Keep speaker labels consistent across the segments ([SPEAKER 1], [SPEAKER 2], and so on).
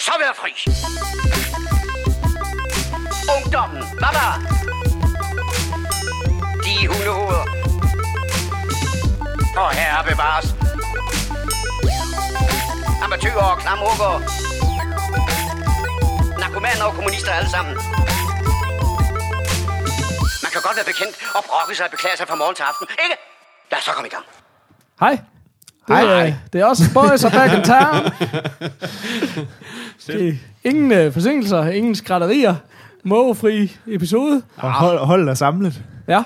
[SPEAKER 1] så være fri. Ungdommen, der? De hundehoveder. Og herre bevares. Amatøger og klamhugger. Narkomaner og kommunister alle sammen. Man kan godt være bekendt og brokke sig og beklage sig fra morgen til aften, ikke? Lad os så komme i gang.
[SPEAKER 2] Hej. Det,
[SPEAKER 3] Hej.
[SPEAKER 2] er, det er også Boys are back in town. det ingen øh, forsinkelser, ingen skrætterier. Mågefri episode.
[SPEAKER 3] Og hold, hold er samlet.
[SPEAKER 2] Ja.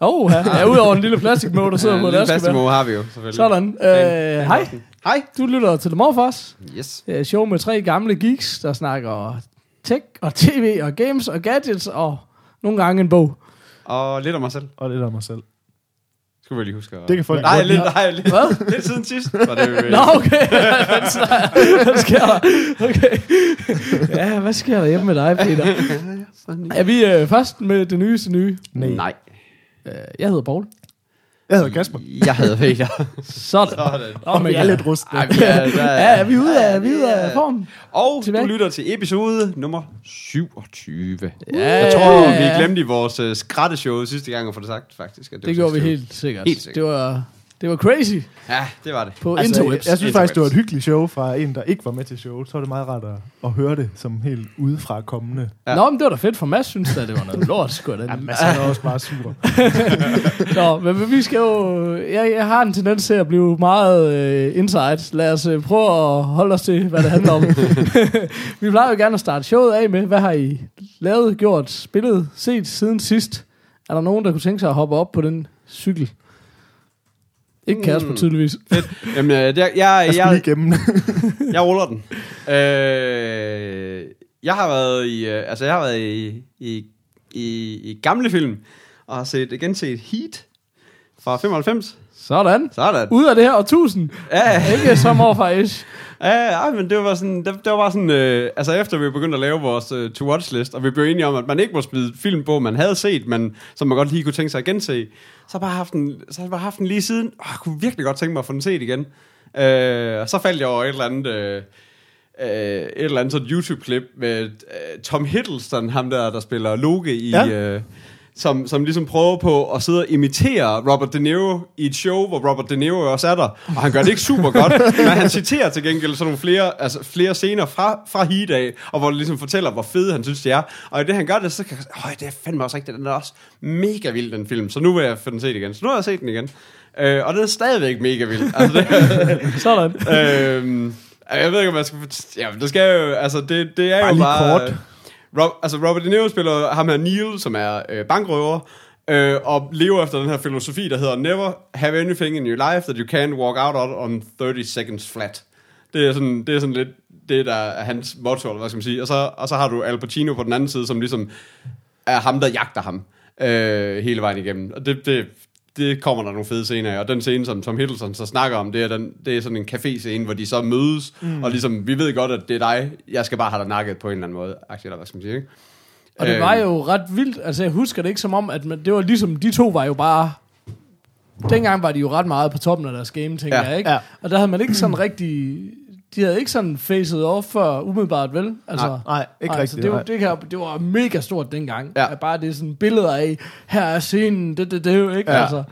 [SPEAKER 2] Oh, ja. ja udover en lille plastikmåge, der sidder
[SPEAKER 4] Ja,
[SPEAKER 2] på
[SPEAKER 4] en plastikmåge har vi jo, selvfølgelig.
[SPEAKER 2] Sådan. Øh, hej.
[SPEAKER 4] Hej.
[SPEAKER 2] Du lytter til The Morfars.
[SPEAKER 4] Yes.
[SPEAKER 2] Et show med tre gamle geeks, der snakker tech og tv og games og gadgets og nogle gange en bog.
[SPEAKER 4] Og lidt om mig selv.
[SPEAKER 3] Og lidt om mig selv.
[SPEAKER 4] Skal vi lige huske at...
[SPEAKER 3] Det kan folk
[SPEAKER 4] Nej,
[SPEAKER 3] godt
[SPEAKER 4] lidt,
[SPEAKER 3] lide.
[SPEAKER 4] nej, lidt,
[SPEAKER 2] Hvad?
[SPEAKER 4] lidt siden sidst. Var det, øh,
[SPEAKER 2] Nå, okay. hvad sker der? Okay. Ja, hvad sker der hjemme med dig, Peter? Er vi øh, først med det nyeste nye?
[SPEAKER 3] Nej.
[SPEAKER 4] Nej.
[SPEAKER 2] Øh, jeg hedder Paul.
[SPEAKER 3] Jeg hedder Kasper.
[SPEAKER 4] Jeg havde Peter.
[SPEAKER 2] Sådan.
[SPEAKER 4] Sådan.
[SPEAKER 2] Oh,
[SPEAKER 3] Vi er lidt rustne.
[SPEAKER 4] Ej, vi er, der,
[SPEAKER 2] Ja, er vi ude af, er vi ude af form?
[SPEAKER 4] Og
[SPEAKER 2] Tilbage.
[SPEAKER 4] du lytter til episode nummer 27.
[SPEAKER 2] Ja,
[SPEAKER 4] Jeg tror,
[SPEAKER 2] ja.
[SPEAKER 4] vi glemte i vores uh, skrætteshow sidste gang at få det sagt, faktisk. At
[SPEAKER 2] Det
[SPEAKER 4] var
[SPEAKER 2] gjorde vi
[SPEAKER 4] 26.
[SPEAKER 2] helt sikkert.
[SPEAKER 4] Helt sikkert.
[SPEAKER 2] Det var, det var crazy
[SPEAKER 4] Ja, det var det.
[SPEAKER 2] på
[SPEAKER 3] Altså,
[SPEAKER 2] interwebs.
[SPEAKER 3] jeg, jeg synes
[SPEAKER 4] Interwebs.
[SPEAKER 3] faktisk, det var et hyggeligt show fra en, der ikke var med til showet. Så var det meget rart at, at høre det som helt udefra kommende.
[SPEAKER 4] Ja.
[SPEAKER 2] Nå, men det var da fedt for Mads, synes da, det var noget lort, sgu da.
[SPEAKER 3] Ja, men så er også bare sur.
[SPEAKER 2] Nå, men men vi skal jo... Jeg, jeg har en tendens til at blive meget øh, insight. Lad os øh, prøve at holde os til, hvad det handler om. vi plejer jo gerne at starte showet af med, hvad har I lavet, gjort, spillet, set siden sidst? Er der nogen, der kunne tænke sig at hoppe op på den cykel? Ikke Kasper,
[SPEAKER 4] Mm.
[SPEAKER 2] tydeligvis.
[SPEAKER 4] Jamen, øh, jeg, jeg,
[SPEAKER 3] Jeg
[SPEAKER 4] jeg,
[SPEAKER 3] gemme det.
[SPEAKER 4] jeg ruller den. Øh, jeg har været i, øh, altså jeg har været i, i, i, i gamle film, og har set, genset Heat fra 95.
[SPEAKER 2] Sådan.
[SPEAKER 4] Sådan.
[SPEAKER 2] Ud af det her årtusind.
[SPEAKER 4] Ja,
[SPEAKER 2] Ikke som overfra ish.
[SPEAKER 4] Ja, ja, men det var sådan, det, det var bare sådan, øh, altså efter vi begyndte at lave vores øh, to-watch list, og vi blev enige om, at man ikke må smide film på, man havde set, men som man godt lige kunne tænke sig at gense, så har jeg bare haft den, så har jeg bare haft den lige siden, og jeg kunne virkelig godt tænke mig at få den set igen. Øh, og så faldt jeg over et eller andet, øh, øh, et eller andet sådan YouTube-klip med øh, Tom Hiddleston, ham der, der spiller Loke i...
[SPEAKER 3] Ja.
[SPEAKER 4] Øh, som, som ligesom prøver på at sidde og imitere Robert De Niro i et show, hvor Robert De Niro også er der. Og han gør det ikke super godt, men han citerer til gengæld sådan nogle flere, altså flere scener fra, fra Heat af, og hvor det ligesom fortæller, hvor fede han synes, det er. Og i det han gør det, så kan jeg sige, det er fandme også rigtigt, den er også mega vild, den film. Så nu vil jeg få den set igen. Så nu har jeg set den igen. Øh, og den er stadigvæk mega vild. Altså, det,
[SPEAKER 2] Sådan.
[SPEAKER 4] øhm, jeg ved ikke, om jeg skal... Ja, det skal jo... Altså, det, det er
[SPEAKER 3] Bare
[SPEAKER 4] jo bare...
[SPEAKER 3] kort.
[SPEAKER 4] Rob, altså, Robert De Niro spiller ham her Neil, som er øh, bankrøver, øh, og lever efter den her filosofi, der hedder Never have anything in your life that you can walk out on 30 seconds flat. Det er sådan, det er sådan lidt det, der er hans motto, eller hvad skal man sige. Og så, og så har du Al Pacino på den anden side, som ligesom er ham, der jagter ham øh, hele vejen igennem. Og det, det, det kommer der nogle fede scener af. Og den scene, som Tom Hiddleston så snakker om, det er, den, det er sådan en café-scene, hvor de så mødes, mm. og ligesom, vi ved godt, at det er dig, jeg skal bare have dig nakket på en eller anden måde. Aktie, eller hvad skal man sige, ikke?
[SPEAKER 2] Og det
[SPEAKER 4] Øhm.
[SPEAKER 2] var jo ret vildt. Altså, jeg husker det ikke som om, at man, det var ligesom, de to var jo bare... Dengang var de jo ret meget på toppen af deres game, tænker
[SPEAKER 4] Ja.
[SPEAKER 2] jeg, ikke?
[SPEAKER 3] Ja.
[SPEAKER 2] Og der havde man ikke sådan rigtig... De havde ikke sådan facet off før umiddelbart, vel? Altså,
[SPEAKER 4] Nej,
[SPEAKER 3] Nej, ikke
[SPEAKER 2] altså,
[SPEAKER 3] rigtigt.
[SPEAKER 2] det, var, det, kan, det var mega stort dengang.
[SPEAKER 4] Ja.
[SPEAKER 2] At Bare det er sådan billeder af, her er scenen, det, det, det, jo ikke?
[SPEAKER 4] Ja.
[SPEAKER 2] Altså,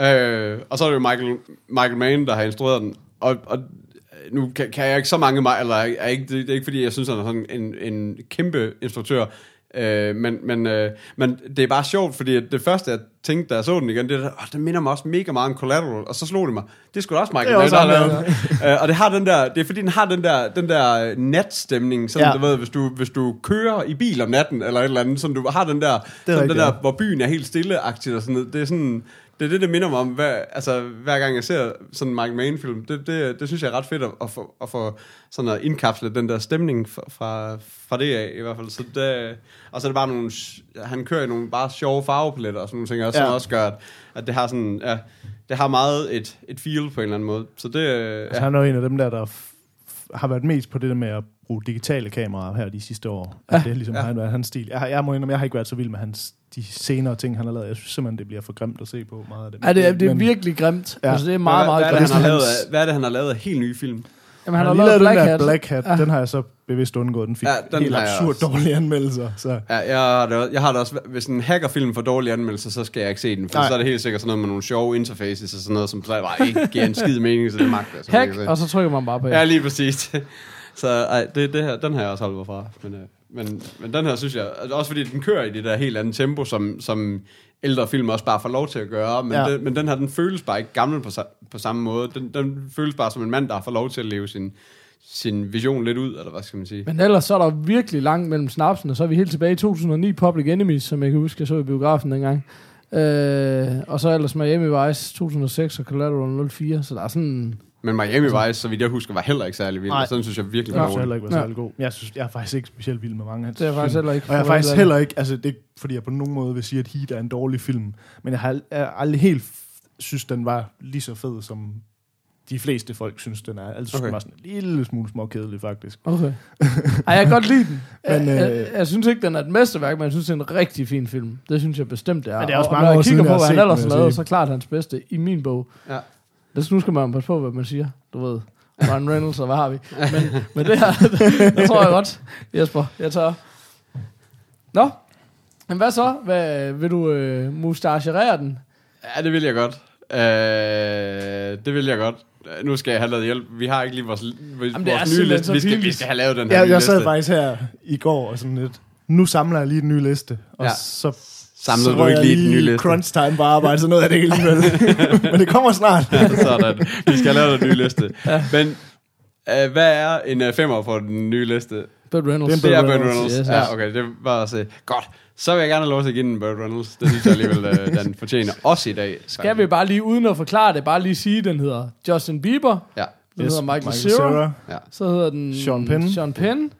[SPEAKER 4] Øh, og så er det jo Michael, Michael Mann, der har instrueret den. Og, og nu kan, kan jeg ikke så mange, ma- eller er ikke, det, det er ikke fordi, jeg synes, han er sådan en, en kæmpe instruktør. Øh, men, men, øh, men det er bare sjovt, fordi det første, jeg tænkte, da jeg så den igen, det er, det minder mig også mega meget om Collateral, og så slog det mig. Det skulle også Michael
[SPEAKER 3] også
[SPEAKER 4] der har lavet. Øh, og det har den der, det er fordi, den har den der, den der natstemning, sådan,
[SPEAKER 3] Ja.
[SPEAKER 4] du ved, hvis du, hvis du kører i bil om natten, eller et eller andet, sådan, du har den der, sådan, den der hvor byen er helt stille-agtigt og sådan noget. Det er sådan, det er det, det minder mig om, hver, altså, hver gang jeg ser sådan en Michael Mann-film. Det, det, det synes jeg er ret fedt at, at, få, at få sådan at indkapsle den der stemning fra, fra, fra det af, i hvert fald. Så det, og så er det bare nogle, han kører i nogle bare sjove farvepaletter og sådan nogle ting, og som
[SPEAKER 3] Ja.
[SPEAKER 4] også gør, at, at det har sådan, ja, det har meget et, et feel på en eller anden måde. Så det,
[SPEAKER 3] Altså,
[SPEAKER 4] ja,
[SPEAKER 3] han er jo en af dem der, der har været mest på det der med at bruge digitale kameraer her de sidste år. Ja. Det er ligesom
[SPEAKER 4] Ja.
[SPEAKER 3] været hans stil. Jeg, jeg må indrømme, jeg har ikke været så vild med hans, de senere ting, han har lavet. Jeg synes simpelthen, det bliver for grimt at se på meget af det.
[SPEAKER 2] ja, det, er, det er
[SPEAKER 3] Men-
[SPEAKER 2] virkelig grimt.
[SPEAKER 3] Ja.
[SPEAKER 2] Altså, det er meget,
[SPEAKER 4] hvad,
[SPEAKER 2] meget
[SPEAKER 4] hvad, er det,
[SPEAKER 2] grimt.
[SPEAKER 4] han har lavet af, hvad er det, han har lavet af helt nye film?
[SPEAKER 2] Jamen,
[SPEAKER 3] Han
[SPEAKER 2] han
[SPEAKER 3] har
[SPEAKER 2] har
[SPEAKER 3] lige
[SPEAKER 2] lavet
[SPEAKER 3] lavet den
[SPEAKER 2] Black
[SPEAKER 3] der
[SPEAKER 2] Hat.
[SPEAKER 3] Black Hat. Den har jeg så bevidst undgået. Den fik
[SPEAKER 4] Ja,
[SPEAKER 3] ja,
[SPEAKER 4] den
[SPEAKER 3] helt absurd dårlige anmeldelser. Så.
[SPEAKER 4] Ja, jeg har, det, også- jeg har det også, hvis en hackerfilm får dårlige anmeldelser, så skal jeg ikke se den, for
[SPEAKER 3] Nej.
[SPEAKER 4] så er det helt sikkert sådan noget med nogle sjove interfaces og sådan noget, som bare ikke giver en skid mening, så det magter jeg.
[SPEAKER 2] Hack,
[SPEAKER 4] simpelthen ikke
[SPEAKER 2] og så trykker man bare på.
[SPEAKER 4] Ja,
[SPEAKER 2] ja.
[SPEAKER 4] lige præcis. så ej, det, det her, den har jeg også holdt mig fra. Men, øh, men, men den her synes jeg, altså også fordi den kører i det der helt andet tempo, som, som ældre film også bare får lov til at gøre, men,
[SPEAKER 3] Ja.
[SPEAKER 4] den, men den her, den føles bare ikke gammel på, på samme måde. Den, den føles bare som en mand, der fået lov til at leve sin, sin vision lidt ud, eller hvad skal man sige.
[SPEAKER 2] Men ellers så er der virkelig langt mellem snapsene, så er vi helt tilbage i 2009 Public Enemies, som jeg kan huske, jeg så i biografen dengang. Øh, og så ellers Miami Vice 2006 og Collateral 04, så der er sådan...
[SPEAKER 4] Men Miami Vice, så vidt jeg husker, var heller ikke særlig vild,
[SPEAKER 3] Nej.
[SPEAKER 4] sådan synes jeg virkelig var
[SPEAKER 3] synes jeg
[SPEAKER 4] dårlig.
[SPEAKER 3] heller ikke var
[SPEAKER 2] Ja.
[SPEAKER 3] særlig god. Jeg, synes, jeg er faktisk ikke specielt vild med mange af hans
[SPEAKER 2] Det er jeg faktisk heller ikke.
[SPEAKER 3] Og jeg er faktisk heller ikke, altså det er ikke, fordi jeg på nogen måde vil sige, at Heat er en dårlig film, men jeg har jeg aldrig helt synes, den var lige så fed, som de fleste folk synes, den er. Altså, okay. Den var sådan en lille smule småkedelig, faktisk.
[SPEAKER 2] Okay. Ej, jeg kan godt lide den.
[SPEAKER 3] Men,
[SPEAKER 2] jeg,
[SPEAKER 3] øh,
[SPEAKER 2] jeg, jeg, synes ikke, den er et mesterværk, men jeg synes, det er en rigtig fin film. Det synes jeg bestemt, det er.
[SPEAKER 3] Men det er også
[SPEAKER 2] og,
[SPEAKER 3] mange
[SPEAKER 2] og når
[SPEAKER 3] år
[SPEAKER 2] jeg kigger på, hvad han ellers
[SPEAKER 3] sige.
[SPEAKER 2] så klart hans bedste i min bog.
[SPEAKER 4] Ja.
[SPEAKER 2] Det, nu skal man passe på, hvad man siger. Du ved, Ryan Reynolds og hvad har vi. Men, men det her, det tror jeg godt, Jesper. Jeg tager. Nå, men hvad så? Hvad, vil du øh, mustacherere den?
[SPEAKER 4] Ja, det vil jeg godt. Øh, det vil jeg godt. Nu skal jeg have noget hjælp. Vi har ikke lige vores, vores
[SPEAKER 2] Jamen,
[SPEAKER 4] nye liste. Vi skal, vi skal have lavet den her
[SPEAKER 3] Jeg,
[SPEAKER 4] nye
[SPEAKER 3] jeg sad
[SPEAKER 4] liste.
[SPEAKER 3] faktisk her i går og sådan lidt, nu samler jeg lige den nye liste, og
[SPEAKER 4] Ja.
[SPEAKER 3] så
[SPEAKER 4] Samlede
[SPEAKER 3] så
[SPEAKER 4] du ikke lige den nye liste?
[SPEAKER 3] crunch time på arbejde, så nåede jeg det ikke alligevel. Men det kommer snart.
[SPEAKER 4] Sådan. Vi skal have lavet den nye liste. ja. Men øh, hvad er en uh, femmer på den nye liste?
[SPEAKER 2] Burt Reynolds.
[SPEAKER 3] Det
[SPEAKER 4] Det er Burt
[SPEAKER 3] Reynolds,
[SPEAKER 4] Reynolds.
[SPEAKER 2] yes,
[SPEAKER 4] ja,
[SPEAKER 2] yes.
[SPEAKER 4] okay. Det var også godt. Så vil jeg gerne have lov til at give den Burt Reynolds. Det synes jeg alligevel, øh, den fortjener. Også i dag.
[SPEAKER 2] Skal vi bare lige, uden at forklare det, bare lige sige, at den hedder Justin Bieber,
[SPEAKER 4] Ja.
[SPEAKER 2] den hedder Michael,
[SPEAKER 3] Michael
[SPEAKER 2] Cera,
[SPEAKER 3] Cera.
[SPEAKER 4] ja.
[SPEAKER 2] så hedder den
[SPEAKER 3] Sean Penn.
[SPEAKER 2] Sean Penn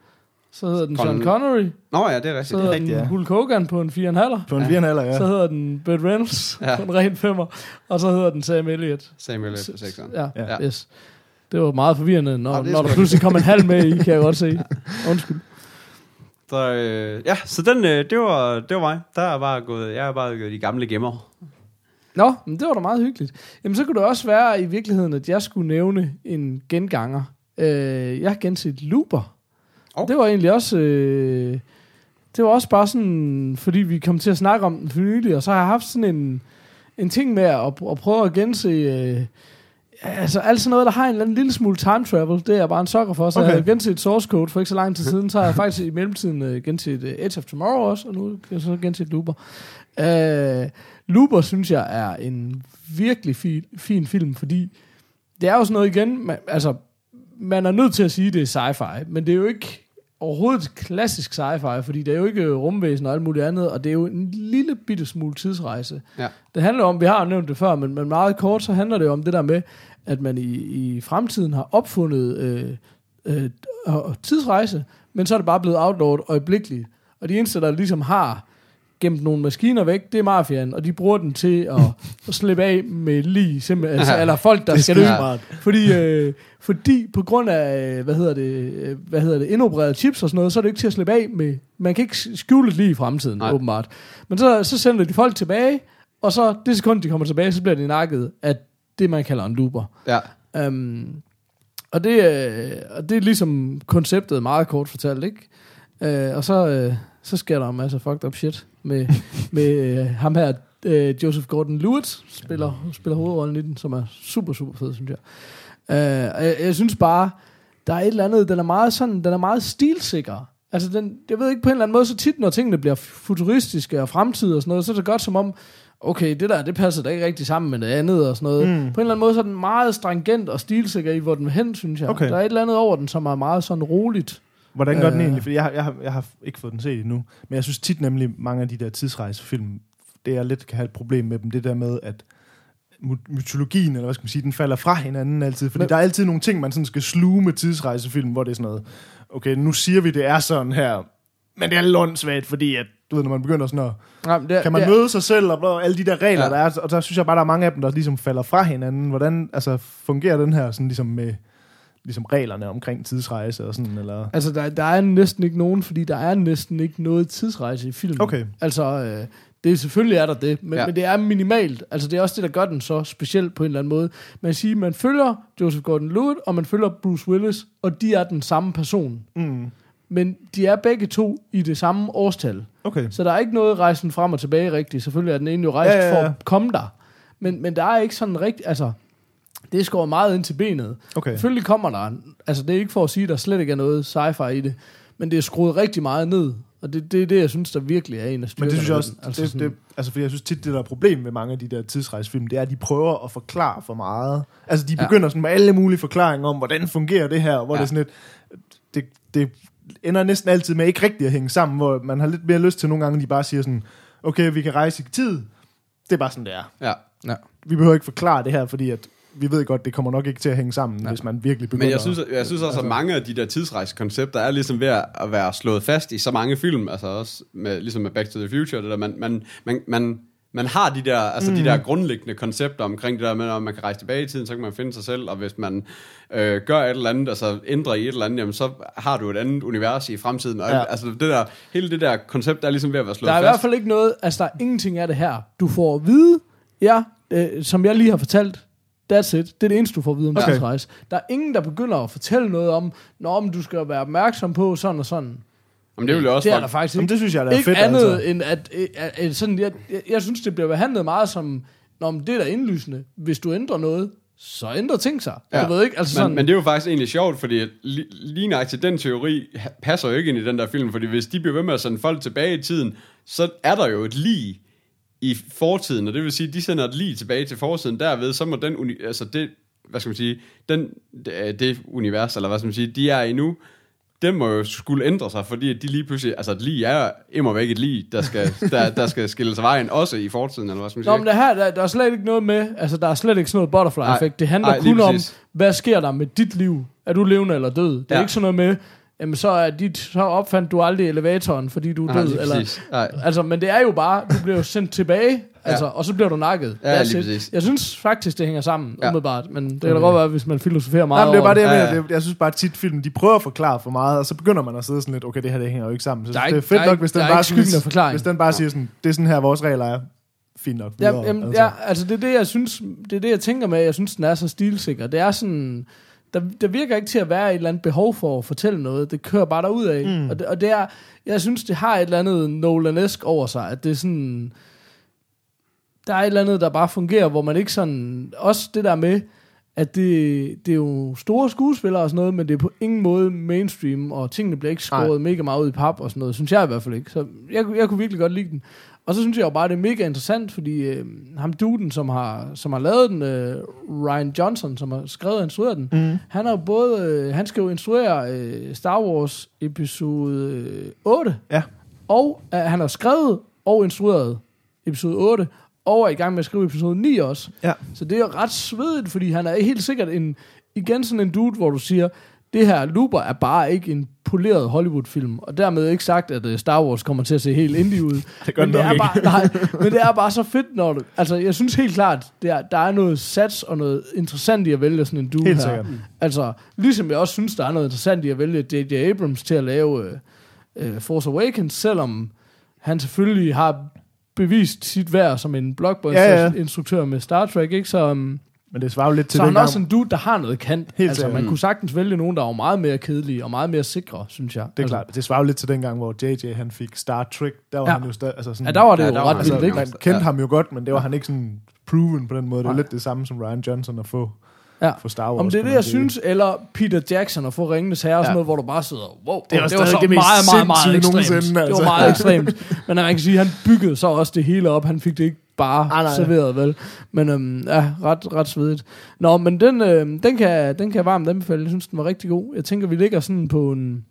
[SPEAKER 2] så hedder den Sean
[SPEAKER 4] Con-
[SPEAKER 2] Connery,
[SPEAKER 4] Nå ja, det er
[SPEAKER 2] så
[SPEAKER 4] rigtigt.
[SPEAKER 2] hedder
[SPEAKER 3] rigtigt,
[SPEAKER 2] den
[SPEAKER 3] ja.
[SPEAKER 2] Hulk Hogan på en 4,5,
[SPEAKER 3] På en ja. virnalder, ja.
[SPEAKER 2] så hedder den Burt Reynolds
[SPEAKER 4] Ja.
[SPEAKER 2] på en ren femmer, og så hedder den Sam Elliott.
[SPEAKER 4] Samuel L. på sekseren.
[SPEAKER 2] Ja,
[SPEAKER 3] Ja.
[SPEAKER 2] ja. Yes. Det var meget forvirrende, når,
[SPEAKER 4] Ja, det er
[SPEAKER 2] når der pludselig kom en halv med i, kan jeg godt se. Undskyld.
[SPEAKER 4] Så, øh, ja, så den, øh, det, var, det var mig. Der er bare gået, jeg er bare gået de gamle gemmer.
[SPEAKER 2] Nå, men det var da meget hyggeligt. Jamen, så kunne det også være i virkeligheden, at jeg skulle nævne en genganger. Øh, jeg har genset Looper.
[SPEAKER 4] Oh.
[SPEAKER 2] Det var egentlig også... Øh, det var også bare sådan, fordi vi kom til at snakke om den for nylig, og så har jeg haft sådan en, en ting med at, at prøve at gense... Øh, altså alt sådan noget, der har en eller anden lille smule time travel, det er jeg bare en sokker for. Så okay.
[SPEAKER 3] Okay.
[SPEAKER 2] jeg har genset Source Code for ikke så lang tid siden, så har jeg faktisk i mellemtiden øh, genset øh, Edge of Tomorrow også, og nu kan jeg så genset Looper. Øh, Looper synes jeg er en virkelig fin, fin film, fordi det er jo sådan noget igen, man, altså man er nødt til at sige, at det er sci-fi, men det er jo ikke overhovedet klassisk sci-fi, fordi det er jo ikke rumvæsen og alt muligt andet, og det er jo en lille bitte smule tidsrejse.
[SPEAKER 4] Ja.
[SPEAKER 2] Det handler om, vi har jo nævnt det før, men, men meget kort, så handler det om det der med, at man i, i fremtiden har opfundet øh, øh, tidsrejse, men så er det bare blevet outlawed øjeblikkeligt. Og de eneste, der ligesom har gemt nogle maskiner væk, det er mafiaen, og de bruger den til at, at slippe af med lige, simpelthen, altså, eller folk, der
[SPEAKER 3] er
[SPEAKER 2] skal dø. Fordi, øh, fordi på grund af, øh, hvad hedder det, øh, hvad hedder det, indopererede chips og sådan noget, så er det ikke til at slippe af med, man kan ikke skjule det lige i fremtiden,
[SPEAKER 4] Nej.
[SPEAKER 2] Åbenbart. Men så, så sender de folk tilbage, og så det sekund, de kommer tilbage, så bliver de nakket af det, man kalder en looper.
[SPEAKER 4] Ja.
[SPEAKER 2] Um, og, det, øh, og det er ligesom konceptet meget kort fortalt, ikke? Uh, og så, øh, så sker der en masse fucked up shit med, med øh, ham her, øh, Joseph Gordon-Levitt, spiller, spiller hovedrollen i den, som er super, super fed, synes jeg. Og jeg, jeg synes bare, der er et eller andet, den er meget sådan, den er meget stilsikker. Altså, den, jeg ved ikke, på en eller anden måde, så tit, når tingene bliver futuristiske og fremtid og sådan noget, så er det godt som om, okay, det der, det passer da ikke rigtig sammen med det andet og sådan noget.
[SPEAKER 3] Mm.
[SPEAKER 2] På en eller anden måde, så er den meget stringent og stilsikker i, hvor den hen, synes jeg.
[SPEAKER 3] Okay.
[SPEAKER 2] Der er et eller andet over den, som er meget sådan roligt.
[SPEAKER 3] Hvordan gør den
[SPEAKER 2] Øh.
[SPEAKER 3] egentlig? Fordi jeg, jeg, jeg har ikke fået den set endnu. Men jeg synes tit nemlig, mange af de der tidsrejsefilm, det jeg lidt kan have et problem med dem, det der med, at my- mytologien, eller hvad skal man sige, den falder fra hinanden altid. Fordi
[SPEAKER 2] Men-
[SPEAKER 3] der er altid nogle ting, man sådan skal sluge med tidsrejsefilm, hvor det er sådan noget, okay, nu siger vi, det er sådan her, men det er lundsvagt, fordi at, du ved, når man begynder sådan at,
[SPEAKER 2] Jamen, det,
[SPEAKER 3] kan man
[SPEAKER 2] det,
[SPEAKER 3] møde sig selv, og bla- alle de der regler,
[SPEAKER 4] ja.
[SPEAKER 3] der er, og der synes jeg bare, der er mange af dem, der ligesom falder fra hinanden. Hvordan altså, fungerer den her sådan ligesom med ligesom reglerne omkring tidsrejse og sådan, eller...
[SPEAKER 2] Altså, der, der er næsten ikke nogen, fordi der er næsten ikke noget tidsrejse i filmen.
[SPEAKER 3] Okay.
[SPEAKER 2] Altså, øh, Det selvfølgelig er der det, men,
[SPEAKER 4] ja.
[SPEAKER 2] men det er minimalt. Altså det er også det, der gør den så speciel på en eller anden måde. Man siger, man følger Joseph Gordon-Levitt, og man følger Bruce Willis, og de er den samme person.
[SPEAKER 3] Mm.
[SPEAKER 2] Men de er begge to i det samme årstal.
[SPEAKER 3] Okay.
[SPEAKER 2] Så der er ikke noget rejsen frem og tilbage rigtigt. Selvfølgelig er den ene jo rejst
[SPEAKER 3] Ja, ja, ja.
[SPEAKER 2] for at komme der. Men, men der er ikke sådan rigtigt, altså, det skåret meget ind til benet.
[SPEAKER 3] Okay.
[SPEAKER 2] Selvfølgelig kommer der, altså det er ikke for at sige, at der slet ikke er noget sci-fi i det, men det er skruet rigtig meget ned. Og det, det er det, jeg synes, der virkelig er en af
[SPEAKER 3] Men
[SPEAKER 2] styrkerne.
[SPEAKER 3] det synes jeg også, altså, det, det, altså fordi jeg synes tit, det der er problem ved mange af de der tidsrejsefilm, det er, at de prøver at forklare for meget. Altså de
[SPEAKER 2] Ja.
[SPEAKER 3] begynder sådan med alle mulige forklaringer om, hvordan fungerer det her, hvor
[SPEAKER 4] Ja.
[SPEAKER 3] ja. det er sådan lidt, det, det ender næsten altid med ikke rigtigt at hænge sammen, hvor man har lidt mere lyst til nogle gange, de bare siger sådan, okay, vi kan rejse i tid. Det er bare sådan, det er.
[SPEAKER 4] Ja.
[SPEAKER 2] Ja.
[SPEAKER 3] Vi behøver ikke forklare det her, fordi at vi ved godt, det kommer nok ikke til at hænge sammen,
[SPEAKER 2] Ja.
[SPEAKER 3] hvis man virkelig begynder
[SPEAKER 4] Men jeg synes, jeg synes også,
[SPEAKER 3] altså-
[SPEAKER 4] at mange af de der tidsrejsekoncepter er ligesom ved at at være slået fast i så mange film, altså også med, ligesom med Back to the Future, det der, man, man, man, man, man har de der, altså mm. de der grundlæggende koncepter omkring det der med, at man kan rejse tilbage i tiden, så kan man finde sig selv, og hvis man øh, gør et eller andet, altså ændrer i et eller andet, jamen så har du et andet univers i fremtiden. Og, ja. Altså det der, hele det der koncept er ligesom ved at være slået
[SPEAKER 2] Der er i
[SPEAKER 4] fast.
[SPEAKER 2] hvert fald ikke noget, altså der er ingenting af det her. Du får at vide, ja, øh, som jeg lige har fortalt, that's it. Det er det eneste, du får at vide om
[SPEAKER 3] Okay.
[SPEAKER 2] tidsrejse. Der er ingen, der begynder at fortælle noget om, når om du skal være opmærksom på sådan og sådan.
[SPEAKER 4] Jamen, det vil jeg også
[SPEAKER 2] det er der faktisk
[SPEAKER 3] Jamen,
[SPEAKER 2] ikke.
[SPEAKER 3] det synes jeg, der er
[SPEAKER 2] ikke
[SPEAKER 3] fedt,
[SPEAKER 2] andet
[SPEAKER 3] altså.
[SPEAKER 2] end at, at, at, sådan, jeg, jeg, jeg synes, det bliver behandlet meget som, når det er da indlysende. Hvis du ændrer noget, så ændrer ting sig. Ja. Du ved ikke, altså sådan,
[SPEAKER 4] Men, men det er jo faktisk egentlig sjovt, fordi li, lige nok til den teori passer jo ikke ind i den der film, fordi hvis de bliver ved med at sende folk tilbage i tiden, så er der jo et lig i fortiden, og det vil sige, at de sender et lig tilbage til fortiden, derved så må den, uni, altså det, hvad skal man sige, den, det, det univers, eller hvad skal man sige, de er i nu, den må jo skulle ændre sig, fordi de lige pludselig, altså et lig er immer væk et lig, der skal, der, der skal skille sig vejen, også i fortiden, eller hvad skal man
[SPEAKER 2] Nå,
[SPEAKER 4] sige.
[SPEAKER 2] men det her, der, der er slet ikke noget med, altså der er slet ikke sådan noget butterfly-effekt. Det handler
[SPEAKER 4] lige
[SPEAKER 2] kun om,
[SPEAKER 4] præcis.
[SPEAKER 2] hvad sker der med dit liv? Er du levende eller død? Det er
[SPEAKER 4] Ja.
[SPEAKER 2] ikke sådan noget med, jamen så, er dit, så opfandt du aldrig elevatoren, fordi du er
[SPEAKER 4] Nej,
[SPEAKER 2] død.
[SPEAKER 4] lige
[SPEAKER 2] eller.
[SPEAKER 4] Nej.
[SPEAKER 2] altså, men det er jo bare, du bliver jo sendt tilbage, altså, og så bliver du nakket.
[SPEAKER 4] Ja, lige præcis.
[SPEAKER 2] Jeg synes faktisk, det hænger sammen,
[SPEAKER 4] Ja.
[SPEAKER 2] ja. umiddelbart. Men det kan da godt være, hvis man filosoferer meget
[SPEAKER 3] Nej, men det er bare det, jeg
[SPEAKER 4] Ja,
[SPEAKER 3] mener.
[SPEAKER 4] ja.
[SPEAKER 3] Jeg synes bare tit film, de prøver at forklare for meget, og så begynder man at sidde sådan lidt, okay, det her det hænger jo ikke sammen. Så
[SPEAKER 2] Der er
[SPEAKER 3] det er
[SPEAKER 2] ikke-
[SPEAKER 3] fedt
[SPEAKER 2] der er
[SPEAKER 3] nok,
[SPEAKER 2] ikke-
[SPEAKER 3] hvis den bare,
[SPEAKER 2] ikke
[SPEAKER 3] sådan- hvis den bare siger sådan, det er sådan her, vores regler er. Fint nok.
[SPEAKER 2] Ja,
[SPEAKER 3] videre,
[SPEAKER 2] jamen,
[SPEAKER 3] altså.
[SPEAKER 2] ja, altså det er det, jeg synes, det er det, jeg tænker med, jeg synes, den er så stilsikker. Det er sådan, der, der virker ikke til at være et eller andet behov for at fortælle noget. Det kører bare derud af. Mm. Og, det, og det er, jeg synes, det har et eller andet Nolan-esk over sig, at det er sådan, der er et eller andet, der bare fungerer, hvor man ikke sådan, også det der med, at det, det er jo store skuespillere og sådan noget, men det er på ingen måde mainstream, og tingene bliver ikke skåret mega meget ud i pap og sådan noget, synes jeg i hvert fald ikke. Så jeg, jeg kunne virkelig godt lide den. Og så synes jeg jo bare, det er mega interessant, fordi øh, ham duden, som har, som har lavet den, øh, Ryan Johnson, som har skrevet og instrueret den, mm. han har både, øh, han skal jo instruere øh, Star Wars episode øh, 8,
[SPEAKER 3] Ja.
[SPEAKER 2] og øh, han har skrevet og instrueret episode 8, og er i gang med at skrive episode 9 også.
[SPEAKER 3] Ja.
[SPEAKER 2] Så det er jo ret svedigt, fordi han er helt sikkert en, igen sådan en dude, hvor du siger, det her Looper er bare ikke en poleret Hollywood-film, og dermed ikke sagt, at uh, Star Wars kommer til at se helt indie ud.
[SPEAKER 3] Det gør
[SPEAKER 2] men, det er bare, nej, men det er bare så fedt, når du... Altså, jeg synes helt klart, det er, der er noget sats og noget interessant i at vælge sådan en
[SPEAKER 3] Helt
[SPEAKER 2] her.
[SPEAKER 3] sikkert.
[SPEAKER 2] Altså, ligesom jeg også synes, der er noget interessant i at vælge J.J. Abrams til at lave uh, uh, Force Awakens, selvom han selvfølgelig har bevist sit værd som en blockbuster-instruktør
[SPEAKER 3] Ja, ja.
[SPEAKER 2] med Star Trek, ikke? Så, um,
[SPEAKER 3] Men det svarer jo lidt til
[SPEAKER 2] så han
[SPEAKER 3] den
[SPEAKER 2] er også en dude, der har noget kant.
[SPEAKER 3] Helt
[SPEAKER 2] altså, man kunne sagtens vælge nogen, der var meget mere kedelige og meget mere sikre, synes jeg.
[SPEAKER 3] Det er
[SPEAKER 2] altså,
[SPEAKER 3] klart. Det svarer jo lidt til den gang, hvor JJ han fik Star Trek. Der var
[SPEAKER 2] Ja.
[SPEAKER 3] ja. han jo stadig... Altså sådan,
[SPEAKER 2] Ja, der var det
[SPEAKER 4] Ja,
[SPEAKER 2] jo
[SPEAKER 4] der
[SPEAKER 2] ret
[SPEAKER 4] han
[SPEAKER 3] altså,
[SPEAKER 2] vildt,
[SPEAKER 3] man kendte
[SPEAKER 4] Ja.
[SPEAKER 3] ham jo godt, men det var han ikke sådan proven på den måde. Det var
[SPEAKER 2] Nej.
[SPEAKER 3] lidt det samme som Ryan Johnson at få
[SPEAKER 2] Ja.
[SPEAKER 3] for Star Wars.
[SPEAKER 2] Om det er det, jeg
[SPEAKER 3] sige.
[SPEAKER 2] synes, eller Peter Jackson og få Ringenes Herre og sådan
[SPEAKER 3] Ja.
[SPEAKER 2] noget, hvor du bare sidder, wow,
[SPEAKER 3] Det var
[SPEAKER 2] det var så
[SPEAKER 3] det
[SPEAKER 2] meget, meget, meget ekstremt.
[SPEAKER 3] nogensinde,
[SPEAKER 2] Det
[SPEAKER 3] altså.
[SPEAKER 2] var meget ekstremt. Men man kan sige, han byggede så også det hele op. Han fik det ikke bare
[SPEAKER 3] Ah, nej.
[SPEAKER 2] serveret, vel? Men øhm, ja, ret, ret svedigt. Nå, men den, øhm, den, kan, den kan jeg varmt anbefale. Jeg synes, den var rigtig god. Jeg tænker, vi ligger sådan på en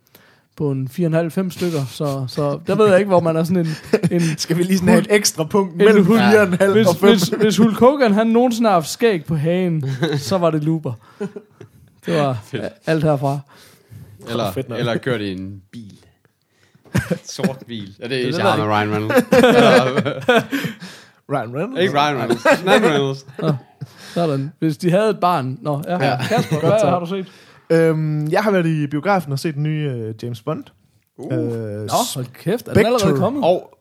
[SPEAKER 2] på en 4,5-5 stykker, så, så der ved jeg ikke, hvor man er sådan en... en
[SPEAKER 3] Skal vi lige sådan have et ekstra punkt
[SPEAKER 2] en
[SPEAKER 3] mellem
[SPEAKER 2] hul-
[SPEAKER 3] 4,5
[SPEAKER 2] hvis,
[SPEAKER 3] og 5?
[SPEAKER 2] hvis, hvis Hulk Hogan han nogensinde har haft skæg på hagen, så var det Looper. Det var
[SPEAKER 4] Fedt.
[SPEAKER 2] alt herfra.
[SPEAKER 4] Eller,
[SPEAKER 3] fedt nok.
[SPEAKER 4] eller kørt i en bil. Sort bil. Ja, det er
[SPEAKER 2] det
[SPEAKER 4] jeg har med Ryan Reynolds.
[SPEAKER 3] Ryan Reynolds?
[SPEAKER 4] ikke Ryan Reynolds. Ryan Reynolds.
[SPEAKER 2] Sådan. Hvis de havde et barn. Nå, ja.
[SPEAKER 4] Ja.
[SPEAKER 2] ja. Kasper,
[SPEAKER 3] Godt
[SPEAKER 2] hvad har du set?
[SPEAKER 3] Øhm, jeg har været i biografen og set den nye uh, James Bond.
[SPEAKER 4] Uh.
[SPEAKER 3] Øh,
[SPEAKER 2] Nå, hold kæft. Er den allerede kommet?
[SPEAKER 4] Og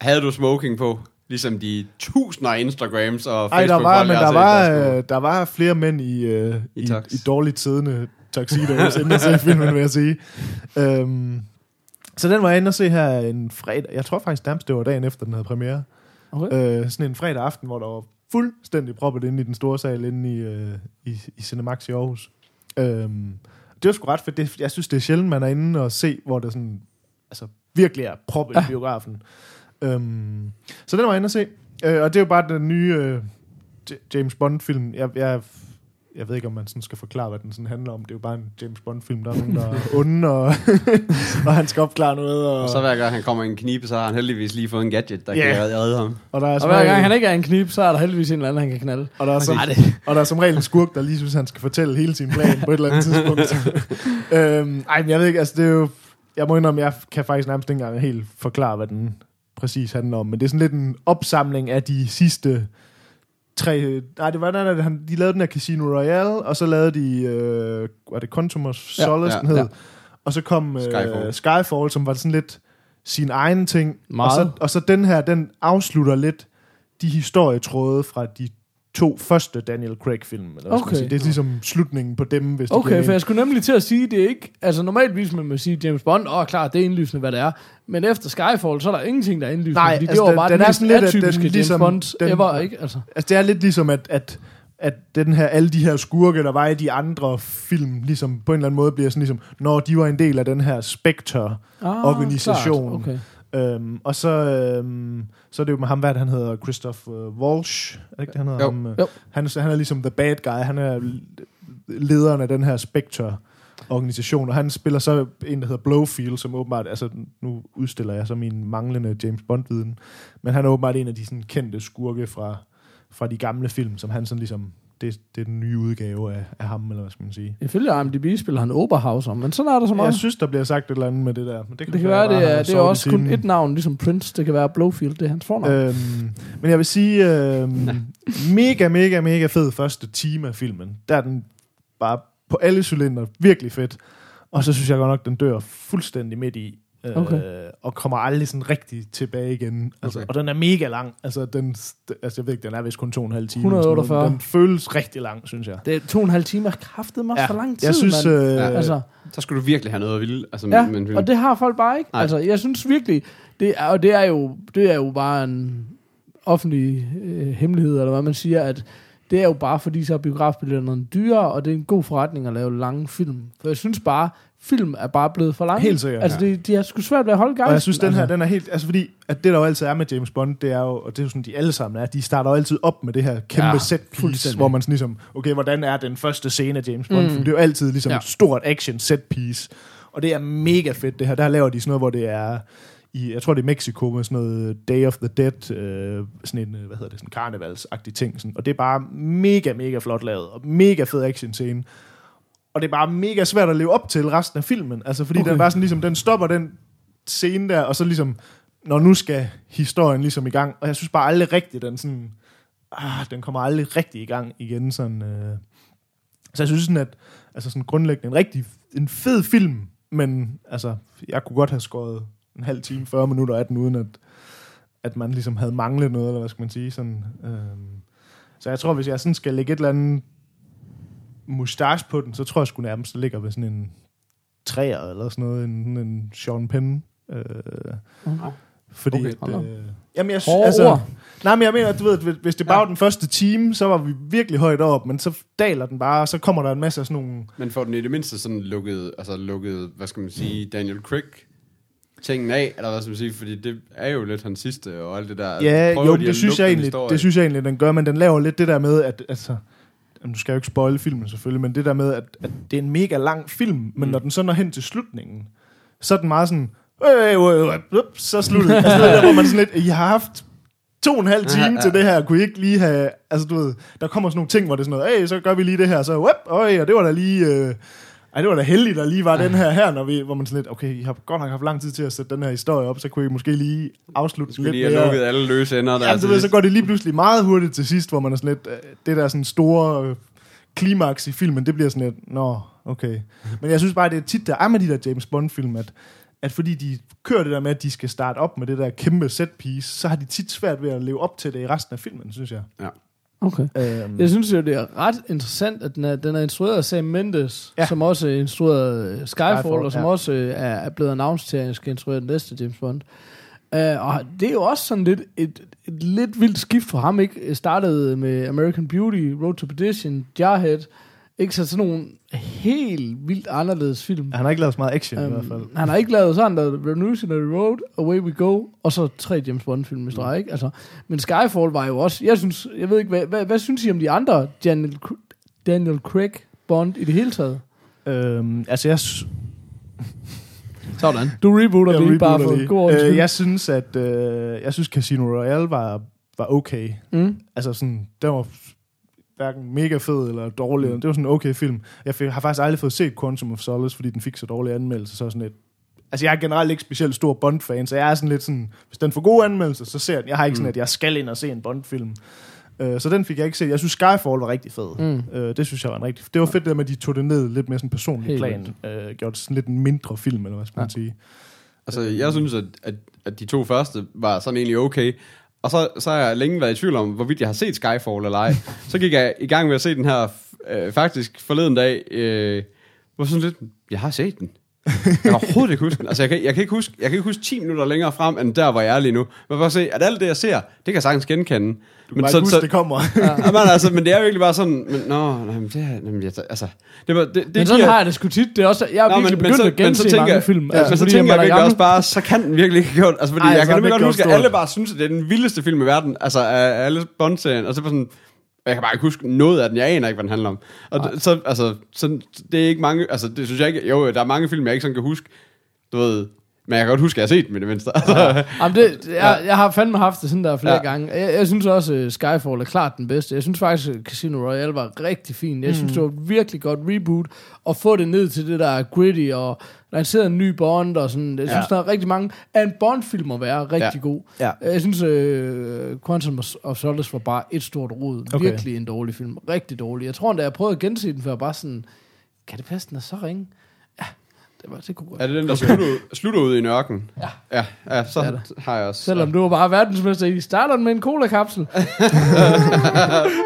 [SPEAKER 4] havde du smoking på? Ligesom de tusinder af Instagrams og
[SPEAKER 3] Ej, der
[SPEAKER 4] Facebook
[SPEAKER 3] var, men der var,
[SPEAKER 4] øh,
[SPEAKER 3] øh, der var flere mænd i, øh,
[SPEAKER 4] I
[SPEAKER 3] i,
[SPEAKER 4] tux.
[SPEAKER 3] i dårligt siddende tuxedos, inden se filmen, vil jeg sige. Øhm, så den var jeg inde og se her en fredag. Jeg tror faktisk nærmest, det var dagen efter, den havde premiere.
[SPEAKER 2] Okay.
[SPEAKER 3] Øh, sådan en fredag aften, hvor der var fuldstændig proppet inde i den store sal inde i, øh, i, i Cinemax i Aarhus. Øhm, det var sgu ret fedt. Det, jeg synes, det er sjældent, man er inde og se, hvor der sådan, altså, virkelig er proppet ja. i biografen. Øhm, så den var jeg inde og se. Øh, og det er jo bare den nye øh, James Bond-film. Jeg, jeg, jeg ved ikke, om man sådan skal forklare, hvad den sådan handler om. Det er jo bare en James Bond-film. Der er nogen, der er onde, og, og han skal opklare noget. Og,
[SPEAKER 4] Og så hver gang han kommer i en knibe, så har han heldigvis lige fået en gadget, der
[SPEAKER 3] Ja.
[SPEAKER 4] kan redde- ham.
[SPEAKER 3] og der er
[SPEAKER 2] Og hver gang han ikke er en knib, så er der heldigvis en eller anden, han kan knalde.
[SPEAKER 3] Og der, er som, og der er som regel en skurk, der lige synes, han skal fortælle hele sin plan på et eller andet tidspunkt. øhm, ej, men jeg ved ikke, altså det er jo... Jeg må indrømme, jeg kan faktisk nærmest ikke engang helt forklare, hvad den præcis handler om. Men det er sådan lidt en opsamling af de sidste tre... Nej, det var den, der, han- de lavede den her Casino Royale, og så lavede de... Øh, var det Quantum of
[SPEAKER 2] Ja,
[SPEAKER 3] Solace,
[SPEAKER 4] ja,
[SPEAKER 3] den hed?
[SPEAKER 2] ja.
[SPEAKER 3] Og så kom øh,
[SPEAKER 4] Skyfall.
[SPEAKER 3] Skyfall, som var sådan lidt sin egen ting. Og
[SPEAKER 2] Meget.
[SPEAKER 3] så, og så den her, den afslutter lidt de historietråde fra de to første Daniel Craig-film. Eller
[SPEAKER 2] Okay.
[SPEAKER 3] sige. Det er ligesom slutningen på dem, hvis det
[SPEAKER 2] Okay, for jeg skulle nemlig til at sige, det er ikke... Altså normalvis man må sige James Bond, åh klart, det er indlysende, hvad det er. Men efter Skyfall, så er der ingenting, der er indlysende.
[SPEAKER 3] Nej,
[SPEAKER 2] fordi
[SPEAKER 3] altså,
[SPEAKER 2] det var bare
[SPEAKER 3] den
[SPEAKER 2] den,
[SPEAKER 3] er sådan lidt, at den
[SPEAKER 2] atypiske James
[SPEAKER 3] ligesom-
[SPEAKER 2] Bond
[SPEAKER 3] den-
[SPEAKER 2] ever, ikke? Altså.
[SPEAKER 3] Altså, det er lidt ligesom, at, at, at den her, alle de her skurke, der var i de andre film, ligesom på en eller anden måde bliver sådan ligesom, når de var en del af den her Spectre-organisation.
[SPEAKER 2] Ah, okay.
[SPEAKER 3] Øhm, og så, øhm, så er det jo med ham, hvad han hedder, Christoph uh, Walsh, er det ikke det, han hedder?
[SPEAKER 4] Jo.
[SPEAKER 3] Ham, øh,
[SPEAKER 2] Jo.
[SPEAKER 3] Han, er- han er ligesom the bad guy, han er lederen af den her Spectre organisation, og han spiller så en, der hedder Blowfield, som åbenbart, altså nu udstiller jeg så min manglende James Bond-viden, men han er åbenbart en af de sådan, kendte skurke fra, fra de gamle film, som han sådan ligesom, det, det er den nye udgave af, af ham, eller hvad skal man sige.
[SPEAKER 2] Ifølge IMDb spiller han Oberhauser, men sådan er der så meget.
[SPEAKER 3] Jeg synes, der bliver sagt et eller andet med det der. Men det,
[SPEAKER 2] det kan være, det er, det er også kun et navn, ligesom Prince. Det kan være Blowfield, det er hans fornavn. Øh,
[SPEAKER 3] Øhm, men jeg vil sige, øhm, mega, mega, mega fed første time af filmen. Der er den bare på alle cylinder virkelig fedt. Og så synes jeg godt nok, den dør fuldstændig midt i. Øh,
[SPEAKER 2] Okay.
[SPEAKER 3] Og kommer aldrig sådan rigtig tilbage igen. Altså,
[SPEAKER 4] Okay.
[SPEAKER 3] Og den er mega lang. Altså, den, altså jeg ved ikke, den er vist kun to og en halv time.
[SPEAKER 2] 148.
[SPEAKER 3] eller sådan noget. Den føles rigtig lang, synes jeg.
[SPEAKER 2] det er to og en halv time, kraftet mig ja, for lang tid,
[SPEAKER 3] jeg synes,
[SPEAKER 2] mand.
[SPEAKER 3] øh,
[SPEAKER 4] Ja.
[SPEAKER 2] altså,
[SPEAKER 4] Så skulle du virkelig have noget at ville. Altså,
[SPEAKER 2] ja,
[SPEAKER 4] men,
[SPEAKER 2] og det har folk bare ikke.
[SPEAKER 4] Nej.
[SPEAKER 2] Altså, jeg synes virkelig, det er, og det er jo, det er jo bare en offentlig øh, hemmelighed, eller hvad man siger, at det er jo bare fordi, så er biografbilletterne dyrere, og det er en god forretning at lave lange film. For jeg synes bare, film er bare blevet for lange.
[SPEAKER 3] Helt sikkert,
[SPEAKER 2] Altså,
[SPEAKER 3] ja.
[SPEAKER 2] det, de har sgu svært ved at holde gejsten.
[SPEAKER 3] Og jeg synes, den her,
[SPEAKER 2] altså.
[SPEAKER 3] den er helt... Altså, fordi at det, der jo altid er med James Bond, det er jo, og det er jo sådan, de alle sammen er, de starter jo altid op med det her kæmpe
[SPEAKER 2] Ja,
[SPEAKER 3] ja, set piece,
[SPEAKER 2] fuldstændig.
[SPEAKER 3] hvor man sådan ligesom, okay, hvordan er den første scene af James Bond?
[SPEAKER 2] Mm.
[SPEAKER 3] Det er jo altid ligesom
[SPEAKER 2] Ja.
[SPEAKER 3] ja. et stort action set piece. Og det er mega fedt, det her. Der laver de sådan noget, hvor det er i, jeg tror det er Mexico med sådan noget Day of the Dead, øh, sådan en, øh, hvad hedder det, sådan karnevalsagtig ting. Sådan. Og det er bare mega, mega flot lavet, og mega fed action scene. Og det er bare mega svært at leve op til resten af filmen. Altså, fordi
[SPEAKER 2] Okay.
[SPEAKER 3] den bare sådan ligesom, den stopper den scene der, og så ligesom, når nu skal historien ligesom i gang. Og jeg synes bare aldrig rigtigt, den sådan, ah, den kommer aldrig rigtig i gang igen. Sådan, øh. Så jeg synes sådan, at altså sådan grundlæggende en rigtig en fed film, men altså, jeg kunne godt have skåret en halv time, 40 minutter af den, uden at, at man ligesom havde manglet noget, eller hvad skal man sige. Sådan, øh. Så jeg tror, hvis jeg sådan skal lægge et eller andet mustache på den, så tror jeg sgu nærmest, det ligger ved sådan en træer eller sådan noget, en, en Sean Penn. Øh, fordi,
[SPEAKER 4] Okay.
[SPEAKER 3] okay,
[SPEAKER 2] Hold
[SPEAKER 3] at, øh, jamen jeg,
[SPEAKER 2] Hårde
[SPEAKER 3] altså,
[SPEAKER 2] ord.
[SPEAKER 3] nej, men jeg mener, at du ved, hvis- hvis det bare
[SPEAKER 2] Ja.
[SPEAKER 3] var den første time, så var vi virkelig højt op, men så daler den bare, og så kommer der en masse af sådan nogle,
[SPEAKER 4] Men får den i det mindste sådan lukket, altså lukket, hvad skal man sige, Daniel Craig tingen af, eller hvad skal man sige, fordi det er jo lidt hans sidste og alt det der.
[SPEAKER 3] ja,
[SPEAKER 4] Prøver
[SPEAKER 3] jo,
[SPEAKER 4] de
[SPEAKER 3] det synes, jeg egentlig, det synes jeg egentlig, den gør, men den laver lidt det der med, at, altså, du skal jo ikke spoile filmen selvfølgelig, men det der med, at, at det er en mega lang film, men
[SPEAKER 4] Mm.
[SPEAKER 3] når den så når hen til slutningen, så er den meget sådan, øh, øh, øh, øh, så slutter det. Altså, det er der, hvor man sådan lidt, I har haft to og en halv time
[SPEAKER 4] Ja, ja.
[SPEAKER 3] til det her, kunne I ikke lige have, altså du ved, der kommer sådan nogle ting, hvor det er sådan noget, hey, så gør vi lige det her, så, whoop, øj, og det var da lige, øh, ej, det var da heldigt, der lige var den her her, når vi, hvor man sådan lidt, okay, I har godt nok haft lang tid til at sætte den her historie op, så kunne I måske lige afslutte
[SPEAKER 4] Skulle
[SPEAKER 3] lidt
[SPEAKER 4] lige have lukket alle løse ender der.
[SPEAKER 3] Ja, du
[SPEAKER 4] til
[SPEAKER 3] ved, så går det lige pludselig meget hurtigt til sidst, hvor man er sådan lidt, øh, det der sådan store øh, klimaks i filmen, det bliver sådan lidt, nå, okay. Men jeg synes bare, det er tit, der er med de der James Bond-film, at, at fordi de kører det der med, at de skal starte op med det der kæmpe set piece, så har de tit svært ved at leve op til det i resten af filmen, synes jeg.
[SPEAKER 4] Ja.
[SPEAKER 2] Okay.
[SPEAKER 3] Øhm,
[SPEAKER 2] Jeg synes jo, det er ret interessant, at den er, den er instrueret af Sam Mendes,
[SPEAKER 3] ja.
[SPEAKER 2] Som også instruerede Skyfall, Skyfall
[SPEAKER 3] Skyfall,
[SPEAKER 2] og som
[SPEAKER 3] ja.
[SPEAKER 2] også øh, er, er blevet announced til, at han skal instruere den næste James Bond. Uh, og det er jo også sådan lidt et, et lidt vildt skift for ham, ikke? Startede med American Beauty, Road to Perdition, Jarhead, ikke så sådan nogle helt vildt anderledes film.
[SPEAKER 3] han har ikke lavet så meget action um, i hvert fald.
[SPEAKER 2] Han har ikke lavet sådan der Revolutionary Road, Away We Go, og så tre James Bond-film i streg, ikke? Altså, men Skyfall var jo også, jeg synes, jeg ved ikke, hvad, hvad, hvad synes I om de andre Daniel, Daniel Craig Bond i det hele taget?
[SPEAKER 3] Øhm, altså, jeg,
[SPEAKER 2] Sådan. Du rebooter
[SPEAKER 3] jeg
[SPEAKER 2] lige bare
[SPEAKER 3] rebooter
[SPEAKER 2] for
[SPEAKER 3] lige.
[SPEAKER 2] god ordens
[SPEAKER 3] øh,
[SPEAKER 2] skyld.
[SPEAKER 3] Jeg synes, at øh, jeg synes Casino Royale var, var okay.
[SPEAKER 2] Mm.
[SPEAKER 3] Altså sådan, den var hverken mega fed eller dårlig. Mm. Det var sådan en okay film. Jeg fik, har faktisk aldrig fået set Quantum of Solace, fordi den fik så dårlige anmeldelser. Så sådan et, altså jeg er generelt ikke specielt stor Bond-fan, så jeg er sådan lidt sådan, hvis den får gode anmeldelser, så ser jeg den. Jeg har ikke sådan, at jeg skal ind og se en Bond-film. Uh, så den fik jeg ikke set. Jeg synes Skyfall var rigtig fed.
[SPEAKER 2] Mm.
[SPEAKER 3] Uh, det synes jeg var en rigtig Det var fedt det der med, at de tog det ned lidt mere sådan personlig
[SPEAKER 2] Helt
[SPEAKER 3] plan. Uh, gjorde det sådan lidt en mindre film, eller hvad skal man sige.
[SPEAKER 4] Altså, jeg synes, at, at, at de to første var sådan egentlig okay. Og så, så har jeg længe været i tvivl om, hvorvidt jeg har set Skyfall eller ej. så gik jeg i gang med at se den her, øh, faktisk forleden dag, øh, hvor sådan lidt, jeg har set den. Jeg kan overhovedet ikke huske den. Altså, jeg kan, jeg, kan ikke huske, jeg kan ikke huske 10 minutter længere frem, end der, hvor jeg er lige nu. Men bare se, at alt det, jeg ser, det kan jeg sagtens genkende.
[SPEAKER 3] Du kan bare så, huske, det kommer.
[SPEAKER 4] ja, men, altså, men det er virkelig bare sådan, men, nå, nej, men det er, jamen, jeg, altså, det var, det, det
[SPEAKER 2] Men sådan
[SPEAKER 4] giver-
[SPEAKER 2] har jeg det sgu tit. Det er også, jeg er
[SPEAKER 4] Nå,
[SPEAKER 2] virkelig begyndt at gense mange film.
[SPEAKER 4] Ja, men så
[SPEAKER 2] fordi
[SPEAKER 4] tænker jeg
[SPEAKER 2] er
[SPEAKER 4] virkelig også bare, så kan den virkelig ikke gjort. Altså, fordi
[SPEAKER 3] Ej,
[SPEAKER 4] jeg
[SPEAKER 3] så
[SPEAKER 4] kan nemlig godt
[SPEAKER 3] ikke
[SPEAKER 4] huske, at alle bare synes, at det er den vildeste film i verden. Altså, af alle Bond-serien. Og så bare sådan, jeg kan bare ikke huske noget af den. Jeg aner ikke, hvad den handler om. Og d- så, altså, så, det er ikke mange, altså, det synes jeg ikke, jo, der er mange film, jeg ikke sådan kan huske. Du ved, men jeg kan godt huske, at jeg har set dem i det mindste. Altså,
[SPEAKER 2] Jamen det, jeg, jeg har fandme haft det sådan der flere
[SPEAKER 4] Ja.
[SPEAKER 2] ja. gange. Jeg, jeg synes også, uh, Skyfall er klart den bedste. Jeg synes faktisk, at Casino Royale var rigtig fin. Jeg synes, det var et virkelig godt reboot. at få det ned til det der gritty og lancere en ny Bond og sådan. Jeg synes,
[SPEAKER 3] Ja.
[SPEAKER 2] der er rigtig mange... At en Bond-film må være rigtig
[SPEAKER 4] Ja.
[SPEAKER 2] god.
[SPEAKER 3] Ja.
[SPEAKER 2] Jeg synes, uh, Quantum of Solace var bare et stort rod.
[SPEAKER 3] Okay.
[SPEAKER 2] Virkelig en dårlig film. Rigtig dårlig. Jeg tror, da jeg prøvede at gense den, før jeg bare sådan... Kan det passe, den er så ringe? Det, var, det kunne godt.
[SPEAKER 4] er det den, der slutter, ud, slutter ud i en ørken?
[SPEAKER 2] Ja.
[SPEAKER 4] Ja, ja så
[SPEAKER 2] Det er det.
[SPEAKER 4] har jeg også.
[SPEAKER 2] Selvom du var bare verdensmester i, starter den med en cola-kapsel.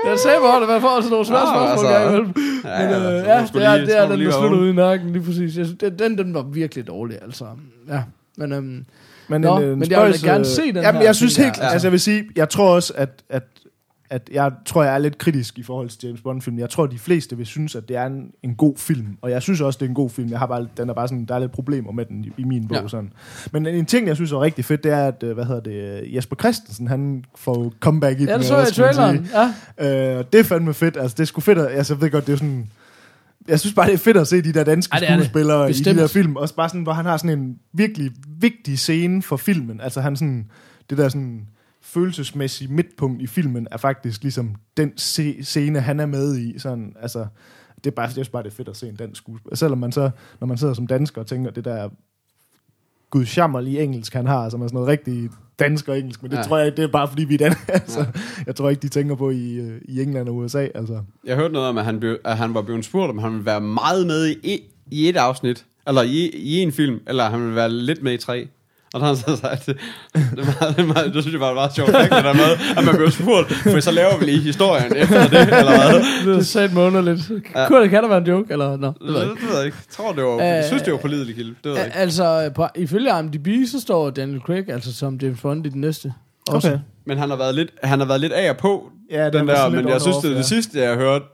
[SPEAKER 2] jeg sagde bare, det var for sådan nogle svære
[SPEAKER 4] Ah,
[SPEAKER 2] spørgsmål,
[SPEAKER 4] altså.
[SPEAKER 2] imellem.
[SPEAKER 4] Ja,
[SPEAKER 2] Men, øh, ja, det er, det er den, der slutter ud i nakken, lige præcis. Jeg synes, den, den, den var virkelig dårlig, altså. Ja, men øhm,
[SPEAKER 3] Men,
[SPEAKER 2] Nå,
[SPEAKER 3] en, en
[SPEAKER 2] men jeg vil da gerne
[SPEAKER 3] øh,
[SPEAKER 2] se den
[SPEAKER 3] Jamen,
[SPEAKER 2] her,
[SPEAKER 3] jeg synes
[SPEAKER 2] tænker
[SPEAKER 3] helt,
[SPEAKER 2] jeg.
[SPEAKER 3] ja. altså jeg vil sige, jeg tror også, at, at, at jeg tror, jeg er lidt kritisk i forhold til James Bond-film. Jeg tror, de fleste vil synes, at det er en, en god film. Og jeg synes også, det er en god film. Jeg har bare, den er bare sådan, der er lidt problemer med den i, i min bog.
[SPEAKER 4] Ja.
[SPEAKER 3] Ja. Sådan. Men en ting, jeg synes er rigtig fedt, det er, at, øh, hvad hedder det, øh, Jesper Christensen, han får comeback i
[SPEAKER 2] ja,
[SPEAKER 3] den.
[SPEAKER 2] det så jeg i traileren. Ja.
[SPEAKER 3] Øh, det er fandme fedt. Altså, det er sgu fedt. At, altså, jeg ved godt, det er sådan... Jeg synes bare, det er fedt at se de der danske
[SPEAKER 2] Ej, det er det.
[SPEAKER 3] skuespillere i de der film. Også bare sådan, hvor han har sådan en virkelig vigtig scene for filmen. Altså han sådan... Det der sådan følelsesmæssige midtpunkt i filmen er faktisk ligesom den scene, han er med i. Sådan, altså, det er bare, jeg synes bare, det er fedt at se en dansk skuespiller. Selvom man så, når man sidder som dansker og tænker, det der gudsjammerlige engelsk, han har, som er sådan noget rigtig dansk og engelsk, men det
[SPEAKER 4] Ja.
[SPEAKER 3] ja. tror jeg ikke, det er bare fordi, vi er dan- altså, Jeg tror ikke, de tænker på i, øh, i England og USA. Altså.
[SPEAKER 4] Jeg hørte noget om, at han, blev, at han var blevet spurgt, om han ville være meget med i, i, i et afsnit, eller i, i en film, eller han ville være lidt med i tre. Og der har han så sagt, det, det, er meget, det, er meget, det synes jeg var et meget sjovt fakt, det der med, at man blev spurgt, for så laver vi lige historien efter det, eller hvad?
[SPEAKER 2] Det er sat mig underligt.
[SPEAKER 4] Ja.
[SPEAKER 2] Kunne det, kan der være en joke? Eller, nå, det
[SPEAKER 4] Det,
[SPEAKER 2] ved jeg
[SPEAKER 4] det,
[SPEAKER 2] ikke.
[SPEAKER 4] ved jeg ikke. Jeg tror, det var, jeg
[SPEAKER 2] Øh,
[SPEAKER 4] synes, det var på lidelig kilde. Det ved jeg ikke.
[SPEAKER 2] Altså, på, ifølge IMDb, så står Daniel Craig altså som James Bond i den næste. Også.
[SPEAKER 4] Men han har været lidt, han har været lidt af og på,
[SPEAKER 3] Ja,
[SPEAKER 4] den
[SPEAKER 3] var
[SPEAKER 4] der, men jeg synes, det, det sidste, jeg hørte,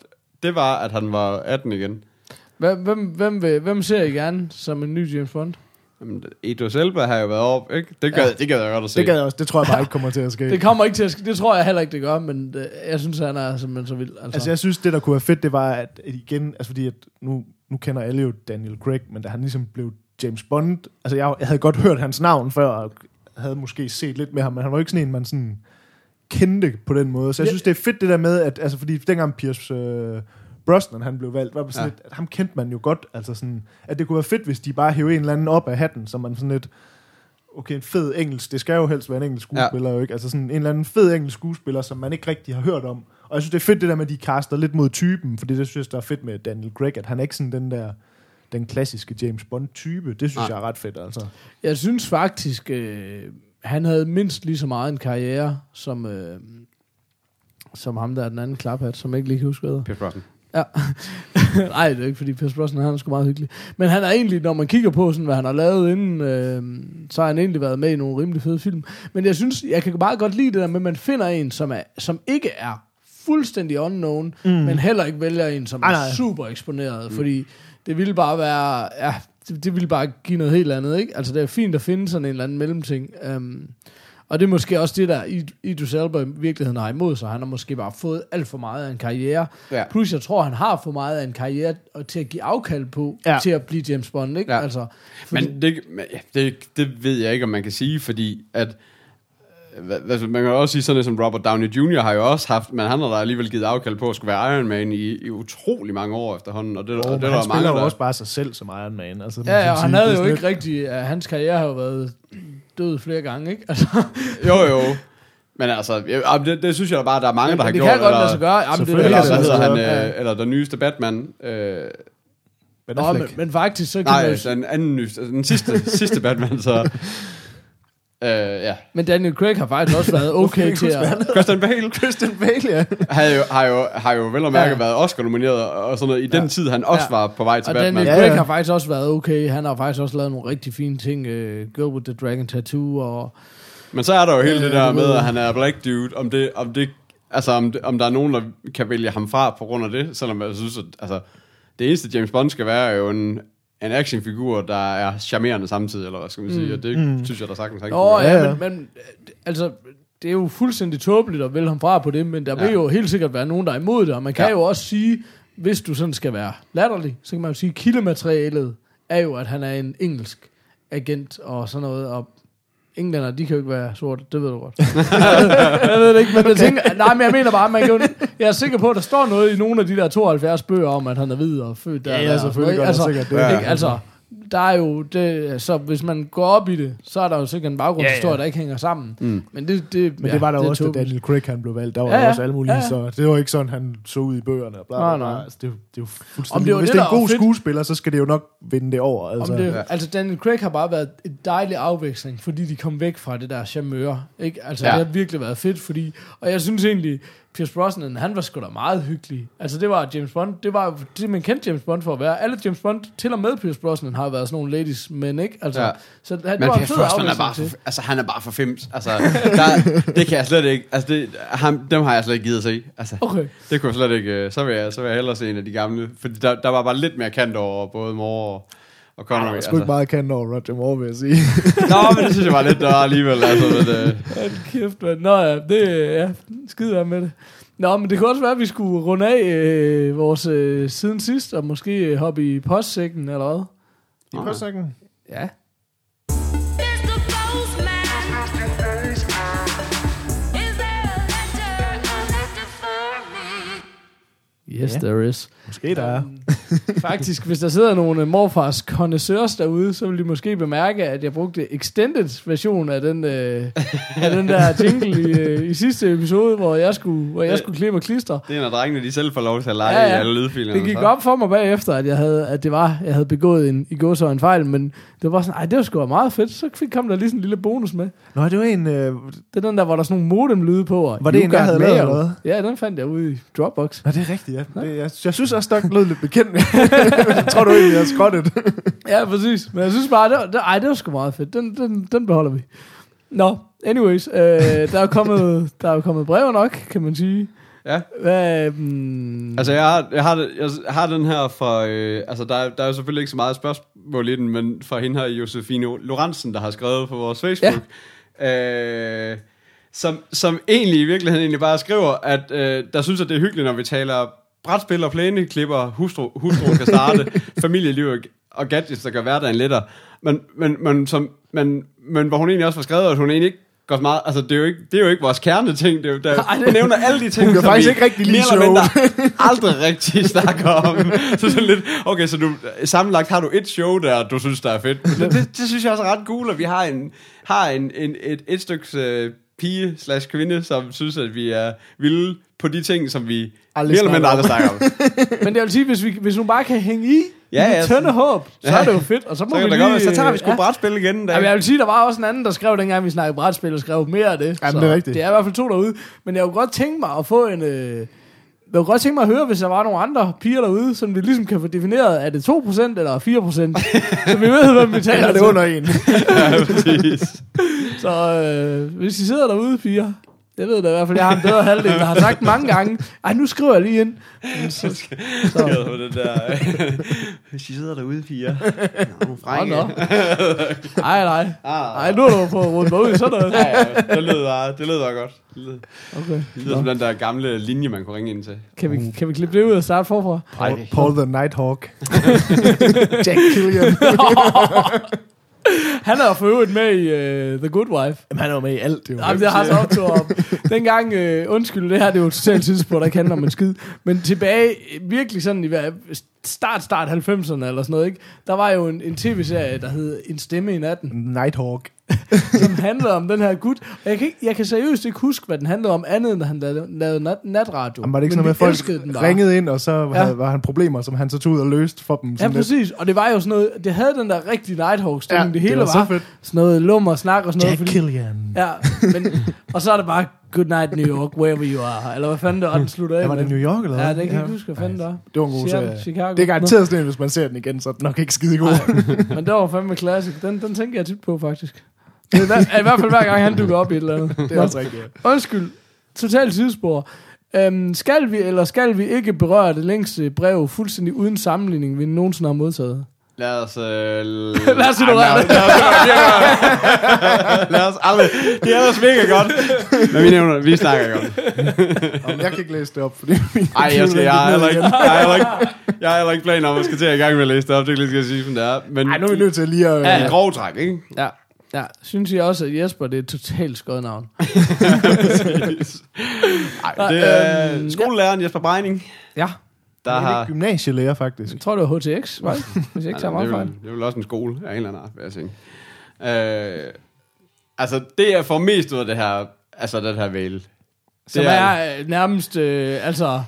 [SPEAKER 4] det var, at han var 18 igen.
[SPEAKER 2] Hvem, hvem, hvem, vil, hvem ser I gerne som en ny James Bond?
[SPEAKER 4] Jamen, Idris Elba har jo været op, ikke? Det gad,
[SPEAKER 2] Ja.
[SPEAKER 4] det gad jeg godt at se.
[SPEAKER 3] Det, gad jeg også. det tror jeg bare ikke kommer til at ske.
[SPEAKER 2] Det kommer ikke til at ske. Det tror jeg heller ikke, det gør, men det, jeg synes, han er simpelthen så vild. Altså.
[SPEAKER 3] Altså, jeg synes, det der kunne være fedt, det var, at, igen, altså fordi, at nu, nu kender alle jo Daniel Craig, men da han ligesom blev James Bond, altså jeg, jeg havde godt hørt hans navn før, og havde måske set lidt med ham, men han var jo ikke sådan en, man sådan kendte på den måde. Så jeg
[SPEAKER 2] Ja.
[SPEAKER 3] synes, det er fedt det der med, at, altså fordi dengang Pierce øh, Brosnan, han blev valgt, var det sådan
[SPEAKER 4] Ja.
[SPEAKER 3] lidt, at ham kendte man jo godt, altså sådan, at det kunne være fedt, hvis de bare hævde en eller anden op af hatten, så man sådan lidt, okay, en fed engelsk, det skal jo helst være en engelsk skuespiller, ja. jo ikke? Altså sådan en eller anden fed engelsk skuespiller, som man ikke rigtig har hørt om. Og jeg synes, det er fedt det der med, at de kaster lidt mod typen, fordi det synes jeg, der er fedt med Daniel Craig, at han er ikke sådan den der den klassiske James Bond-type. Det synes
[SPEAKER 4] Nej.
[SPEAKER 3] jeg er ret fedt, altså.
[SPEAKER 2] Jeg synes faktisk, øh, han havde mindst lige så meget en karriere, som, øh, som ham der er den anden klaphat, som jeg ikke lige kan huske, hvad.
[SPEAKER 4] Pierce Brosnan.
[SPEAKER 2] Ja. Nej, det er ikke, fordi Pierce Brosnan han er sgu meget hyggelig. Men han er egentlig, når man kigger på, sådan, hvad han har lavet inden, øh, så har han egentlig været med i nogle rimelig fede film. Men jeg synes, jeg kan bare godt lide det der med, at man finder en, som, er, som ikke er fuldstændig unknown, mm. men heller ikke vælger en, som
[SPEAKER 3] Ej,
[SPEAKER 2] er super eksponeret. Mm. Fordi det ville bare være, ja, det, det ville bare give noget helt andet, ikke? Altså, det er fint at finde sådan en eller anden mellemting. Um, og det er måske også det, der Id- Idris Elba i virkeligheden har imod sig. Han har måske bare fået alt for meget af en karriere.
[SPEAKER 4] Ja.
[SPEAKER 2] Plus, jeg tror, han har for meget af en karriere til at give afkald på,
[SPEAKER 3] Ja.
[SPEAKER 2] til at blive James Bond, ikke?
[SPEAKER 4] Ja.
[SPEAKER 2] Altså, fordi,
[SPEAKER 4] Men det, det, det ved jeg ikke, om man kan sige, fordi at hvad, man kan også sige sådan noget som Robert Downey Jr. har jo også haft, men han har da alligevel givet afkald på at skulle være Iron Man i, i utrolig mange år efterhånden, og det,
[SPEAKER 3] Og
[SPEAKER 4] og det er
[SPEAKER 3] han
[SPEAKER 4] der
[SPEAKER 3] spiller
[SPEAKER 4] mange,
[SPEAKER 3] jo
[SPEAKER 4] der...
[SPEAKER 3] også bare sig selv som Iron Man. Altså,
[SPEAKER 2] ja, ja, og han havde
[SPEAKER 3] det
[SPEAKER 2] jo ikke rigtig... Uh, hans karriere har jo været død flere gange, ikke? Altså,
[SPEAKER 4] Jo, jo. Men altså, ja, det, det synes jeg da bare, der er mange, der har
[SPEAKER 2] det
[SPEAKER 4] gjort.
[SPEAKER 2] kan godt
[SPEAKER 4] eller,
[SPEAKER 2] lade sig gøre. Jamen, det er
[SPEAKER 4] Eller,
[SPEAKER 3] det
[SPEAKER 4] hedder han, øh, eller den nyeste Batman. Øh,
[SPEAKER 3] Ben
[SPEAKER 2] Nå, men, men faktisk, så kan
[SPEAKER 4] nej,
[SPEAKER 2] man
[SPEAKER 4] den anden nyeste, altså den sidste, sidste Batman, så... Øh, ja.
[SPEAKER 2] Men Daniel Craig har faktisk også været okay til at...
[SPEAKER 4] Christian Bale
[SPEAKER 3] Christian Bale, ja.
[SPEAKER 4] har jo, har jo, har jo vel og mærke
[SPEAKER 2] Ja.
[SPEAKER 4] været Oscar-nomineret og sådan noget, i den
[SPEAKER 2] Ja.
[SPEAKER 4] tid, han også
[SPEAKER 2] Ja.
[SPEAKER 4] var på vej til
[SPEAKER 2] Og
[SPEAKER 4] Batman.
[SPEAKER 2] Daniel
[SPEAKER 3] Ja,
[SPEAKER 2] Craig
[SPEAKER 3] ja.
[SPEAKER 2] har faktisk også været okay. Han har faktisk også lavet nogle rigtig fine ting. Uh, Girl with the Dragon Tattoo og...
[SPEAKER 4] Men så er der jo hele
[SPEAKER 2] Øh,
[SPEAKER 4] det der med, at han er black dude, om det, om det, altså om, det, om der er nogen, der kan vælge ham fra på grund af det, selvom jeg synes, at altså, det eneste James Bond skal være, er jo en, en actionfigur, der er charmerende samtidig, eller hvad skal man sige, og det mm. synes jeg, der sagtens han
[SPEAKER 2] Nå, ja,
[SPEAKER 3] Ja,
[SPEAKER 2] men, men øh, altså, det er jo fuldstændig tåbeligt at vælge ham fra på det, men der ja. vil jo helt sikkert være nogen, der er imod det, og man kan. Ja. jo også sige, hvis du sådan skal være latterlig, så kan man jo sige, at kildematerialet er jo, at han er en engelsk agent og sådan noget, og englænder, de kan jo ikke være sorte, det ved du godt. jeg ved det ikke, men jeg tænker, nej, men jeg mener bare, man kan jo, jeg er sikker på, at der står noget i nogle af de der 72 bøger om, at han er hvid og født der.
[SPEAKER 3] Ja, ja,
[SPEAKER 2] der,
[SPEAKER 3] selvfølgelig sikkert det.
[SPEAKER 2] ikke?
[SPEAKER 4] Ja.
[SPEAKER 2] Ikke? Altså, der er jo det, så hvis man går op i det, så er der jo sikkert en baggrundshistorie,
[SPEAKER 3] Ja, ja.
[SPEAKER 2] der ikke hænger sammen.
[SPEAKER 4] Mm.
[SPEAKER 2] Men det, det,
[SPEAKER 3] Men det var der
[SPEAKER 2] er
[SPEAKER 3] jo også, da. Daniel Craig han blev valgt. Der var
[SPEAKER 2] Ja,
[SPEAKER 3] ja,
[SPEAKER 2] ja.
[SPEAKER 3] også alle mulige,
[SPEAKER 2] Ja, ja.
[SPEAKER 3] så det var ikke sådan, han så ud i bøgerne. Og bla, bla,
[SPEAKER 2] Nej,
[SPEAKER 3] bla.
[SPEAKER 2] nej.
[SPEAKER 3] Altså, det, jo- det er jo
[SPEAKER 2] Om
[SPEAKER 3] fuldstændig...
[SPEAKER 2] det var
[SPEAKER 3] Hvis
[SPEAKER 2] det,
[SPEAKER 3] det er en god
[SPEAKER 2] fedt.
[SPEAKER 3] skuespiller, så skal det jo nok vinde det over. Altså.
[SPEAKER 2] Om det,
[SPEAKER 4] Ja.
[SPEAKER 2] Altså Daniel Craig har bare været et dejlig afveksling, fordi de kom væk fra det der charmeur. Ikke? Altså
[SPEAKER 4] Ja.
[SPEAKER 2] ja. det har virkelig været fedt, fordi... Og jeg synes egentlig, Pierce Brosnan, han var sgu da meget hyggelig. Altså det var James Bond, det var det, man kendte James Bond for at være. Alle James Bond, til og med Pierce Brosnan, har været sådan nogle ladies men ikke? Altså,
[SPEAKER 4] Ja.
[SPEAKER 2] så det, det
[SPEAKER 4] Men
[SPEAKER 2] var
[SPEAKER 4] Pierce Brosnan er bare,
[SPEAKER 2] til.
[SPEAKER 4] for, altså han er bare for fims. Altså, der, det kan jeg slet ikke, altså det, ham, dem har jeg slet ikke givet at se. Altså,
[SPEAKER 2] Okay.
[SPEAKER 4] det kunne jeg slet ikke, øh, så vil jeg, så vil jeg hellere se en af de gamle, fordi der, der var bare lidt mere kant over både Moore og, og Connery.
[SPEAKER 3] var sgu ikke meget kendt over Roger Moore, vil jeg sige.
[SPEAKER 4] Nå, men det synes jeg var lidt, der alligevel, altså, men, øh,
[SPEAKER 2] Hold kæft, mand. Nå ja, det ja, skide med det. Nå, men det kunne også være, at vi skulle runde af øh, vores øh, siden sidst, og måske hoppe i postsækken, eller hvad?
[SPEAKER 3] I første sækken.
[SPEAKER 2] Ja. Yes,
[SPEAKER 3] Ja.
[SPEAKER 2] there is.
[SPEAKER 3] Måske der er.
[SPEAKER 2] Faktisk, hvis der sidder nogle øh, morfars connoisseurs derude, så vil de måske bemærke, at jeg brugte extended version af den, øh, af den der jingle i, øh, i sidste episode, hvor jeg skulle, hvor jeg skulle klippe og klistre.
[SPEAKER 4] det er når drengene, de selv får lov til at lege
[SPEAKER 2] Ja,
[SPEAKER 4] ja, i alle lydfilerne.
[SPEAKER 2] Det gik
[SPEAKER 4] så.
[SPEAKER 2] op for mig bagefter, at jeg havde, at det var, jeg havde begået en, i gåsøjne en fejl, men det var sådan, ej, det var sgu meget fedt. Så fik, kom der lige sådan en lille bonus med.
[SPEAKER 3] Nå, det var en... Øh,
[SPEAKER 2] Det er den der, hvor der er sådan nogle modem-lyde på. Og
[SPEAKER 3] Var det en, jeg
[SPEAKER 2] got
[SPEAKER 3] havde lavet, hvad?
[SPEAKER 2] Ja, den fandt jeg ude i Dropbox.
[SPEAKER 3] Nå, det er rigtigt, ja. Det, jeg, jeg synes også, der lød lidt bekendt. jeg tror du egentlig, jeg har skrottet.
[SPEAKER 2] Ja, præcis. Men jeg synes bare, det var, det, ej, det var sgu meget fedt. Den, den, den beholder vi. Nå, anyways. Øh, der, er kommet, der er kommet brev nok, kan man sige.
[SPEAKER 4] Ja.
[SPEAKER 2] Hvad, mm,
[SPEAKER 4] Altså, jeg har, jeg har, det- jeg har den her fra... Øh, altså, der, er- der er jo selvfølgelig ikke så meget spørgsmål i den, men fra hende her, Josefine Lorentzen, der har skrevet på vores Facebook. Ja. Øh, som, som egentlig i virkeligheden egentlig bare skriver, at øh, der synes, at det er hyggeligt, når vi taler brætspil og plæneklipper, hustru, hustru kan starte, familieliv og- gadgets, der gør hverdagen lettere. Men, men, men, som, men, men hvor hun egentlig også var skrevet, at hun egentlig ikke går så meget, altså det er jo ikke, det er jo ikke vores kerneting, det er jo, der,
[SPEAKER 2] Ej, det-
[SPEAKER 4] nævner alle de ting,
[SPEAKER 3] Hun
[SPEAKER 4] som
[SPEAKER 3] faktisk
[SPEAKER 4] vi
[SPEAKER 3] ikke rigtig
[SPEAKER 4] eller
[SPEAKER 3] showet.
[SPEAKER 4] aldrig rigtig snakker om. Så sådan lidt, okay, så du, sammenlagt har du et show der, du synes, der er fedt. Men det, det synes jeg også er ret cool, at vi har en, har en, en, et, et stykke øh, pige slash kvinde, som synes, at vi er vilde på de ting, som vi
[SPEAKER 3] Aldrig
[SPEAKER 4] mere eller mindre aldrig
[SPEAKER 3] snakker
[SPEAKER 4] om.
[SPEAKER 2] men det vil sige, hvis, vi, hvis hun bare kan hænge i,
[SPEAKER 4] Ja, ja,
[SPEAKER 2] ja, tønde håb, så er det jo fedt. Og så må
[SPEAKER 4] Så,
[SPEAKER 2] vi lige,
[SPEAKER 4] godt, så tager vi sgu
[SPEAKER 2] ja.
[SPEAKER 4] brætspil igen.
[SPEAKER 2] Ja, men jeg vil sige, der var også en anden, der skrev dengang, vi snakkede brætspil, og skrev mere af det.
[SPEAKER 3] Jamen,
[SPEAKER 2] Så
[SPEAKER 3] det er rigtigt.
[SPEAKER 2] Det er i hvert fald to derude. Men jeg kunne godt tænke mig at få en... Øh, jeg kunne godt tænke mig at høre, hvis der var nogle andre piger derude, som vi ligesom kan få defineret, er det 2% eller 4%? så vi ved, hvem vi taler
[SPEAKER 3] Eller det er under en.
[SPEAKER 4] ja, præcis.
[SPEAKER 2] Så øh, hvis I sidder derude, piger, jeg ved da i hvert fald, jeg har en bedre halvdel, der har sagt mange gange, ej, nu skriver jeg lige ind. Så, så,
[SPEAKER 4] på det der... Hvis I sidder derude, piger. Nå,
[SPEAKER 2] Hold nå. Nej, nej.
[SPEAKER 4] Ah,
[SPEAKER 2] Nej, nu er du på rundt mig ud i sådan noget.
[SPEAKER 4] Ja, ja, det lød bare, det lød bare godt. Det lød,
[SPEAKER 2] Okay.
[SPEAKER 4] det lød som den der gamle linje, man kunne ringe ind til.
[SPEAKER 2] Kan vi, kan vi klippe det ud og starte forfra?
[SPEAKER 3] Paul, Paul the Nighthawk. Jack Killian.
[SPEAKER 2] Han er for øvrigt med i uh, The Good Wife.
[SPEAKER 3] Jamen, han er jo med i alt, det jo.
[SPEAKER 2] Jamen, det har så optog om. Dengang, øh, undskyld, det her det er jo totalt tidspunkt, der handler om en skid. Men tilbage, virkelig sådan i start, start 90'erne eller sådan noget, ikke? Der var jo en, en tv-serie, der hed En stemme i natten,
[SPEAKER 3] Nighthawk.
[SPEAKER 2] som handlede om den her gut. Og jeg kan, ikke, jeg kan seriøst ikke huske, hvad den handlede om, andet end at han lavede, lavede nat, natradio.
[SPEAKER 3] Jamen, var det ikke
[SPEAKER 2] Men
[SPEAKER 3] sådan noget med, folk ringede ind, og så
[SPEAKER 2] Ja.
[SPEAKER 3] ja. var han problemer, som han så tog ud og løste for dem.
[SPEAKER 2] Ja,
[SPEAKER 3] sådan lidt.
[SPEAKER 2] præcis. Og det var jo sådan noget, det havde den der rigtige Nighthawk stemning.
[SPEAKER 3] Ja,
[SPEAKER 2] det
[SPEAKER 3] det
[SPEAKER 2] hele
[SPEAKER 3] var
[SPEAKER 2] var,
[SPEAKER 3] så fedt.
[SPEAKER 2] sådan noget lummer og snak og sådan
[SPEAKER 3] Jack
[SPEAKER 2] noget.
[SPEAKER 3] Killian.
[SPEAKER 2] Ja, men, og så er det bare, good night New York, wherever you are. Eller hvad fanden det var, den slutter af
[SPEAKER 3] Ja, var det New York, eller
[SPEAKER 2] Ja,
[SPEAKER 3] hvad?
[SPEAKER 2] det kan jeg ikke huske, hvad fanden det var.
[SPEAKER 3] Det var en god serie.
[SPEAKER 2] Chicago.
[SPEAKER 3] Det er garanteret sådan hvis man ser den igen, så er den nok ikke skide god.
[SPEAKER 2] Men det var fandme classic. Den, den tænker jeg tit på, faktisk. Det er, hver- er i hvert fald hver gang, han dukker op i et eller andet.
[SPEAKER 3] Det er også rigtigt. ja.
[SPEAKER 2] Undskyld. Totalt sidespor. Øhm, skal vi eller skal vi ikke berøre det længste brev fuldstændig uden sammenligning, vi nogensinde har modtaget?
[SPEAKER 4] Lad os... Øh,
[SPEAKER 2] Lad os ignorere det.
[SPEAKER 4] Lad os, lad os aldrig... Det er ellers mega godt. Men vi nævner, vi snakker godt.
[SPEAKER 3] Jamen, jeg kan ikke læse det op, fordi min
[SPEAKER 4] Ej, jeg, skal, jeg, har heller ikke, jeg, har heller ikke, jeg har heller ikke planer om at skal til at i gang med at læse det op. Det kan jeg skal sige, som det er. Men
[SPEAKER 3] Ej, nu er vi nødt til lige at...
[SPEAKER 2] Ja,
[SPEAKER 4] i grov træk, ikke?
[SPEAKER 2] Ja. Ja, synes I også, at Jesper det er et totalt skødt navn?
[SPEAKER 4] Ej, det er
[SPEAKER 2] Øhm,
[SPEAKER 4] skolelæreren Jesper Breining,
[SPEAKER 2] Ja.
[SPEAKER 4] der
[SPEAKER 3] Jeg er
[SPEAKER 4] har...
[SPEAKER 3] ikke gymnasielærer, faktisk.
[SPEAKER 2] Jeg tror, det var HTX, var det? Hvis jeg ikke tager
[SPEAKER 4] Nej,
[SPEAKER 2] meget
[SPEAKER 4] er
[SPEAKER 2] fejl.
[SPEAKER 4] det er vel også en skole af en eller anden art, vil jeg sige. Øh, altså, det jeg får mest ud af det her, altså den her mail,
[SPEAKER 2] Som
[SPEAKER 4] det
[SPEAKER 2] er, er øh, nærmest, øh, altså,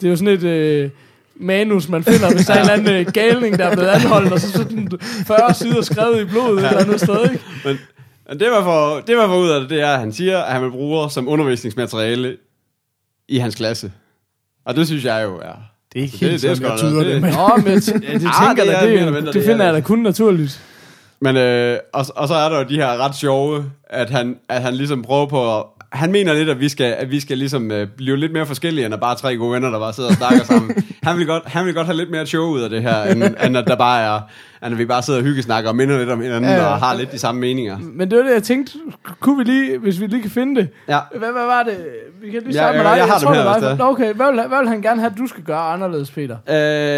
[SPEAKER 2] det er jo sådan et øh, manus, man finder, hvis der er en eller anden øh, galning, der er blevet anholdt, og så sådan 40 sider skrevet i blodet et eller andet sted, ikke?
[SPEAKER 4] Men, men det, man får, det, man får ud af det, det er, at han siger, at han vil bruge som undervisningsmateriale i hans klasse. Og det synes jeg jo er...
[SPEAKER 3] Det er ikke
[SPEAKER 4] det-
[SPEAKER 3] helt
[SPEAKER 4] det er
[SPEAKER 3] sådan, jeg tyder
[SPEAKER 4] det-
[SPEAKER 3] det med.
[SPEAKER 2] Nå, men jeg ja, det
[SPEAKER 4] Ah,
[SPEAKER 2] tænker
[SPEAKER 4] det
[SPEAKER 2] jeg
[SPEAKER 4] er
[SPEAKER 2] da,
[SPEAKER 4] mere eller
[SPEAKER 2] det,
[SPEAKER 4] mindre,
[SPEAKER 2] det,
[SPEAKER 4] det
[SPEAKER 2] finder
[SPEAKER 4] er
[SPEAKER 2] jeg da
[SPEAKER 4] det.
[SPEAKER 2] kun naturligt.
[SPEAKER 4] Men, øh, og, og så er der jo de her ret sjove, at han, at han ligesom prøver på at, han mener lidt, at vi skal, at vi skal ligesom øh, blive lidt mere forskellige, end at bare tre gode venner, der bare sidder og snakker sammen. Han vil, godt, han vil godt have lidt mere show ud af det her, end, end at der bare er, end at vi bare sidder og hyggesnakker og minder lidt om hinanden,
[SPEAKER 2] Ja,
[SPEAKER 4] ja, og har lidt de samme meninger.
[SPEAKER 2] Men det var det, jeg tænkte, kunne vi lige, hvis vi lige kan finde det.
[SPEAKER 4] Ja.
[SPEAKER 2] Hvad, hvad var det? Vi kan lige
[SPEAKER 4] Ja,
[SPEAKER 2] starte med dig.
[SPEAKER 4] jeg har dem
[SPEAKER 2] tror,
[SPEAKER 4] her,
[SPEAKER 2] det var- Okay, hvad vil, hvad vil han gerne have, at du skal gøre anderledes, Peter?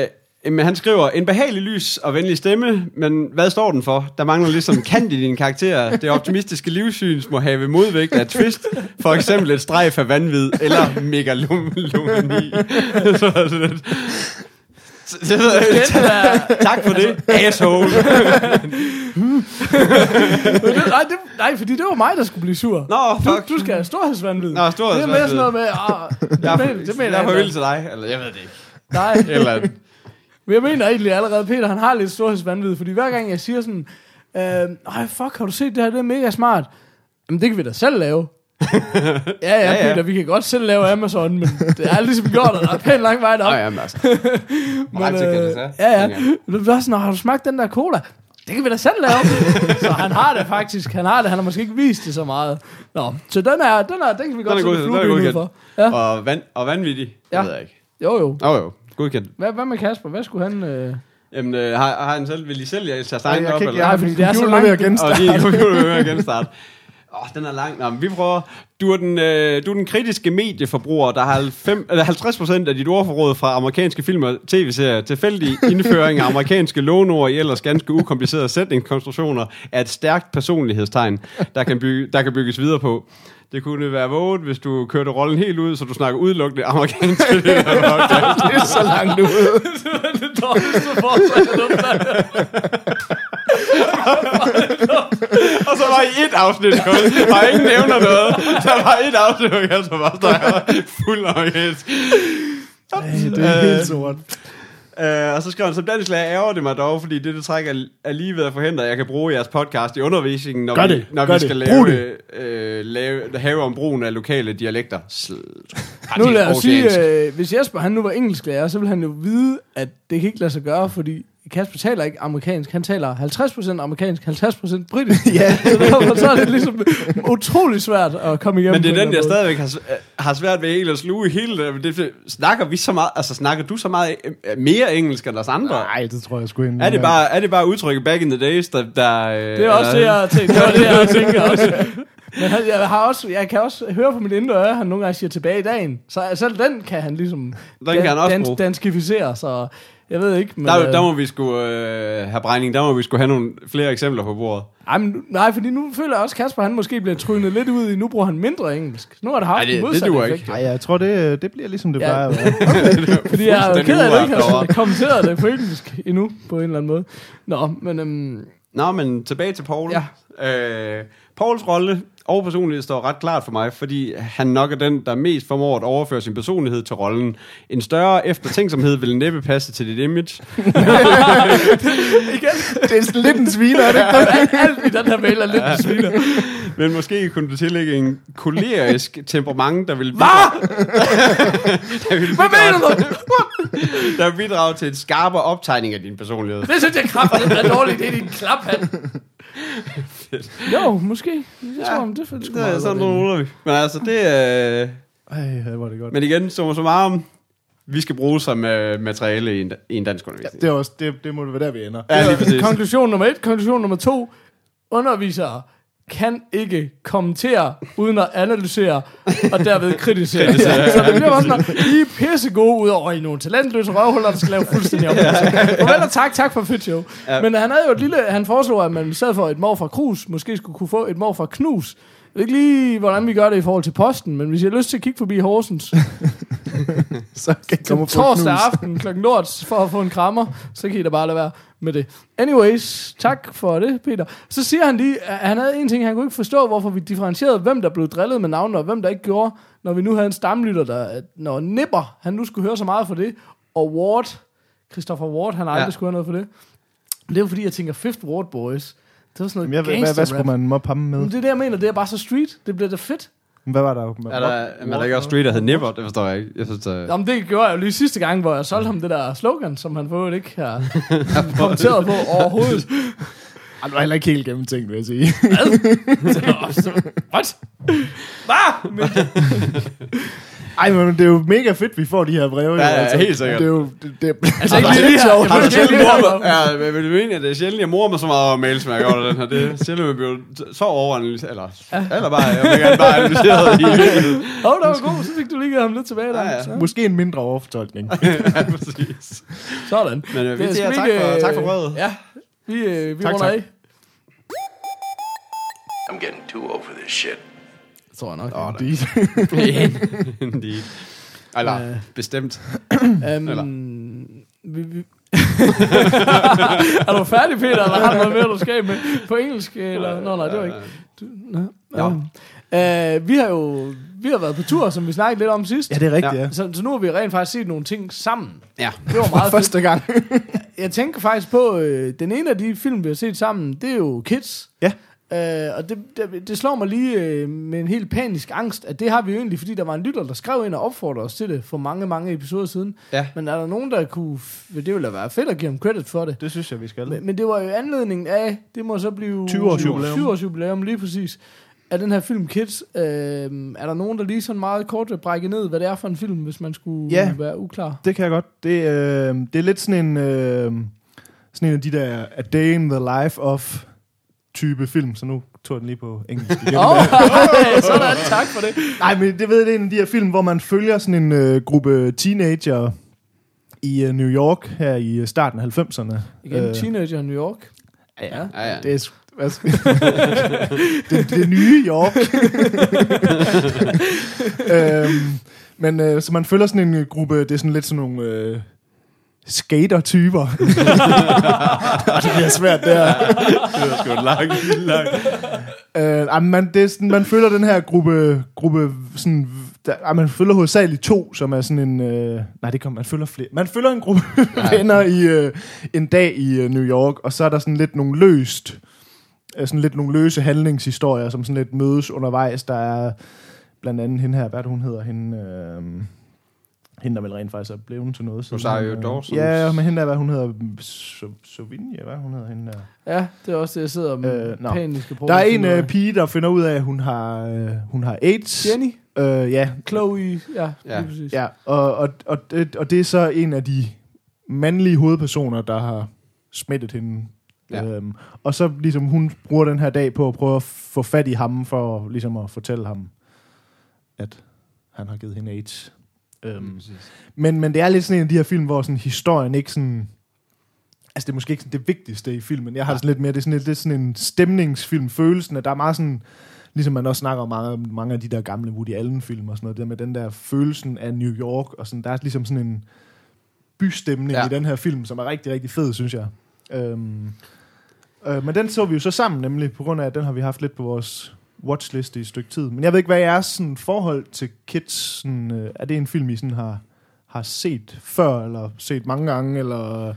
[SPEAKER 4] Øh, men han skriver, en behagelig lys og venlig stemme, men hvad står den for? Der mangler ligesom kant i din karakter. Det optimistiske livssyn må have modvægt af twist, for eksempel et strejf af vanvid, eller megalomani. så er det lidt... Så- Det ved jeg. Tak for det, asshole.
[SPEAKER 2] nej, det, nej, fordi det var mig, der skulle blive sur.
[SPEAKER 4] Nå,
[SPEAKER 2] Du,
[SPEAKER 4] fuck.
[SPEAKER 2] du skal have storhedsvandvid.
[SPEAKER 4] Nå, storhedsvanvid.
[SPEAKER 2] Det er mere sådan noget med, ah, det,
[SPEAKER 4] Jeg er,
[SPEAKER 2] det
[SPEAKER 4] for
[SPEAKER 2] jeg
[SPEAKER 4] vild
[SPEAKER 2] ikke.
[SPEAKER 4] til dig, eller jeg ved det ikke.
[SPEAKER 2] Nej,
[SPEAKER 4] Eller andet.
[SPEAKER 2] Men jeg mener egentlig allerede, Peter, han har lidt storhedsvandvid, fordi hver gang jeg siger sådan, øh, fuck, har du set det her, det er mega smart. Jamen, det kan vi da selv lave. ja, ja,
[SPEAKER 4] Ja, ja.
[SPEAKER 2] Peter, vi kan godt selv lave Amazon, men det er ligesom gjort, og der er pænt lang vej derop.
[SPEAKER 4] Nå, jamen altså. Det tage?
[SPEAKER 2] ja, ja. Du er sådan, har du smagt den der cola? Det kan vi da selv lave. så han har det faktisk. Han har det. Han har måske ikke vist det så meget. Nå, så den er, den er, den kan vi godt
[SPEAKER 4] er
[SPEAKER 2] sætte
[SPEAKER 4] er
[SPEAKER 2] flueben ud for. Ja.
[SPEAKER 4] Og, van, og vanvittig, det
[SPEAKER 2] Ja.
[SPEAKER 4] ved jeg ikke.
[SPEAKER 2] Jo, jo.
[SPEAKER 4] Åh oh, jo, godkendt.
[SPEAKER 2] Hvad, hvad med Kasper? Hvad skulle han... Øh...
[SPEAKER 4] Jamen, øh, har, har han selv, vil I selv tage
[SPEAKER 3] Ej,
[SPEAKER 4] steinen
[SPEAKER 3] jeg
[SPEAKER 4] op?
[SPEAKER 3] ikke,
[SPEAKER 4] eller?
[SPEAKER 3] jeg har
[SPEAKER 2] fordi det er så
[SPEAKER 3] computer ved at
[SPEAKER 2] langt.
[SPEAKER 3] genstarte.
[SPEAKER 4] Og de computer vil med at genstarte. Åh, oh, den er lang. Nå, men vi prøver. Du er den, øh, du er den kritiske medieforbruger, der har 5, eller 50% af dit ordforråd fra amerikanske film og tv-serier. Tilfældig indføring af amerikanske låneord i ellers ganske ukomplicerede sætningskonstruktioner er et stærkt personlighedstegn, der kan, bygge, der kan bygges videre på. Det kunne være våget, hvis du kørte rollen helt ud, så du snakker udelukkende amerikansk. det er så langt ud.
[SPEAKER 2] det dårligste forslag,
[SPEAKER 4] Og så var i et afsnit, og ingen nævner noget. Der var et afsnit, hvor jeg så bare snakker fuld amerikansk.
[SPEAKER 3] Ej, det er helt sort.
[SPEAKER 4] Uh, og så skrev han, som dansk lærer ærger det mig dog, fordi det, det træk er, lige ved at forhindre, at jeg kan bruge jeres podcast i undervisningen, når
[SPEAKER 3] Gør
[SPEAKER 4] vi,
[SPEAKER 3] det.
[SPEAKER 4] når vi
[SPEAKER 3] det.
[SPEAKER 4] skal
[SPEAKER 3] Brug
[SPEAKER 4] lave, øh, lave, have om brugen af lokale dialekter. Sl-
[SPEAKER 2] Nu lad os sige, øh, hvis Jesper han nu var engelsklærer, så ville han jo vide, at det kan ikke lade sig gøre, fordi Kasper taler ikke amerikansk. Han taler 50% amerikansk, 50% britisk. ja. Så derfor så er det ligesom utrolig svært at komme igennem.
[SPEAKER 4] Men det er
[SPEAKER 2] en
[SPEAKER 4] den, jeg stadigvæk har, har svært ved helt at sluge hele det. det. Snakker vi så meget, altså snakker du så meget øh, mere engelsk end os andre?
[SPEAKER 3] Nej, det tror jeg sgu ikke.
[SPEAKER 4] Er det bare, er det bare udtrykket back in the days, der... der øh.
[SPEAKER 2] Det er også det, jeg tænker. Det var det, jeg tænker også. Men han, jeg, har også, jeg kan også høre på mit indre øre, at han nogle gange siger tilbage i dagen. Så selv den kan han ligesom
[SPEAKER 4] Den kan han også bruge.
[SPEAKER 2] danskificere, så jeg ved ikke. Men,
[SPEAKER 4] Der,
[SPEAKER 2] øh,
[SPEAKER 4] der må vi sgu øh, have bregning, der må vi sgu have nogle flere eksempler på bordet.
[SPEAKER 2] Ej, men, nej, fordi nu føler jeg også, at Kasper han måske bliver trynet lidt ud i, nu bruger han mindre engelsk. Nu har det haft
[SPEAKER 4] Ej, det-
[SPEAKER 2] en
[SPEAKER 4] det duer
[SPEAKER 2] effekt.
[SPEAKER 4] ikke.
[SPEAKER 3] Nej, jeg tror, det, det bliver ligesom det
[SPEAKER 2] Ja.
[SPEAKER 3] plejer være.
[SPEAKER 2] Fordi jeg er jo ked af, at ikke har
[SPEAKER 4] derovre.
[SPEAKER 2] kommenteret det på engelsk endnu, på en eller anden måde. Nå, men øhm,
[SPEAKER 4] Nå, men tilbage til Paul.
[SPEAKER 2] Ja.
[SPEAKER 4] Øh, Pauls rolle og personlighed står ret klart for mig, fordi han nok er den, der mest formår at overføre sin personlighed til rollen. En større eftertænksomhed vil næppe passe til dit image.
[SPEAKER 2] igen,
[SPEAKER 3] det er sådan lidt en sviner, er det ikke?
[SPEAKER 2] alt i den her mail er lidt en sviner.
[SPEAKER 4] Men måske kunne du tillægge en kolerisk temperament, der vil
[SPEAKER 2] Hvad?
[SPEAKER 4] der vil
[SPEAKER 2] Hvad mener du?
[SPEAKER 4] der vil bidrage til en skarpere optegning af din personlighed.
[SPEAKER 2] Det synes jeg kraftigt er dårligt. Det er din klaphat. jo, måske. Jeg tror, det er
[SPEAKER 4] Det er sådan nogle ruller vi. Men altså, det er...
[SPEAKER 3] Ej, hvor er det godt.
[SPEAKER 4] Men igen, summa summarum, vi skal bruge som uh, materiale i en, i en dansk undervisning.
[SPEAKER 3] Det, er også, det, det må det være der, vi ender.
[SPEAKER 4] Ja, lige præcis.
[SPEAKER 2] Konklusion nummer et. Konklusion nummer to. Undervisere kan ikke kommentere uden at analysere og derved kritisere.
[SPEAKER 4] Kritisere,
[SPEAKER 2] så det bliver bare sådan, I er pissegode ud over, I er nogle talentløse røvhuller, der skal lave fuldstændig om. Farvel og tak, tak for fedt show.
[SPEAKER 4] Ja.
[SPEAKER 2] Men han havde jo et lille, han foreslog, at man i stedet for et mor fra Krus, måske skulle kunne få et mor fra Knus. Ved ikke lige, hvordan vi gør det i forhold til posten, men hvis I har lyst til at kigge forbi Horsens,
[SPEAKER 3] Så kan jeg komme
[SPEAKER 2] torsdag aften klokken lort for at få en krammer, så kan I da bare lade være med det. Anyways, tak for det, Peter. Så siger han lige, at han havde en ting, han kunne ikke forstå, hvorfor vi differentierede, hvem der blev drillet med navne, og hvem der ikke gjorde, når vi nu havde en stamlytter, der, når Nipper, han nu skulle høre så meget for det, og Ward, Christopher Ward, han aldrig
[SPEAKER 4] Ja.
[SPEAKER 2] skulle høre noget for det. Det er jo fordi, jeg tænker, Fifth Ward Boys, det var sådan
[SPEAKER 3] Jamen,
[SPEAKER 2] noget
[SPEAKER 3] jeg, hvad, hvad, skulle man moppe ham med?
[SPEAKER 2] Men det er det, jeg mener, det er bare så street. Det bliver da fedt.
[SPEAKER 3] Hvad var der?
[SPEAKER 4] Er der, er der ikke også street, der hedder Nipper? Det forstår jeg ikke. Jeg synes, at...
[SPEAKER 2] Jamen, det gjorde jeg jo lige sidste gang, hvor jeg solgte ham det der slogan, som han forhåbentlig ikke har kommenteret på overhovedet.
[SPEAKER 3] Ej, det var heller ikke helt gennemtænkt, vil jeg sige.
[SPEAKER 2] What? Hvad?
[SPEAKER 3] Ej, men det er jo mega fedt, vi får de her breve.
[SPEAKER 4] Ja,
[SPEAKER 3] jo,
[SPEAKER 4] ja,
[SPEAKER 3] altså.
[SPEAKER 4] helt sikkert.
[SPEAKER 3] Det er jo... Det, det,
[SPEAKER 2] altså, ikke
[SPEAKER 3] det er
[SPEAKER 2] lige
[SPEAKER 3] lidt
[SPEAKER 2] her. Jeg
[SPEAKER 4] Har du
[SPEAKER 2] vil
[SPEAKER 4] sjældent
[SPEAKER 2] gerne
[SPEAKER 4] mor
[SPEAKER 2] lige have-
[SPEAKER 4] Ja, men vil du mene, at det er sjældent, jeg morder mig så meget over mails, som jeg gør den her? Det er sjældent, at jeg bliver så overanalyseret. Eller, eller bare, jeg vil gerne bare analyseret i.
[SPEAKER 2] Åh, oh, det var god. Så fik du lige ham lidt tilbage der.
[SPEAKER 4] Ja, ja.
[SPEAKER 2] Så.
[SPEAKER 3] Måske en mindre overfortolkning.
[SPEAKER 4] ja, præcis.
[SPEAKER 2] Sådan.
[SPEAKER 4] Men øh, vi
[SPEAKER 2] Det
[SPEAKER 4] siger tak for,
[SPEAKER 2] øh,
[SPEAKER 4] tak for brødet.
[SPEAKER 2] Ja, vi, øh, vi
[SPEAKER 3] Tak,
[SPEAKER 2] runder
[SPEAKER 3] tak.
[SPEAKER 2] af.
[SPEAKER 1] I'm getting too old for this shit.
[SPEAKER 2] Det tror jeg nok.
[SPEAKER 4] Åh,
[SPEAKER 3] De-
[SPEAKER 4] Indeed. Eller,
[SPEAKER 2] Øh.
[SPEAKER 4] bestemt.
[SPEAKER 2] Um, vi, vi. er du færdig, Peter, eller har du noget mere, du skal med på engelsk? Eller? Nå, nej, det var ikke. Du, nå,
[SPEAKER 4] Ja.
[SPEAKER 2] Uh, vi har jo vi har været på tur, som vi snakkede lidt om sidst.
[SPEAKER 3] Ja, det er rigtigt,
[SPEAKER 4] Ja.
[SPEAKER 3] ja.
[SPEAKER 2] Så, så nu har vi rent faktisk set nogle ting sammen.
[SPEAKER 4] Ja.
[SPEAKER 2] Det var meget.
[SPEAKER 3] Første gang.
[SPEAKER 2] Jeg tænker faktisk på, øh, den ene af de film, vi har set sammen, det er jo Kids.
[SPEAKER 3] Ja.
[SPEAKER 2] Øh, og det, det, det slår mig lige øh, med en helt panisk angst, at det har vi jo egentlig, fordi der var en lytter, der skrev ind og opfordrede os til det for mange, mange episoder siden.
[SPEAKER 4] Ja.
[SPEAKER 2] Men er der nogen, der kunne... Det ville da være fedt at give ham credit for det.
[SPEAKER 3] Det synes jeg, vi skal.
[SPEAKER 2] Men, men det var jo anledningen af, det må så blive...
[SPEAKER 3] 20 års jubilæum.
[SPEAKER 2] 20 års jubilæum, lige præcis. Af den her film Kids. Øh, er der nogen, der lige sådan meget kort vil brække ned, hvad det er for en film, hvis man skulle
[SPEAKER 3] Ja.
[SPEAKER 2] være uklar?
[SPEAKER 3] Det kan jeg godt. Det, øh, det er lidt sådan en, øh, sådan en af de der A Day in the Life of type film, så nu tog jeg den lige på engelsk igen.
[SPEAKER 2] Oh, sådan, tak for det.
[SPEAKER 3] Nej, men det ved jeg, det er en af de her film, hvor man følger sådan en øh, gruppe teenager i øh, New York her i øh, starten af 90'erne.
[SPEAKER 2] Igen, øh, Teenager i New York.
[SPEAKER 3] ja,
[SPEAKER 4] Ja, ja.
[SPEAKER 3] det er, det, det nye York. øhm, men øh, så man følger sådan en øh, gruppe, det er sådan lidt sådan nogle øh, skater-typer. Det bliver svært der.
[SPEAKER 4] Det er sgu langt, langt.
[SPEAKER 3] Ej, man, det er sådan, man følger den her gruppe, gruppe sådan der, man følger hovedsageligt to, som er sådan en... Øh, nej, det kan man følger flere. Man følger en gruppe venner i øh, en dag i øh, New York, og så er der sådan lidt nogle løst... Øh, sådan lidt nogle løse handlingshistorier, som sådan lidt mødes undervejs. Der er blandt andet hende her, hvad det, hun hedder? Hende, øh, hende der vel rent faktisk er blevet til noget.
[SPEAKER 4] Rosario
[SPEAKER 3] øh,
[SPEAKER 4] Dawson.
[SPEAKER 3] Ja, men hende der, hvad hun hedder? So- Sovinia, hvad hun hedder hende der?
[SPEAKER 2] Ja, det er også det, jeg sidder med
[SPEAKER 3] Øh,
[SPEAKER 2] øh,
[SPEAKER 3] nå.
[SPEAKER 2] paniske
[SPEAKER 3] Der er en øh, pige, der finder ud af, at hun har, øh, hun har AIDS.
[SPEAKER 2] Jenny,
[SPEAKER 3] Øh, ja,
[SPEAKER 2] Chloe,
[SPEAKER 4] ja,
[SPEAKER 2] Ja. lige præcis.
[SPEAKER 3] Ja, og, og, og, det, og det er så en af de mandlige hovedpersoner, der har smittet hende.
[SPEAKER 4] Ja.
[SPEAKER 3] Øhm, og så ligesom hun bruger den her dag på at prøve at få fat i ham, for ligesom at fortælle ham, at han har givet hende AIDS. Øhm, men, men det er lidt sådan en af de her film, hvor sådan historien ikke sådan... Altså det er måske ikke sådan det vigtigste i filmen. Jeg har det sådan lidt mere, det er sådan, lidt, det er sådan en stemningsfilm, følelsen, at der er meget sådan... Ligesom man også snakker om mange, af de der gamle Woody Allen-film og sådan noget, det der med den der følelsen af New York, og sådan, der er ligesom sådan en bystemning
[SPEAKER 4] Ja.
[SPEAKER 3] ja. i den her film, som er rigtig, rigtig fed, synes jeg. Øhm, øh, men den så vi jo så sammen, nemlig på grund af, at den har vi haft lidt på vores watchliste i et stykke tid. Men jeg ved ikke, hvad er jeres sådan, forhold til Kids? Sådan, øh, er det en film, I sådan har, har set før, eller set mange gange, eller...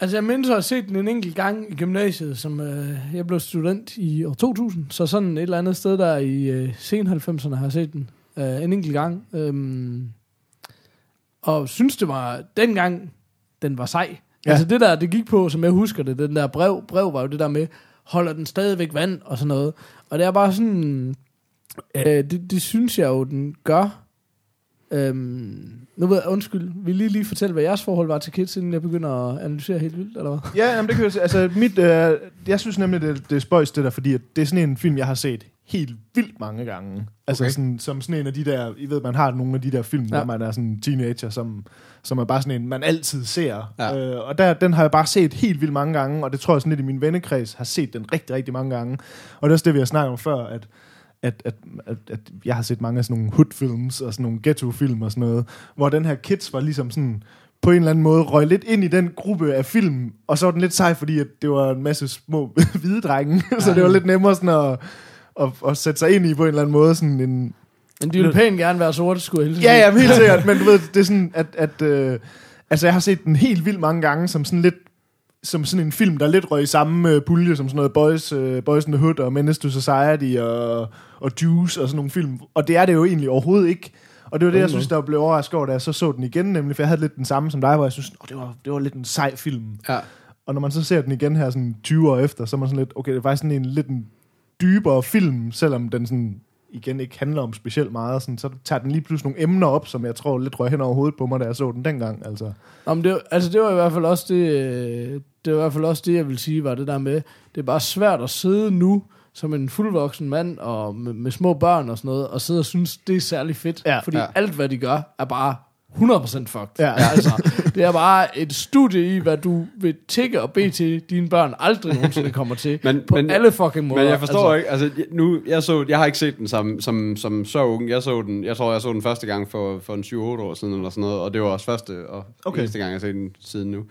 [SPEAKER 2] Altså, jeg mindes at have set den en enkelt gang i gymnasiet, som øh, jeg blev student i år 2000, så sådan et eller andet sted der i øh, sen 90'erne har jeg set den øh, en enkelt gang. Øhm, og synes det var, dengang den var sej.
[SPEAKER 3] Ja.
[SPEAKER 2] Altså det der, det gik på, som jeg husker det, den der brev, brev var jo det der med, holder den stadigvæk vand og sådan noget. Og det er bare sådan, øh, det, det synes jeg jo, den gør. Øhm, nu ved jeg, undskyld, vil I lige, lige fortælle, hvad jeres forhold var til kids, inden jeg begynder at analysere helt vildt, eller hvad?
[SPEAKER 3] Ja, jamen, det kan jeg. Altså, mit, øh, jeg synes nemlig, det, det er spøjs det der, fordi at det er sådan en film, jeg har set helt vildt mange gange. Altså
[SPEAKER 4] Okay.
[SPEAKER 3] sådan, som sådan en af de der, I ved, man har nogle af de der film, ja. Hvor man er sådan en teenager, som, som er bare sådan en, man altid ser.
[SPEAKER 4] Ja.
[SPEAKER 3] Øh, og der, den har jeg bare set helt vildt mange gange, og det tror jeg sådan lidt i min vennekreds har set den rigtig, rigtig mange gange. Og det er også det, vi har snakket om før, at at, at, at, at jeg har set mange af sådan nogle hood-films og sådan nogle ghetto-film og sådan noget, hvor den her kids var ligesom sådan på en eller anden måde røg lidt ind i den gruppe af film, og så var den lidt sej, fordi at det var en masse små hvide drenge, så det var lidt nemmere sådan at, at, at sætte sig ind i på en eller anden måde sådan en...
[SPEAKER 2] Men de ville pænt gerne være sorte, skulle jeg
[SPEAKER 3] Ja, ja, men helt sikkert, men du ved, det er sådan, at, at øh, altså jeg har set den helt vildt mange gange, som sådan lidt som sådan en film, der lidt røg i samme øh, pulje som sådan noget Boys, øh, Boys in the Hood og Menace to Society og, og Juice og sådan nogle film. Og det er det jo egentlig overhovedet ikke. Og det var det, jeg synes, der blev overrasket over, da jeg så så den igen, nemlig, for jeg havde lidt den samme som dig, hvor jeg synes, oh, det, var, det var lidt en sej film.
[SPEAKER 4] Ja.
[SPEAKER 3] Og når man så ser den igen her sådan 20 år efter, så er man sådan lidt, okay, det er faktisk sådan en lidt en dybere film, selvom den sådan igen ikke handler om specielt meget, sådan, så tager den lige pludselig nogle emner op, som jeg tror lidt røg hen over hovedet på mig, da jeg så den dengang. Altså.
[SPEAKER 2] Nå, men det, altså det var i hvert fald også det, øh, det var i hvert fald også det, jeg vil sige, var det der med, det er bare svært at sidde nu, som en fuldvoksen mand, og med, med små børn og sådan noget, og sidde og synes, det er særlig fedt.
[SPEAKER 3] Ja.
[SPEAKER 2] fordi
[SPEAKER 4] Ja.
[SPEAKER 2] ja. alt, hvad de gør, er bare 100% fucked.
[SPEAKER 3] Ja.
[SPEAKER 2] altså, det er bare et studie i, hvad du vil tikke og bede til, dine børn aldrig nogensinde kommer til.
[SPEAKER 4] Men-
[SPEAKER 2] på
[SPEAKER 4] men-
[SPEAKER 2] alle fucking måder.
[SPEAKER 4] Men jeg forstår altså, ikke, altså jeg- nu, jeg, så, jeg har ikke set den som, som, som så ung. Jeg så den, jeg tror, jeg så den første gang for, for en 7-8 år siden, eller sådan noget, og det var også første og
[SPEAKER 3] Okay.
[SPEAKER 4] eneste gang, jeg har set den siden nu.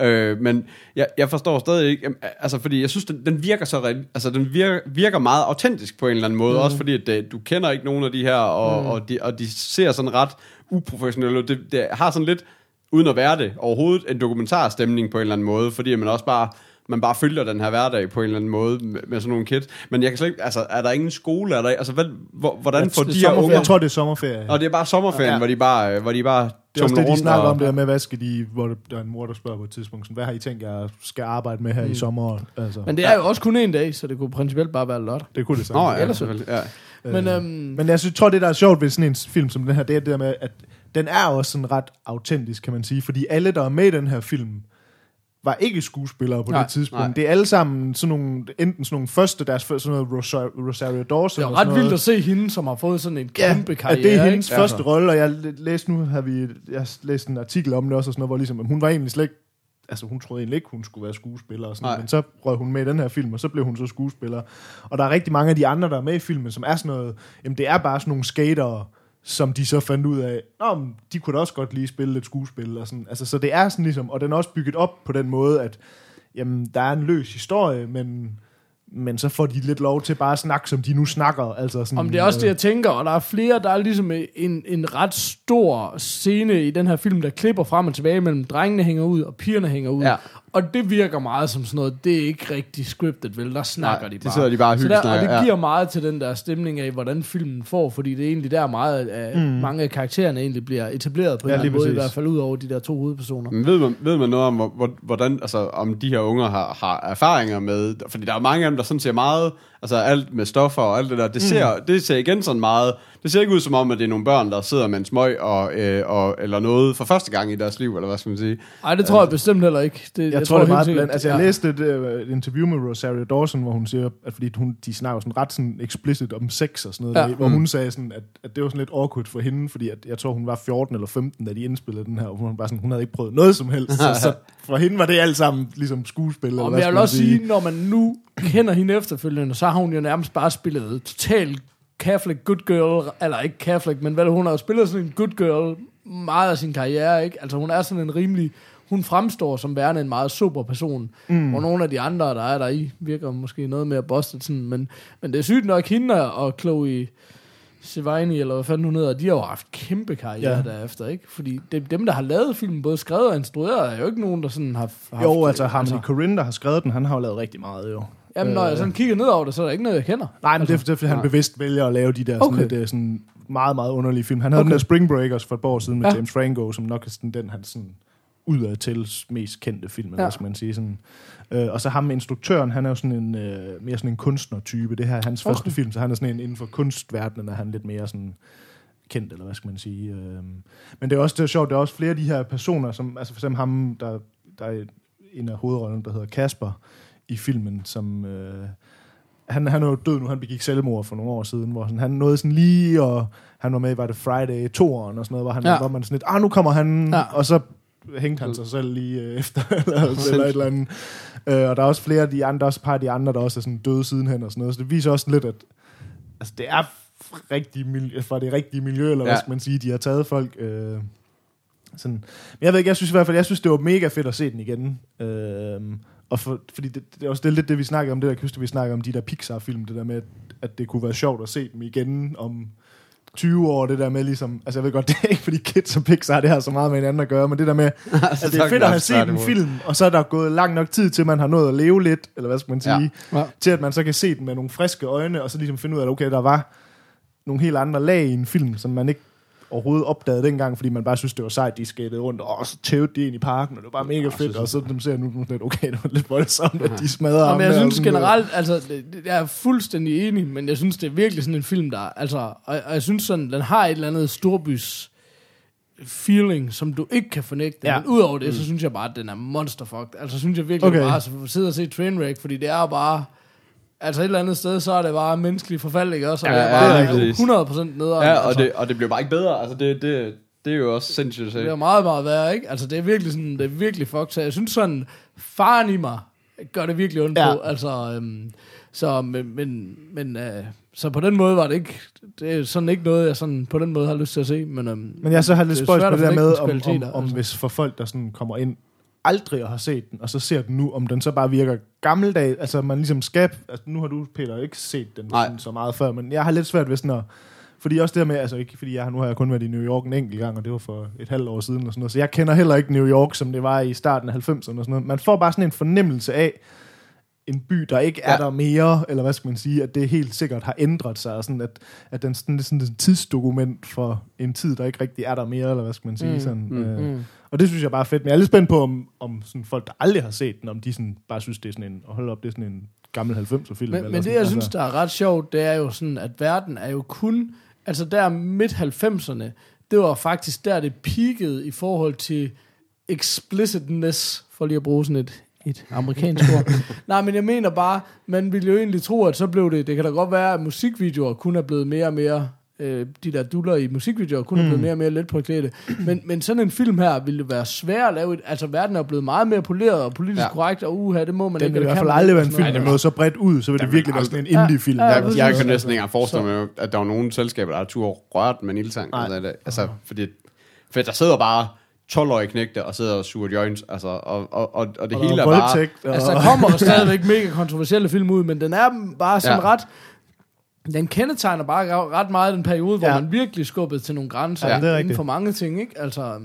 [SPEAKER 4] Øh, men jeg, jeg forstår stadig ikke, altså fordi jeg synes, den, den virker så altså den virker, virker meget autentisk på en eller anden måde, mm. også fordi at det, du kender ikke nogen af de her, og, mm. og, de, og de ser sådan ret uprofessionelle. Det, det har sådan lidt, uden at være det overhovedet, en dokumentarstemning på en eller anden måde, fordi man også bare man bare følger den her hverdag på en eller anden måde med, med sådan nogle kids. Men jeg kan slet ikke, altså, er der ingen skole? Er der, altså, hvad, hvor, hvordan får de her unger...
[SPEAKER 3] Jeg tror, det er sommerferie.
[SPEAKER 4] Og det er bare sommerferien,
[SPEAKER 3] Ja.
[SPEAKER 4] hvor de bare, hvor de bare
[SPEAKER 3] det er også det, de
[SPEAKER 4] rundt
[SPEAKER 3] snakker
[SPEAKER 4] og-
[SPEAKER 3] om, det der med, hvad skal de, hvor der er en mor, der spørger på et tidspunkt, sådan, hvad har I tænkt, jeg skal arbejde med her mm. i sommer? Altså,
[SPEAKER 2] Men det er jo også kun en dag, så det kunne principielt bare være lørdag.
[SPEAKER 3] det kunne det så.
[SPEAKER 4] Nå, ja,
[SPEAKER 2] Ellers-.
[SPEAKER 4] Ja.
[SPEAKER 2] Men, øhm,
[SPEAKER 3] Men jeg synes, tror, det der er sjovt ved sådan en film som den her, det er det der med, at den er også sådan ret autentisk, kan man sige. Fordi alle, der er med i den her film, var ikke skuespillere på
[SPEAKER 2] Nej,
[SPEAKER 3] det tidspunkt.
[SPEAKER 4] nej.
[SPEAKER 3] Det er alle sammen sådan nogle, enten sådan nogle første, deres første, sådan noget Rosario, Rosario Dawson.
[SPEAKER 2] det er ret vildt
[SPEAKER 3] noget.
[SPEAKER 2] at se hende, som har fået sådan en
[SPEAKER 3] Ja,
[SPEAKER 2] kæmpe
[SPEAKER 3] at
[SPEAKER 2] karriere.
[SPEAKER 3] det er hendes
[SPEAKER 2] ikke?
[SPEAKER 3] første
[SPEAKER 2] Altså.
[SPEAKER 3] rolle, og jeg læste nu, har vi, jeg har læst en artikel om det også, og sådan noget, hvor ligesom, hun var egentlig slet ikke, altså hun troede egentlig ikke, hun skulle være skuespiller, og sådan,
[SPEAKER 4] Nej.
[SPEAKER 3] men så røg hun med i den her film, og så blev hun så skuespiller. Og der er rigtig mange af de andre, der er med i filmen, som er sådan noget, jamen det er bare sådan nogle skatere, som de så fandt ud af, Nå, men de kunne da også godt lige spille lidt skuespil, og sådan, altså så det er sådan ligesom, og den er også bygget op på den måde, at jamen, der er en løs historie, men, men så får de lidt lov til bare at snakke, som de nu snakker. Altså sådan,
[SPEAKER 2] Om det er også det,
[SPEAKER 3] øh,
[SPEAKER 2] jeg tænker, og der er flere, der er ligesom en, en ret stor scene i den her film, der klipper frem og tilbage mellem drengene hænger ud, og pigerne hænger ud.
[SPEAKER 4] Ja.
[SPEAKER 2] Og det virker meget som sådan noget, det er ikke rigtig scripted, vel? Der snakker
[SPEAKER 4] Nej,
[SPEAKER 2] de
[SPEAKER 4] det
[SPEAKER 2] bare.
[SPEAKER 4] sidder de bare og
[SPEAKER 2] der, og det
[SPEAKER 4] ja.
[SPEAKER 2] giver meget til den der stemning af, hvordan filmen får, fordi det er egentlig der meget af, mm. mange af karaktererne egentlig bliver etableret på en
[SPEAKER 3] Ja,
[SPEAKER 2] eller anden måde, i hvert fald ud over de der to hovedpersoner.
[SPEAKER 4] Men ved man, ved man noget om, hvor- hvor, hvordan, altså, om de her unger har, har erfaringer med, fordi der er mange af dem, der sådan ser meget, altså alt med stoffer og alt det der, det ser, mm. det ser igen sådan meget, det ser ikke ud som om, at det er nogle børn, der sidder med en smøg og, øh, og, eller noget for første gang i deres liv, eller hvad skal man sige.
[SPEAKER 2] Nej, det tror jeg bestemt heller ikke. Det,
[SPEAKER 3] Jeg, jeg tror, det er meget blandt. Altså, jeg
[SPEAKER 2] ja.
[SPEAKER 3] læste et, øh, et interview med Rosario Dawson, hvor hun siger, at fordi hun, de snakker sådan ret sådan explicit om sex og sådan noget,
[SPEAKER 2] Ja.
[SPEAKER 3] der, hvor hun sagde sådan, at, at det var sådan lidt awkward for hende, fordi at, jeg tror, hun var 14 eller 15, da de indspillede den her, og hun var sådan, hun havde ikke prøvet noget som helst. Så, så for hende var det alt sammen ligesom skuespil.
[SPEAKER 2] Og jeg vil også sige, når man nu kender hende efterfølgende, så har hun jo nærmest bare spillet total Catholic good girl, eller ikke Catholic, men vel, hun har spillet sådan en good girl meget af sin karriere, ikke? Altså hun er sådan en rimelig, hun fremstår som værende en meget super person, mm. hvor nogle af de andre, der er der i, virker måske noget mere busted, sådan, men, men det er sygt nok, hende og Chloe Sevigny, eller hvad fanden hun hedder, de har jo haft kæmpe karriere ja. Derefter, ikke? Fordi det, dem, der har lavet filmen, både skrevet og instrueret, er jo ikke nogen, der sådan har haft...
[SPEAKER 3] Jo, altså Harmony Korine, der har skrevet den, han har jo lavet rigtig meget, jo.
[SPEAKER 2] Jamen, når jeg sådan kigger ned over det, så er der ikke noget, jeg kender.
[SPEAKER 3] Nej, men det er, det er fordi, han
[SPEAKER 2] nej.
[SPEAKER 3] bevidst vælger at lave de der sådan,
[SPEAKER 2] Okay.
[SPEAKER 3] lidt, øh, sådan meget, meget underlige film. Han havde
[SPEAKER 2] Okay.
[SPEAKER 3] den der Spring Breakers for et år siden med
[SPEAKER 2] Ja.
[SPEAKER 3] ja. James Franco, som nok er sådan, den, han sådan udad til mest kendte film,
[SPEAKER 2] Ja.
[SPEAKER 3] hvad skal man sige. Sådan. Øh, og så ham instruktøren, han er jo sådan en, øh, mere sådan en kunstnertype. Det her er hans
[SPEAKER 2] Okay.
[SPEAKER 3] første film, så han er sådan en inden for kunstverdenen, er han lidt mere sådan kendt, eller hvad skal man sige. Øh. Men det er også det er sjovt, der er også flere af de her personer, som, altså for eksempel ham, der, der er en af hovedrollerne, der hedder Kasper i filmen, som... Øh, han, han er jo død nu, han begik selvmord for nogle år siden, hvor sådan, han nåede sådan lige, og han var med i, var det Friday 2'eren og sådan noget, hvor, han,
[SPEAKER 2] Ja.
[SPEAKER 3] hvor man sådan lidt, ah, nu kommer han,
[SPEAKER 2] ja.
[SPEAKER 3] og så hængte han sig selv lige øh, efter, eller, eller et eller andet. Øh, og der er også flere af de andre, også et par af de andre, der også er sådan døde sidenhen og sådan noget, så det viser også lidt, at altså, det er rigtig miljø, fra det rigtige miljø, eller ja. Hvad skal man sige, de har taget folk... Øh, sådan. Men jeg ved ikke, jeg synes i hvert fald, jeg synes, det var mega fedt at se den igen. Øh, og for, fordi det, det, er også det, er lidt det, vi snakker om, det der, kan vi snakker om de der Pixar-film, det der med, at det kunne være sjovt at se dem igen om 20 år, det der med ligesom, altså jeg ved godt, det er ikke fordi kids og Pixar, det har så meget med hinanden at gøre, men det der med,
[SPEAKER 4] altså,
[SPEAKER 3] at det er fedt at have set en film, og så er der gået lang nok tid til, man har nået at leve lidt, eller hvad skal man sige,
[SPEAKER 2] Ja.
[SPEAKER 3] ja. til at man så kan se den med nogle friske øjne, og så ligesom finde ud af, at okay, der var nogle helt andre lag i en film, som man ikke overhovedet opdagede dengang, fordi man bare synes, det var sejt, de skatede rundt, og så tævede de ind i parken, og det var bare mega fedt, og så dem ser nu sådan lidt, okay, det var lidt voldsomt, at de smadrer ham
[SPEAKER 2] men jeg synes generelt, altså, jeg er fuldstændig enig, men jeg synes, det er virkelig sådan en film, der, altså, og, og jeg synes sådan, den har et eller andet storbys feeling, som du ikke kan fornægte. Ja. Men udover det, så synes jeg bare, at den er monsterfucked. Altså, synes jeg virkelig, okay. Bare at sidde og se Trainwreck, fordi det er bare... Altså et eller andet sted, så er det bare menneskelig forfald, ikke også? Og
[SPEAKER 4] Ja,
[SPEAKER 2] det er
[SPEAKER 4] ja,
[SPEAKER 2] bare
[SPEAKER 4] lige præcis.
[SPEAKER 2] 100% nederen.
[SPEAKER 4] Ja, og
[SPEAKER 2] altså.
[SPEAKER 4] det, og det bliver bare ikke bedre. Altså, det, det, det er jo også sindssygt at
[SPEAKER 2] Det
[SPEAKER 4] se.
[SPEAKER 2] er meget, meget værre, ikke? Altså, det er virkelig sådan, det er virkelig fucked. Så jeg synes sådan, faren i mig gør det virkelig ondt
[SPEAKER 3] Ja.
[SPEAKER 2] på. Altså, øhm, så, men, men, men øh, så på den måde var det ikke, det er sådan ikke noget, jeg sådan på den måde har lyst til at se. Men, øhm,
[SPEAKER 3] Men jeg så har lidt
[SPEAKER 2] det
[SPEAKER 3] spøjs på det der med, om, om, om
[SPEAKER 2] altså.
[SPEAKER 3] hvis for folk, der sådan kommer ind, aldrig har set den, og så ser den nu, om den så bare virker gammeldag, altså man ligesom skal, altså nu har du, Peter, ikke set den sådan, så meget før, men jeg har lidt svært ved sådan at, fordi også det der med, altså ikke fordi jeg nu har jeg kun været i New York en enkelt gang, og det var for et halvt år siden og sådan noget, så jeg kender heller ikke New York, som det var i starten af 90'erne og sådan noget. Man får bare sådan en fornemmelse af, en by, der ikke er
[SPEAKER 4] Ja.
[SPEAKER 3] der mere, eller hvad skal man sige, at det helt sikkert har ændret sig, og sådan at, at den sådan, sådan et tidsdokument for en tid, der ikke rigtig er der mere, eller hvad skal man sige.
[SPEAKER 2] Mm,
[SPEAKER 3] sådan,
[SPEAKER 4] mm,
[SPEAKER 3] øh,
[SPEAKER 2] mm.
[SPEAKER 3] Og det synes jeg bare er fedt, men jeg er lidt spændt på, om, om sådan folk, der aldrig har set den, om de sådan bare synes, det er sådan en, hold op, det er sådan en gammel 90'er film.
[SPEAKER 2] Men, men det,
[SPEAKER 3] sådan,
[SPEAKER 2] jeg
[SPEAKER 3] altså.
[SPEAKER 2] synes, der er ret sjovt, det er jo sådan, at verden er jo kun... Altså der midt 90'erne, det var faktisk der, det peakede i forhold til explicitness, for lige at bruge sådan et, et amerikansk ord. Nej, men jeg mener bare, man ville jo egentlig tro, at så blev det... Det kan da godt være, at musikvideoer kun er blevet mere og mere... Øh, de der duller i musikvideoer kun er blevet mere og mere let på klæde. Men, men sådan en film her ville være svær at lave. et- Altså, verden er blevet meget mere poleret og politisk
[SPEAKER 4] Ja.
[SPEAKER 2] korrekt, og uha, det må man
[SPEAKER 3] Den
[SPEAKER 2] ikke.
[SPEAKER 3] vil i
[SPEAKER 2] og
[SPEAKER 3] hvert fald aldrig være en film, der er noget så bredt ud, så vil det virkelig være sådan en indie-film.
[SPEAKER 2] Ja, ja, præcis.
[SPEAKER 4] Jeg kan næsten ikke engang forestille mig, at der var nogen selskaber, der har tur rørt med en ildtang. Altså, fordi, for der sidder bare 12-årige knægte og sidder og suger joints, altså, og, og, og, og det
[SPEAKER 3] Og
[SPEAKER 4] hele er bare...
[SPEAKER 3] og-
[SPEAKER 2] Altså, der kommer stadigvæk mega kontroversielle film ud, men den er bare sådan
[SPEAKER 4] ja.
[SPEAKER 2] ret... Den kendetegner bare ret meget den periode, hvor
[SPEAKER 3] Ja.
[SPEAKER 2] man virkelig skubbede til nogle grænser
[SPEAKER 3] Ja, det er
[SPEAKER 2] inden
[SPEAKER 3] rigtigt.
[SPEAKER 2] for mange ting, ikke? Altså,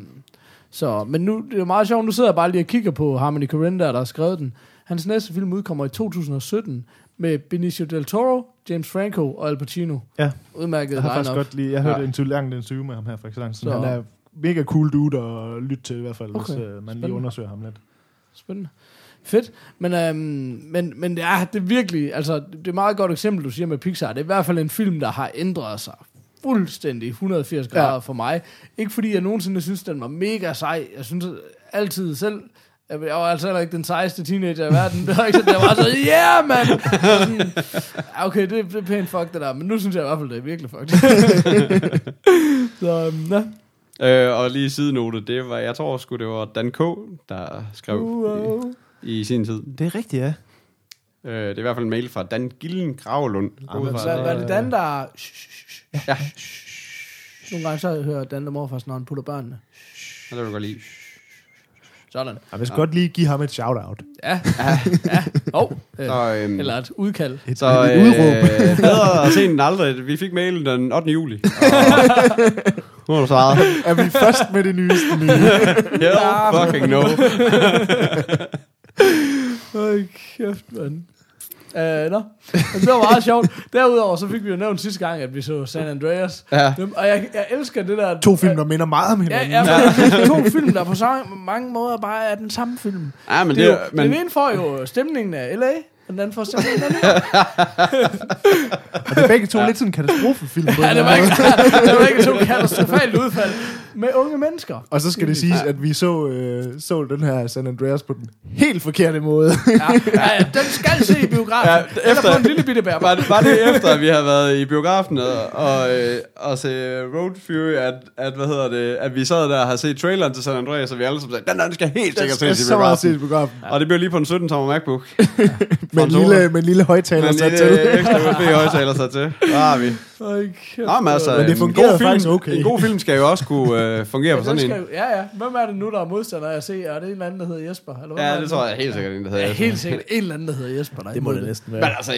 [SPEAKER 2] så, men nu det er meget sjovt, nu sidder jeg bare lige og kigger på Harmony Korine, der har skrevet den. Hans næste film udkommer i 2017 med Benicio Del Toro, James Franco og Al Pacino.
[SPEAKER 3] Ja.
[SPEAKER 2] Udmærket
[SPEAKER 3] Jeg har faktisk godt lige, jeg hørte
[SPEAKER 4] Ja.
[SPEAKER 3] en interview, langt interview med ham her for ikke så Han er mega cool dude at lytte til i hvert fald, okay. Hvis uh, man lige
[SPEAKER 2] Spændende.
[SPEAKER 3] undersøger ham lidt.
[SPEAKER 2] Spændende. Fedt. Men, øhm, men, men det, er, det er virkelig, altså, det er et meget godt eksempel, du siger med Pixar. Det er i hvert fald en film, der har ændret sig fuldstændig 180 grader
[SPEAKER 3] Ja.
[SPEAKER 2] for mig. Ikke fordi jeg nogensinde synes, den var mega sej. Jeg synes altid selv, jeg var altså heller ikke den sejeste teenager i verden. Det var ikke sådan, jeg var så, yeah, man! Ja, okay, det, det er pænt fuck det der, men nu synes jeg i hvert fald, det er virkelig fuck. så, øhm, ja.
[SPEAKER 4] Øh, og lige sidenote, det var, jeg tror sgu, det var Dan K., der skrev
[SPEAKER 2] Wow.
[SPEAKER 4] I, sin tid.
[SPEAKER 3] Det er rigtigt, ja.
[SPEAKER 4] Øh, det er i hvert fald en mail fra Dan Gillen Gravelund. Gå ud
[SPEAKER 3] men
[SPEAKER 4] fra,
[SPEAKER 2] Så var det Dan, der...
[SPEAKER 4] Ja.
[SPEAKER 2] Nogle gange så hører Dan der morfars, når han putter børnene.
[SPEAKER 4] Ja, det vil jeg godt lide.
[SPEAKER 2] Sådan.
[SPEAKER 3] Jeg vil ja. godt lige give ham et shout-out.
[SPEAKER 2] Ja, ja, ja. Oh, øh,
[SPEAKER 4] Så, øhm,
[SPEAKER 2] eller et udkald.
[SPEAKER 3] Et,
[SPEAKER 4] så
[SPEAKER 3] et
[SPEAKER 4] øh,
[SPEAKER 3] udråb.
[SPEAKER 4] bedre sent end aldrig. Vi fik mailen den 8. juli. Og, nu har du svaret.
[SPEAKER 3] er vi først med det nyeste nye?
[SPEAKER 4] Hell fucking no.
[SPEAKER 2] Øj, kæft, mand. Uh, nå, Men det var meget sjovt. Derudover så fik vi jo nævnt sidste gang, at vi så San Andreas.
[SPEAKER 4] Ja.
[SPEAKER 2] Og jeg, jeg elsker det der...
[SPEAKER 3] To film, der minder meget om
[SPEAKER 2] Ja,
[SPEAKER 3] hinanden.
[SPEAKER 2] ja, men to film, der på så mange måder bare er den samme film.
[SPEAKER 4] Ja, men
[SPEAKER 2] Det
[SPEAKER 4] det,
[SPEAKER 2] er jo,
[SPEAKER 4] men,
[SPEAKER 2] Den ene får jo stemningen af L.A., den anden New York.
[SPEAKER 3] Og det er begge to ja. lidt sådan en katastrofefilm. på
[SPEAKER 2] Ja, det var ikke, det var ikke så katastrofalt udfald med unge mennesker.
[SPEAKER 3] Og så skal det siges, at vi så, øh, så den her San Andreas på den helt forkerte måde.
[SPEAKER 2] Ja, ja, ja den skal se i biografen.
[SPEAKER 4] Ja,
[SPEAKER 2] Ja,
[SPEAKER 4] efter-
[SPEAKER 2] Eller på en lille bitte bær.
[SPEAKER 4] var, det, var det efter, at vi har været i biografen og, og, øh, og se Road Fury, at, at, hvad hedder det, at vi sad der og har set traileren til San Andreas, og vi alle sammen sagde, den, der, den skal helt sikkert ses i
[SPEAKER 3] så meget set
[SPEAKER 4] biografen.
[SPEAKER 3] i biografen.
[SPEAKER 4] Og det blev lige på en 17-tommer MacBook.
[SPEAKER 3] Med en lille, med en lille højtaler
[SPEAKER 4] Men
[SPEAKER 3] sat
[SPEAKER 4] en
[SPEAKER 3] til.
[SPEAKER 4] øh, ekstra USB-højtaler sat til. Der har vi. Nå, men altså,
[SPEAKER 3] Men det
[SPEAKER 4] en god film,
[SPEAKER 3] faktisk okay.
[SPEAKER 4] En god film skal jo også kunne øh, fungere
[SPEAKER 2] Ja,
[SPEAKER 4] på sådan
[SPEAKER 2] den
[SPEAKER 4] en.
[SPEAKER 2] skal, ja, ja. Hvem er det nu, der er modstander af at se? Er det en eller anden, der hedder Jesper? Eller er
[SPEAKER 4] Ja, det tror jeg helt sikkert, en, der hedder.
[SPEAKER 2] Ja, helt sikkert en eller anden, der hedder Jesper. Der er
[SPEAKER 3] Det må det næsten
[SPEAKER 4] Men
[SPEAKER 3] være.
[SPEAKER 4] altså,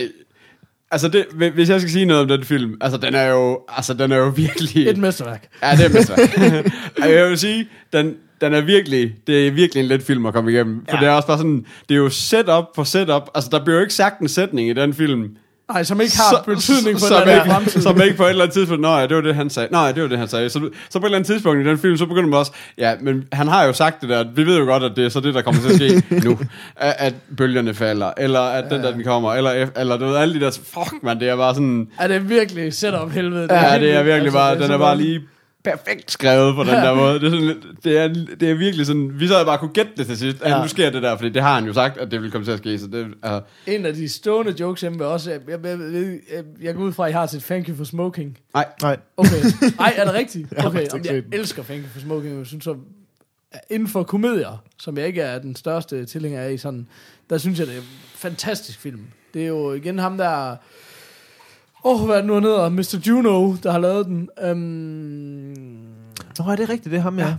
[SPEAKER 4] altså det, hvis jeg skal sige noget om den film, altså den er jo, altså den er jo virkelig...
[SPEAKER 2] Et mesterværk.
[SPEAKER 4] Ja, det er mesterværk. Og jeg vil sige, den, den er virkelig, det er virkelig en let film at komme igennem. For
[SPEAKER 2] Ja.
[SPEAKER 4] det er også bare sådan, det er jo setup på setup. Altså, der bliver jo ikke sagt en sætning i den film.
[SPEAKER 2] Nej, som ikke har betydning for
[SPEAKER 4] som,
[SPEAKER 2] den
[SPEAKER 4] ikke,
[SPEAKER 2] fremtid.
[SPEAKER 4] som ikke på et eller andet tidspunkt, nej, det var det, han sagde. Nej, det var det, han sagde. Så, så på et eller andet tidspunkt i den film, så begynder man også, ja, men han har jo sagt det der, vi ved jo godt, at det er så det, der kommer til at ske nu. At, at bølgerne falder, eller at den der, den kommer, eller, eller du ved, alle de der, fuck man, det er bare sådan,
[SPEAKER 2] Er det virkelig setup helvede?
[SPEAKER 4] Ja,
[SPEAKER 2] helt
[SPEAKER 4] det er virkelig bare,
[SPEAKER 2] Altså,
[SPEAKER 4] den
[SPEAKER 2] så
[SPEAKER 4] er bare lige perfekt skrevet på den der måde. Det er, sådan, lidt- det er, det er virkelig sådan, vi så havde bare kunne gætte det til sidst. Ja.
[SPEAKER 3] Ja.
[SPEAKER 4] Nu sker det der, fordi det har han jo sagt, at det vil komme til at ske. Så det, er,
[SPEAKER 2] En af de stående jokes hjemme også... Jeg, jeg, jeg, jeg, jeg går ud fra, at I har set Thank You for Smoking.
[SPEAKER 4] nej,
[SPEAKER 3] Nej,
[SPEAKER 2] Okay. Ej, er det rigtigt?
[SPEAKER 3] har
[SPEAKER 2] Okay,
[SPEAKER 3] faktisk
[SPEAKER 2] Jamen,
[SPEAKER 3] ikke
[SPEAKER 2] jeg
[SPEAKER 3] set den.
[SPEAKER 2] elsker Thank You for Smoking. Jeg synes, så, inden for komedier, som jeg ikke er den største tilhænger af i sådan, der synes jeg, det er en fantastisk film. Det er jo igen ham der... Åh, oh, hvad er det nu han hedder? Mr. Juno, der har lavet den. Um,
[SPEAKER 3] Nå, er det rigtigt, det er ham, ja.
[SPEAKER 2] Ja.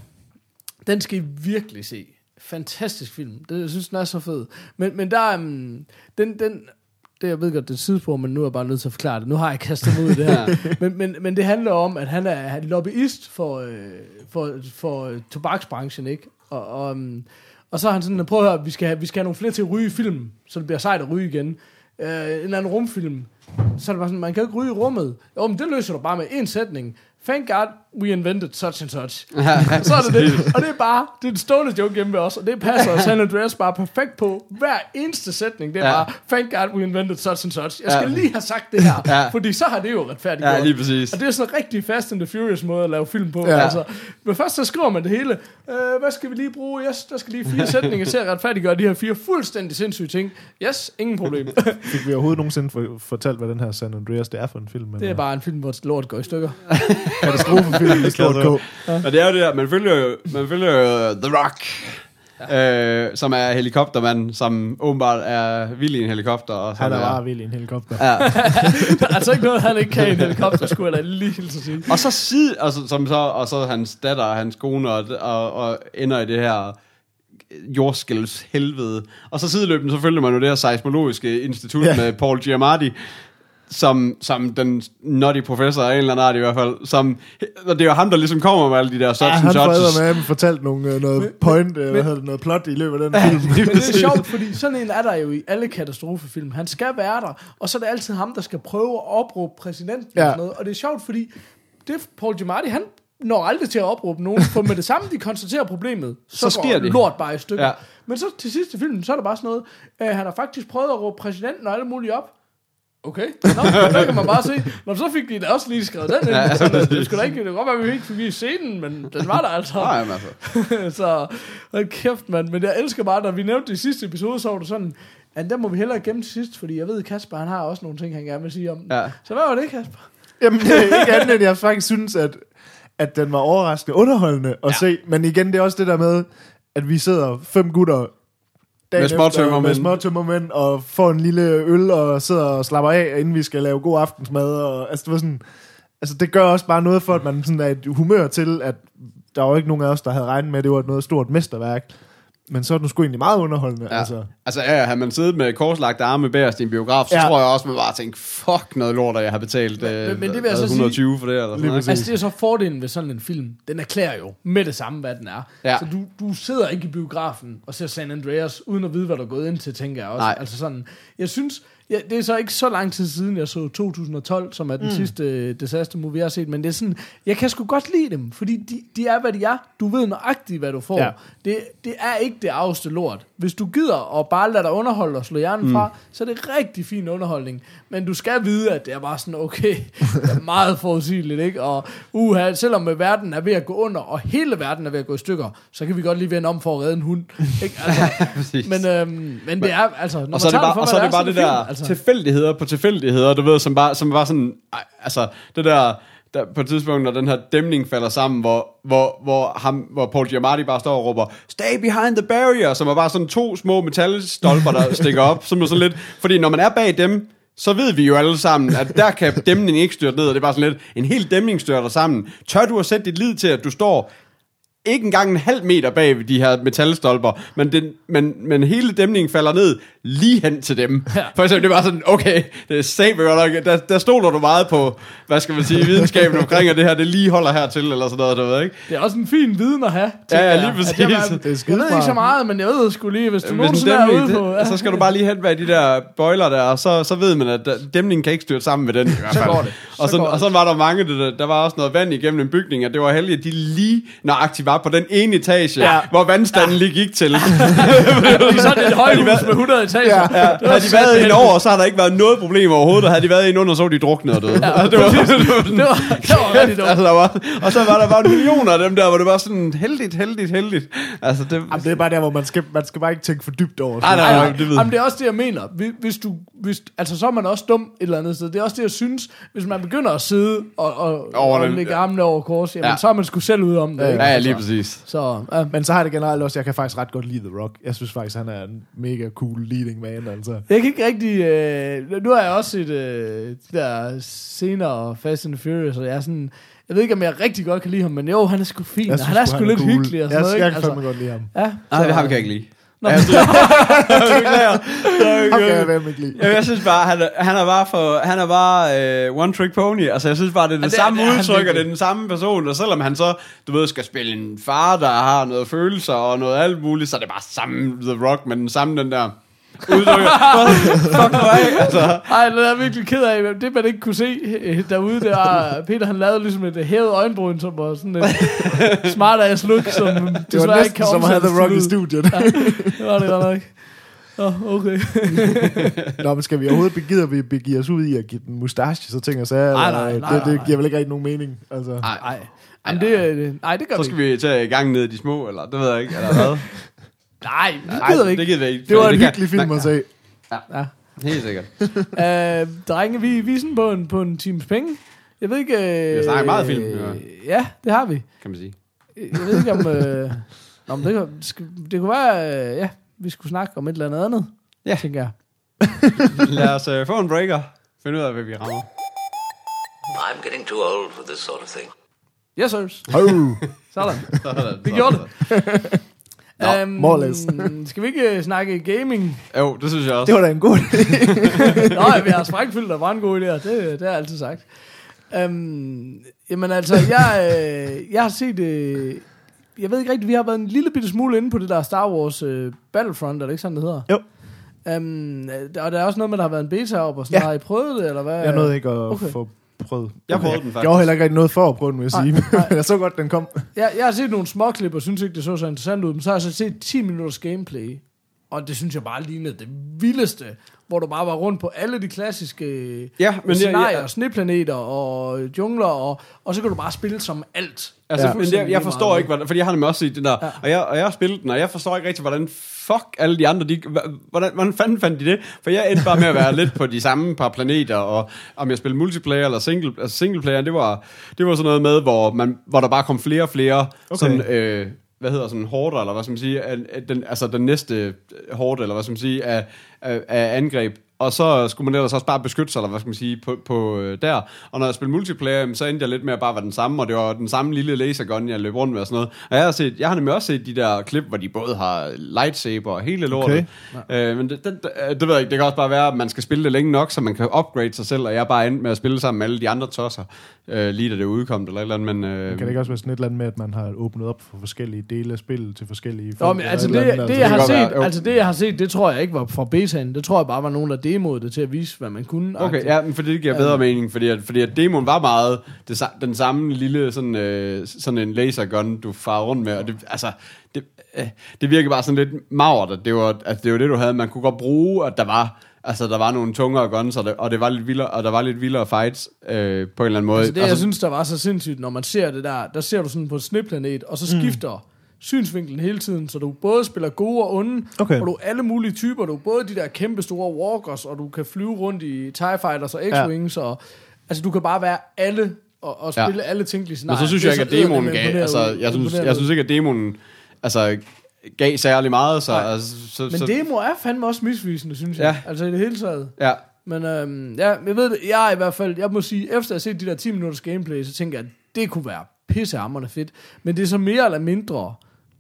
[SPEAKER 2] Den skal I virkelig se. Fantastisk film. Det, jeg synes, den er så fed. Men, men der er... Um, den, den, det, jeg ved godt, det er sidespor, men nu er jeg bare nødt til at forklare det. Nu har jeg kastet mig ud i det her. men, men, men det handler om, at han er, lobbyist for, øh, for, for øh, tobaksbranchen, ikke? Og, og, um, og så har han sådan, prøv at høre, vi skal, have, vi skal have nogle flere til at ryge i film, så det bliver sejt at ryge igen. Øh, en eller anden rumfilm. Så er det bare sådan, man kan jo ikke ryge i rummet. Jo, men det løser du bare med en sætning. Thank God we invented such and such. så er det det. Og det er bare, det er en stående joke hjemme ved os, og det passer San Andreas bare perfekt på. Hver eneste sætning, det er
[SPEAKER 4] Ja.
[SPEAKER 2] bare, thank God we invented such and such. Jeg skal
[SPEAKER 4] Ja.
[SPEAKER 2] lige have sagt det her,
[SPEAKER 4] Ja.
[SPEAKER 2] fordi så har det jo retfærdigt
[SPEAKER 4] ja, lige præcis.
[SPEAKER 2] og det er sådan en rigtig Fast and the Furious måde at lave film på.
[SPEAKER 3] Ja.
[SPEAKER 2] Altså, men først så skriver man det hele. Øh, hvad skal vi lige bruge? Yes, der skal lige fire sætninger til at retfærdiggøre de her fire fuldstændig sindssyge ting. Yes, ingen problem.
[SPEAKER 3] Fik vi overhovedet nogensinde for, fortalt, hvad den her San Andreas det er for en film?
[SPEAKER 2] Det er bare en film, hvor lort går i stykker.
[SPEAKER 3] Katastrofefilm med stort K.
[SPEAKER 4] Og det er jo det der, man følger jo, man følger jo The Rock øh, som er helikoptermand, som åbenbart er vild i en helikopter. Og
[SPEAKER 3] Han er bare vild i en helikopter.
[SPEAKER 4] Ja.
[SPEAKER 2] Der er altså ikke noget, han ikke kan i en helikopter, skulle jeg da lige hilse sige.
[SPEAKER 4] Og så side, altså, som så, og så hans datter og hans kone, og, og, og ender i det her jordskælvs helvede. Og så sideløbende, så følger man jo det her seismologiske institut
[SPEAKER 3] Ja.
[SPEAKER 4] med Paul Giamatti, som, som den nutty professor af en eller anden art i hvert fald, som, og det er jo ham, der ligesom kommer med alle de der
[SPEAKER 3] Ja,
[SPEAKER 4] substance
[SPEAKER 3] han får med ham fortalt nogle, øh, noget point, øh, hvad hedder det, noget plot i løbet af den film.
[SPEAKER 2] Men det er sjovt, fordi sådan en er der jo i alle katastrofefilm. Han skal være der, og så er det altid ham, der skal prøve at opråbe præsidenten ja.
[SPEAKER 3] Ja.
[SPEAKER 2] og sådan noget. Og det er sjovt, fordi det Paul Giamatti, han når aldrig til at opråbe nogen, for med det samme, de konstaterer problemet, så,
[SPEAKER 4] Så sker
[SPEAKER 2] går
[SPEAKER 4] det.
[SPEAKER 2] lort bare i stykker.
[SPEAKER 4] Ja.
[SPEAKER 2] Ja. Men så til sidste film, så er der bare sådan noget, øh, han har faktisk prøvet at råbe præsidenten og alle mulige op. Okay, Nå, så kan man bare se. Nå, så fik de da også lige skrevet den ind.
[SPEAKER 4] Ja,
[SPEAKER 2] ja, det skulle da ikke, det kunne godt være, at vi ikke fik vist scenen, men den var der altså.
[SPEAKER 4] Nej, jamen, altså.
[SPEAKER 2] så hold kæft, mand. Men jeg elsker bare, når vi nævnte det i sidste episode, så var det sådan, at den må vi hellere gemme til sidst, fordi jeg ved, Kasper, han har også nogle ting, han gerne vil sige om den.
[SPEAKER 4] Ja.
[SPEAKER 2] Så hvad var det, Kasper?
[SPEAKER 3] Jamen, det er ikke andet, end jeg faktisk synes, at, at den var overraskende underholdende at ja. se. Men igen, det er også det der med, at vi sidder fem gutter dagen
[SPEAKER 4] Med småtømmermænd.
[SPEAKER 3] med småtømmermænd, og får en lille øl, og sidder og slapper af, inden vi skal lave god aftensmad. Og, altså, det var sådan, altså, det gør også bare noget for, at man sådan er et humør til, at der var ikke nogen af os, der havde regnet med, at det var noget stort mesterværk. Men så er den sgu egentlig meget underholdende.
[SPEAKER 4] Ja. Altså.
[SPEAKER 3] Altså.
[SPEAKER 4] ja, havde man siddet med korslagte arme bagerst i en biograf, så ja. Tror jeg også, man bare tænkte, fuck noget lort, at jeg har betalt
[SPEAKER 2] Men-
[SPEAKER 4] øh,
[SPEAKER 2] men- det vil jeg så
[SPEAKER 4] 120 for det, eller sådan noget.
[SPEAKER 2] Altså, det er så fordelen ved sådan en film. Den erklærer jo med det samme, hvad den er.
[SPEAKER 4] Ja.
[SPEAKER 2] Så du, du sidder ikke i biografen og ser San Andreas, uden at vide, hvad der er gået ind til, tænker jeg også.
[SPEAKER 4] Nej.
[SPEAKER 2] Altså sådan, jeg synes, ja, det er så ikke så lang tid siden, jeg så 2012, som er den mm. sidste øh, disaster movie, jeg har set, men det er sådan, jeg kan sgu godt lide dem, fordi de, de er, hvad de er. Du ved nøjagtigt, hvad du får.
[SPEAKER 3] Ja.
[SPEAKER 2] Det, det er ikke det arveste lort. Hvis du gider og bare lader dig underholde og slå hjernen mm. fra, så er det rigtig fin underholdning. Men du skal vide, at det er bare sådan, okay, det er meget forudsigeligt, ikke? Og uha, selvom øh, verden er ved at gå under, og hele verden er ved at gå i stykker, så kan vi godt lige vende om for at redde en hund. Ikke? Altså, men, øhm, men det er, altså, når
[SPEAKER 4] og så er det
[SPEAKER 2] man tager
[SPEAKER 4] bare,
[SPEAKER 2] for,
[SPEAKER 4] og så er det bare
[SPEAKER 2] så
[SPEAKER 4] det
[SPEAKER 2] film,
[SPEAKER 4] der
[SPEAKER 2] altså.
[SPEAKER 4] tilfældigheder på tilfældigheder, du ved, som bare, som bare sådan, ej, altså, det der, der, på et tidspunkt, når den her dæmning falder sammen, hvor, hvor, hvor, ham, hvor Paul Giamatti bare står og råber, stay behind the barrier, som er bare sådan to små metalstolper, der stikker op, som er sådan lidt, fordi når man er bag dem, så ved vi jo alle sammen, at der kan dæmningen ikke styrte ned, og det er bare sådan lidt, en hel dæmning styrter sammen. Tør du at sætte dit lid til, at du står ikke engang en halv meter bag ved de her metalstolper, men, den, men, men hele dæmningen falder ned lige hen til dem. Ja. For eksempel, det var sådan, okay, det er godt nok. Der, der stoler du meget på, hvad skal man sige, videnskaben omkring, at det her, det lige holder hertil, eller sådan noget, du ved, ikke?
[SPEAKER 2] Det er også en fin viden at have.
[SPEAKER 4] Ja, ja,
[SPEAKER 2] jeg.
[SPEAKER 4] lige præcis.
[SPEAKER 2] jeg,
[SPEAKER 3] Det er
[SPEAKER 2] jeg, jeg ved ikke så meget, men jeg ved sgu lige, hvis du
[SPEAKER 4] Hvis en
[SPEAKER 2] nogensinde er
[SPEAKER 4] dæmning,
[SPEAKER 2] ude på...
[SPEAKER 4] det, så skal du bare lige hen bag de der bøjler der, og så, så ved man, at der- dæmningen kan ikke styrte sammen med den. I hvert
[SPEAKER 2] Så
[SPEAKER 4] fald.
[SPEAKER 2] går det. Så
[SPEAKER 4] og, sådan,
[SPEAKER 2] går
[SPEAKER 4] og så var der mange, der, der var også noget vand igennem en bygning, og det var heldigt, at de lige nøjagtigt var på den ene etage, ja.
[SPEAKER 3] Ja.
[SPEAKER 4] hvor vandstanden lige gik til.
[SPEAKER 2] I sådan et højhus med 100 etager.
[SPEAKER 3] Ja.
[SPEAKER 2] Det var
[SPEAKER 4] Havde de været ind over, så har der ikke været noget problem overhovedet, og havde de været ind under, så var de druknet og døde. Ja, det var, det var
[SPEAKER 2] Det var, det var rigtig dumt.
[SPEAKER 4] altså, der var, og så var der bare millioner af dem der, hvor det var sådan heldigt, heldigt, heldigt. Altså, det,
[SPEAKER 3] Jamen, det er bare der, hvor man skal, man skal bare ikke tænke for dybt over.
[SPEAKER 4] Nej, nej,
[SPEAKER 2] Ej,
[SPEAKER 4] nej, det ved
[SPEAKER 2] Jamen, det er også det, jeg mener. Hvis- du, hvis, altså, så er man også dum et eller andet sted. Det er også det, jeg synes. Hvis man begynder at sidde og, og,
[SPEAKER 4] Over
[SPEAKER 2] og
[SPEAKER 4] den-
[SPEAKER 2] lægge armene over kors, jamen,
[SPEAKER 4] Ja.
[SPEAKER 2] ja. så er man sgu selv ude om det.
[SPEAKER 3] Ja,
[SPEAKER 2] ikke?
[SPEAKER 4] ja, ja,
[SPEAKER 2] Altså,
[SPEAKER 4] lige præcis.
[SPEAKER 2] Så, ja.
[SPEAKER 3] Men så har jeg det generelt også, jeg kan faktisk ret godt lide The Rock. Jeg synes faktisk, han er en mega cool leading man, altså.
[SPEAKER 2] Jeg kan ikke rigtig... Øh, nu har jeg også set øh, de der senere Fast and Furious, og jeg er sådan... Jeg ved ikke, om jeg rigtig godt kan lide ham, men jo, han er sgu fin,
[SPEAKER 3] Jeg synes
[SPEAKER 2] han er
[SPEAKER 3] sgu,
[SPEAKER 2] lidt
[SPEAKER 3] cool.
[SPEAKER 2] hyggelig og sådan
[SPEAKER 3] jeg,
[SPEAKER 2] noget,
[SPEAKER 3] Jeg
[SPEAKER 2] ikke?
[SPEAKER 3] kan fandme godt lide ham.
[SPEAKER 2] ja,
[SPEAKER 4] Nej, det har vi kan jeg ikke lide.
[SPEAKER 2] Nå.
[SPEAKER 4] Ja, jeg synes-
[SPEAKER 3] Ham kan jeg være med lide.
[SPEAKER 4] Jamen, jeg synes bare, han er, han er bare for, han er bare øh, one trick pony. Altså, jeg synes bare, det er det,
[SPEAKER 2] det
[SPEAKER 4] det samme
[SPEAKER 2] det
[SPEAKER 4] udtryk, og det er den samme person. Og selvom han så, du ved, skal spille en far, der har noget følelser og noget alt muligt, så er det bare samme The Rock, men den samme den der udtryk. Fuck mig, altså.
[SPEAKER 2] Ej, det er jeg virkelig ked af. men Det, man ikke kunne se øh, derude, det var, Peter han lavede ligesom et hævet øjenbryn, som var sådan et smart ass look, som
[SPEAKER 3] Det var
[SPEAKER 2] ikke
[SPEAKER 3] næsten
[SPEAKER 2] kan
[SPEAKER 3] som at have The Rock i studiet.
[SPEAKER 2] Det var det godt nok. Åh, okay.
[SPEAKER 3] Nå, men skal vi overhovedet begive, vi begive os ud i at give den mustache, så tænker jeg så,
[SPEAKER 2] Nej,
[SPEAKER 3] nej,
[SPEAKER 2] nej,
[SPEAKER 3] det, det giver vel ikke rigtig nogen mening. Altså.
[SPEAKER 4] Nej,
[SPEAKER 2] Nej. Jamen, det, øh, nej, det gør
[SPEAKER 4] så
[SPEAKER 2] vi
[SPEAKER 4] skal
[SPEAKER 2] ikke.
[SPEAKER 4] vi tage i gang ned i de små, eller det ved jeg ikke, eller hvad?
[SPEAKER 2] Nej, det gider vi ikke.
[SPEAKER 4] det gider vi ikke.
[SPEAKER 3] Det var en
[SPEAKER 4] kan-
[SPEAKER 3] hyggelig film at se.
[SPEAKER 2] Ja.
[SPEAKER 4] Helt sikkert.
[SPEAKER 2] Øh, drenge, vi, vi er sådan på en, på en times penge. Jeg ved ikke... Øh,
[SPEAKER 4] Vi har snakket meget film, ja.
[SPEAKER 2] Ja, det har vi.
[SPEAKER 4] Kan man sige.
[SPEAKER 2] Jeg ved ikke om... Øh, Nå, men det, det, kunne være, øh, ja, vi skulle snakke om et eller andet andet,
[SPEAKER 4] Ja.
[SPEAKER 2] tænker jeg.
[SPEAKER 4] Lad os øh, få en breaker. Finde ud af, hvad vi rammer.
[SPEAKER 5] I'm getting too old for this sort of thing.
[SPEAKER 2] Yes, sirs.
[SPEAKER 3] Oh,
[SPEAKER 2] Sådan.
[SPEAKER 4] Sådan,
[SPEAKER 2] Vi gjorde
[SPEAKER 4] det.
[SPEAKER 3] Nå, more or less.
[SPEAKER 2] skal vi ikke øh, snakke gaming?
[SPEAKER 4] Jo, det synes jeg også.
[SPEAKER 3] det var da en god idé.
[SPEAKER 2] Nå, ja, vi har sprængfyldt og brandgode idéer. Det, det har jeg altid sagt. Um, jamen altså, jeg, øh, jeg har set... Øh, jeg ved ikke rigtigt, vi har været en lille bitte smule inde på det der Star Wars øh, Battlefront, er det ikke sådan, det hedder?
[SPEAKER 3] Jo.
[SPEAKER 2] Um, og der er også noget med, der har været en beta op, og sådan
[SPEAKER 3] Ja.
[SPEAKER 2] har I prøvet det, eller hvad?
[SPEAKER 3] Jeg nåede ikke at
[SPEAKER 2] okay.
[SPEAKER 3] få prøvet.
[SPEAKER 4] Jeg prøvede den
[SPEAKER 3] Jeg
[SPEAKER 4] faktisk.
[SPEAKER 3] gjorde heller ikke rigtig noget for at prøve den, vil jeg
[SPEAKER 2] Nej,
[SPEAKER 3] sige.
[SPEAKER 2] nej.
[SPEAKER 3] Jeg så godt, den kom.
[SPEAKER 2] Jeg, jeg har set nogle småklip, og synes ikke, det så så interessant ud, men så har jeg så set 10 minutters gameplay, og det synes jeg bare lignede det vildeste, hvor du bare var rundt på alle de klassiske
[SPEAKER 4] Ja, men jeg-
[SPEAKER 2] scenarier,
[SPEAKER 4] jeg-
[SPEAKER 2] sneplaneter og jungler, og, og så kan du bare spille som alt.
[SPEAKER 4] Altså,
[SPEAKER 3] Ja.
[SPEAKER 4] men jeg, jeg forstår ikke, hvordan, fordi jeg har nemlig også set den der,
[SPEAKER 2] Ja.
[SPEAKER 4] og, jeg, og jeg har spillet den, og jeg forstår ikke rigtig, hvordan fuck alle de andre, de, hvordan, hvordan fanden fandt de det? For jeg endte bare med at være lidt på de samme par planeter, og om jeg spillede multiplayer eller single, altså singleplayer, det var, det var sådan noget med, hvor, man, hvor der bare kom flere og flere,
[SPEAKER 3] okay.
[SPEAKER 4] sådan, øh, hvad hedder sådan hårder, eller hvad skal man sige, af, af den, altså den næste hårde, eller hvad skal man sige, af, af, af angreb. Og så skulle man ellers også bare beskytte sig, eller hvad skal man sige, på, på øh, der. Og når jeg spillede multiplayer, så endte jeg lidt med at bare være den samme, og det var den samme lille lasergun, jeg løb rundt med og sådan noget. Og jeg har, set, jeg har nemlig også set de der klip, hvor de både har lightsaber og hele lortet. Okay. Øh, men det, det, det, det ved jeg ikke, det kan også bare være, at man skal spille det længe nok, så man kan upgrade sig selv, og jeg er bare endt med at spille sammen med alle de andre tosser, øh, lige da det udkom, eller et eller andet, men... Øh,
[SPEAKER 3] Kan det ikke også være sådan et eller andet med, at man har åbnet op for forskellige dele af spillet til forskellige
[SPEAKER 2] Nå, men altså
[SPEAKER 3] et
[SPEAKER 2] det,
[SPEAKER 3] andet,
[SPEAKER 2] det,
[SPEAKER 3] altså?
[SPEAKER 2] jeg har set, altså det, jeg har set, det tror jeg ikke var fra betaen. Det tror jeg bare var nogen, der demoede det til at vise, hvad man kunne.
[SPEAKER 4] Okay, ja, men for det giver bedre mening, fordi at, fordi at demoen var meget det, den samme lille sådan, øh, sådan en lasergun, du farer rundt med, og det, altså, det, øh, det virker bare sådan lidt magert, at det var, at det var det, du havde. Man kunne godt bruge, at der var, altså, der var nogle tungere guns, og det, og det var lidt vildere, og der var lidt vildere fights øh, på en eller anden måde.
[SPEAKER 2] Altså det, jeg synes, der var så sindssygt, når man ser det der, der ser du sådan på et sneplanet, og så skifter synsvinklen hele tiden, så du både spiller gode og onde,
[SPEAKER 3] Okay.
[SPEAKER 2] og du er alle mulige typer, du er både de der kæmpe store walkers, og du kan flyve rundt i TIE Fighters og X-Wings, og altså du kan bare være alle, og, og
[SPEAKER 4] Ja.
[SPEAKER 2] spille alle tænkelige
[SPEAKER 4] Men
[SPEAKER 2] scenarier.
[SPEAKER 4] så synes jeg ikke, at demoen
[SPEAKER 2] eddermame
[SPEAKER 4] gav, altså, jeg synes, jeg synes ikke, at demoen, altså, gav særlig meget, så,
[SPEAKER 2] Nej.
[SPEAKER 4] altså, så,
[SPEAKER 2] Men
[SPEAKER 4] så
[SPEAKER 2] demo er fandme også misvisende, synes jeg.
[SPEAKER 4] Ja.
[SPEAKER 2] Altså i det hele taget.
[SPEAKER 4] Ja,
[SPEAKER 2] Men øhm, ja, jeg ved det, jeg i hvert fald, jeg må sige, efter at have set de der 10 minutters gameplay, så tænker jeg, at det kunne være pissehammerende fedt. Men det er så mere eller mindre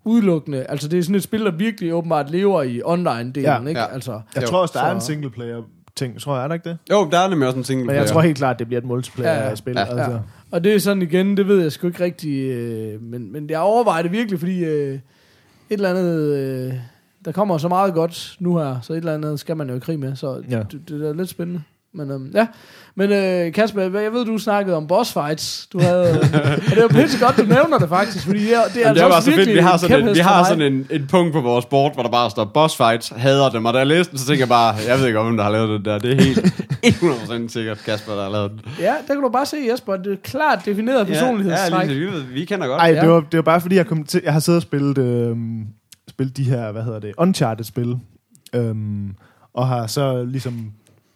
[SPEAKER 2] udelukkende. Altså det er sådan et spil, der virkelig åbenbart lever i online-delen,
[SPEAKER 3] Ja.
[SPEAKER 2] ikke?
[SPEAKER 4] Ja.
[SPEAKER 2] Altså,
[SPEAKER 3] Jeg
[SPEAKER 4] Jo.
[SPEAKER 3] tror også, der er
[SPEAKER 2] Så-
[SPEAKER 3] en singleplayer ting, tror jeg, er der ikke det?
[SPEAKER 4] jo, der er nemlig også en single
[SPEAKER 3] Men jeg tror helt klart, det bliver et multiplayer-spil.
[SPEAKER 4] Ja.
[SPEAKER 3] altså.
[SPEAKER 2] Ja. Og det er sådan igen, det ved jeg sgu ikke rigtig, øh, men, men jeg overvejer det virkelig, fordi øh, et eller andet, øh, der kommer så meget godt nu her, så et eller andet skal man jo i krig med, så
[SPEAKER 3] Ja.
[SPEAKER 2] ja. det, det er lidt spændende. Men øhm, ja, men øh, Kasper, hvad- jeg ved, du snakkede om boss fights. Du havde, og det var pisse godt, du nævner det faktisk, fordi det er, det er altså
[SPEAKER 4] det
[SPEAKER 2] også
[SPEAKER 4] så fedt. Vi har sådan, en, vi har sådan en, en punkt på vores board, hvor der bare står boss fights, hader dem. Og da jeg læste den, så tænker jeg bare, jeg ved ikke, om der har lavet det der. Det er helt 100% sikkert Kasper, der har lavet den.
[SPEAKER 2] Ja, der kan du bare se, Jesper, det er klart defineret personlighedstræk.
[SPEAKER 4] Ja, ja lige, vi, vi kender godt.
[SPEAKER 3] Ej,
[SPEAKER 2] Ja.
[SPEAKER 3] det, var, det var bare fordi, jeg, kom til, jeg har siddet og spillet, øhm, spillet de her, hvad hedder det, Uncharted-spil. Øhm, og har så ligesom,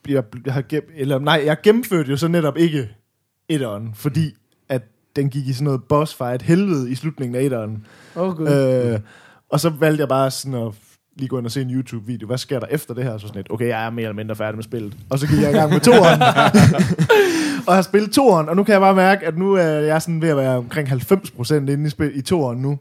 [SPEAKER 3] jeg, jeg har gem, eller nej, jeg gennemførte jo så netop ikke etteren, fordi at den gik i sådan noget boss fight helvede i slutningen af etteren.
[SPEAKER 2] Åh, Gud.
[SPEAKER 3] Øh, og så valgte jeg bare sådan at lige gå ind og se en YouTube-video. Hvad sker der efter det her? Så sådan lidt, okay, jeg er mere eller mindre færdig med spillet. Og så gik jeg i gang med toeren. og har spillet toeren, og nu kan jeg bare mærke, at nu er jeg sådan ved at være omkring 90% inde i, spil, i toeren nu.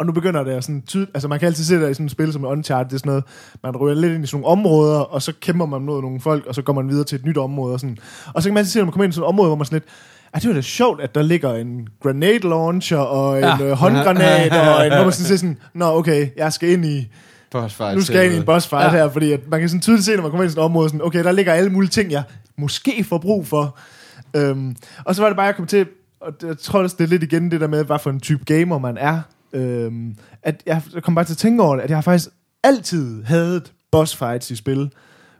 [SPEAKER 3] Og nu begynder det at sådan tydeligt, altså man kan altid se der i sådan et spil som Uncharted, det er sådan noget, man ryger lidt ind i sådan nogle områder, og så kæmper man mod nogle folk, og så går man videre til et nyt område, og sådan. Og så kan man altid se, når man kommer ind i sådan et område, hvor man sådan lidt, ah, det var da sjovt, at der ligger en grenade launcher, og en
[SPEAKER 2] Ja.
[SPEAKER 3] øh, håndgranat, og en, hvor man sådan siger sådan, nå okay, jeg skal ind i,
[SPEAKER 4] Boss fights.
[SPEAKER 3] nu skal jeg ind i en boss fight
[SPEAKER 2] Ja.
[SPEAKER 3] her, fordi at man kan sådan tydeligt se, når man kommer ind i sådan et område, sådan, okay, der ligger alle mulige ting, jeg måske får brug for. Øhm, og så var det bare, jeg kom til, og det- jeg tror også, det er lidt igen det der med, hvad for en type gamer man er, øhm, at jeg kom bare til at tænke over det, at jeg faktisk altid hadet boss fights i spil.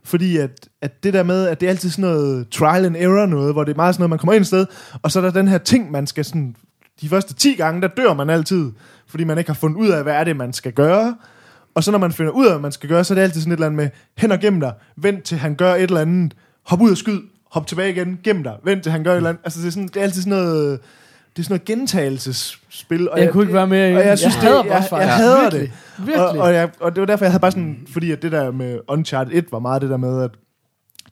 [SPEAKER 3] Fordi at, at det der med, at det er altid sådan noget trial and error noget, hvor det er meget sådan noget, man kommer ind et sted, og så er der den her ting, man skal sådan, de første 10 gange, der dør man altid, fordi man ikke har fundet ud af, hvad er det, man skal gøre. Og så når man finder ud af, hvad man skal gøre, så er det altid sådan et eller andet med, hen og gem dig, vent til han gør et eller andet, hop ud og skyd, hop tilbage igen, gem dig, vent til han gør et eller andet. Altså det er, sådan, det er altid sådan noget, det er sådan noget gentagelsesspil. Og
[SPEAKER 2] Jeg kunne ikke være mere
[SPEAKER 3] Og
[SPEAKER 2] enig.
[SPEAKER 3] jeg synes,
[SPEAKER 2] Jeg
[SPEAKER 3] det,
[SPEAKER 2] hader
[SPEAKER 3] jeg, jeg,
[SPEAKER 2] fights.
[SPEAKER 3] hader
[SPEAKER 2] Virkelig.
[SPEAKER 3] det.
[SPEAKER 2] Virkelig.
[SPEAKER 3] Og, og, jeg, og det var derfor, jeg havde bare sådan, fordi at det der med Uncharted 1 var meget det der med, at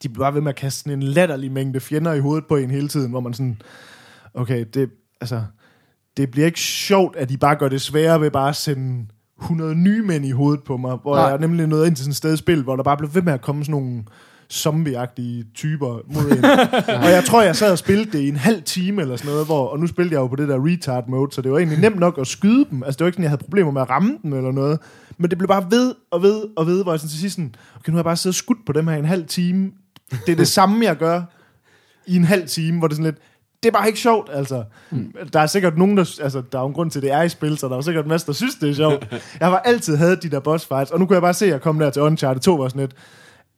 [SPEAKER 3] de blev bare ved med at kaste sådan en latterlig mængde fjender i hovedet på en hele tiden, hvor man sådan, okay, det, altså, det bliver ikke sjovt, at de bare gør det sværere ved bare at sende 100 nye mænd i hovedet på mig, hvor
[SPEAKER 2] Nej.
[SPEAKER 3] jeg nemlig nået ind til sådan et sted i spil, hvor der bare blev ved med at komme sådan nogle zombieagtige typer mod en. og jeg tror, jeg sad og spillede det i en halv time eller sådan noget, hvor, og nu spillede jeg jo på det der retard mode, så det var egentlig nemt nok at skyde dem. Altså det var ikke sådan, jeg havde problemer med at ramme dem eller noget. Men det blev bare ved og ved og ved, hvor jeg sådan til sidst sådan, okay, nu har jeg bare siddet og skudt på dem her i en halv time. Det er det samme, jeg gør i en halv time, hvor det er sådan lidt, det er bare ikke sjovt, altså. Mm. Der er sikkert nogen, der... Altså, der er jo en grund til, at det er i spil, så der er jo sikkert en masse, der synes, det er sjovt. Jeg har altid havde de der boss fights, og nu kan jeg bare se, at jeg kom der til Uncharted 2 var sådan lidt,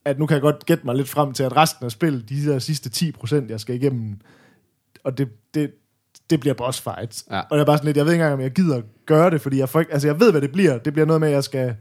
[SPEAKER 3] at nu kan jeg godt gætte mig lidt frem til, at resten af spillet, de der sidste 10%, jeg skal igennem, og det, det, det bliver boss fights.
[SPEAKER 4] Ja.
[SPEAKER 3] Og jeg er bare sådan lidt, jeg ved ikke engang, om jeg gider gøre det, fordi jeg, får ikke, altså jeg ved, hvad det bliver. Det bliver noget med, at jeg skal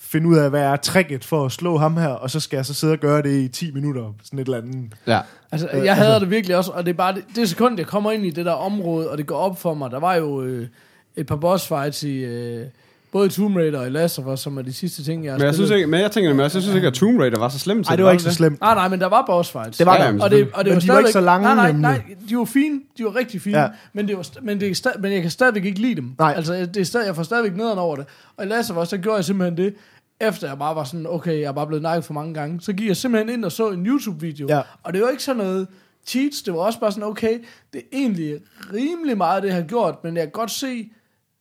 [SPEAKER 3] finde ud af, hvad er tricket for at slå ham her, og så skal jeg så sidde og gøre det i 10 minutter, sådan et eller andet.
[SPEAKER 4] Ja.
[SPEAKER 2] Altså,
[SPEAKER 3] Øh,
[SPEAKER 2] jeg hader
[SPEAKER 3] altså-
[SPEAKER 2] det virkelig også, og det er bare det, det sekund, jeg kommer ind i det der område, og det går op for mig. Der var jo øh, et par boss fights i øh, både Tomb Raider og Last of Us, som er de sidste ting, jeg har
[SPEAKER 4] Men jeg synes
[SPEAKER 2] spillet.
[SPEAKER 4] ikke, men jeg tænker, men jeg synes ikke, at Tomb Raider var så slemt.
[SPEAKER 3] Nej, det var ikke så slemt.
[SPEAKER 2] Nej, nej, men der var boss fights.
[SPEAKER 3] Det var
[SPEAKER 4] Ja,
[SPEAKER 3] der.
[SPEAKER 4] jamen,
[SPEAKER 2] og det, og det
[SPEAKER 3] Men
[SPEAKER 2] var
[SPEAKER 3] de var ikke så lange,
[SPEAKER 2] Nej, nej, nej, de var fine. De var rigtig fine.
[SPEAKER 3] Ja.
[SPEAKER 2] Ja. Men, det var, men, det er sta- men jeg kan stadigvæk ikke lide dem.
[SPEAKER 3] Nej.
[SPEAKER 2] Altså, det er stadig, jeg får stadigvæk nederen over det. Og i Last of Us, der gjorde jeg simpelthen det, efter jeg bare var sådan, okay, jeg er bare blevet nakket for mange gange. Så gik jeg simpelthen ind og så en YouTube-video.
[SPEAKER 3] Ja.
[SPEAKER 2] Og det var ikke sådan noget cheats, det var også bare sådan, okay, det er egentlig rimelig meget, det jeg har gjort, men jeg kan godt se,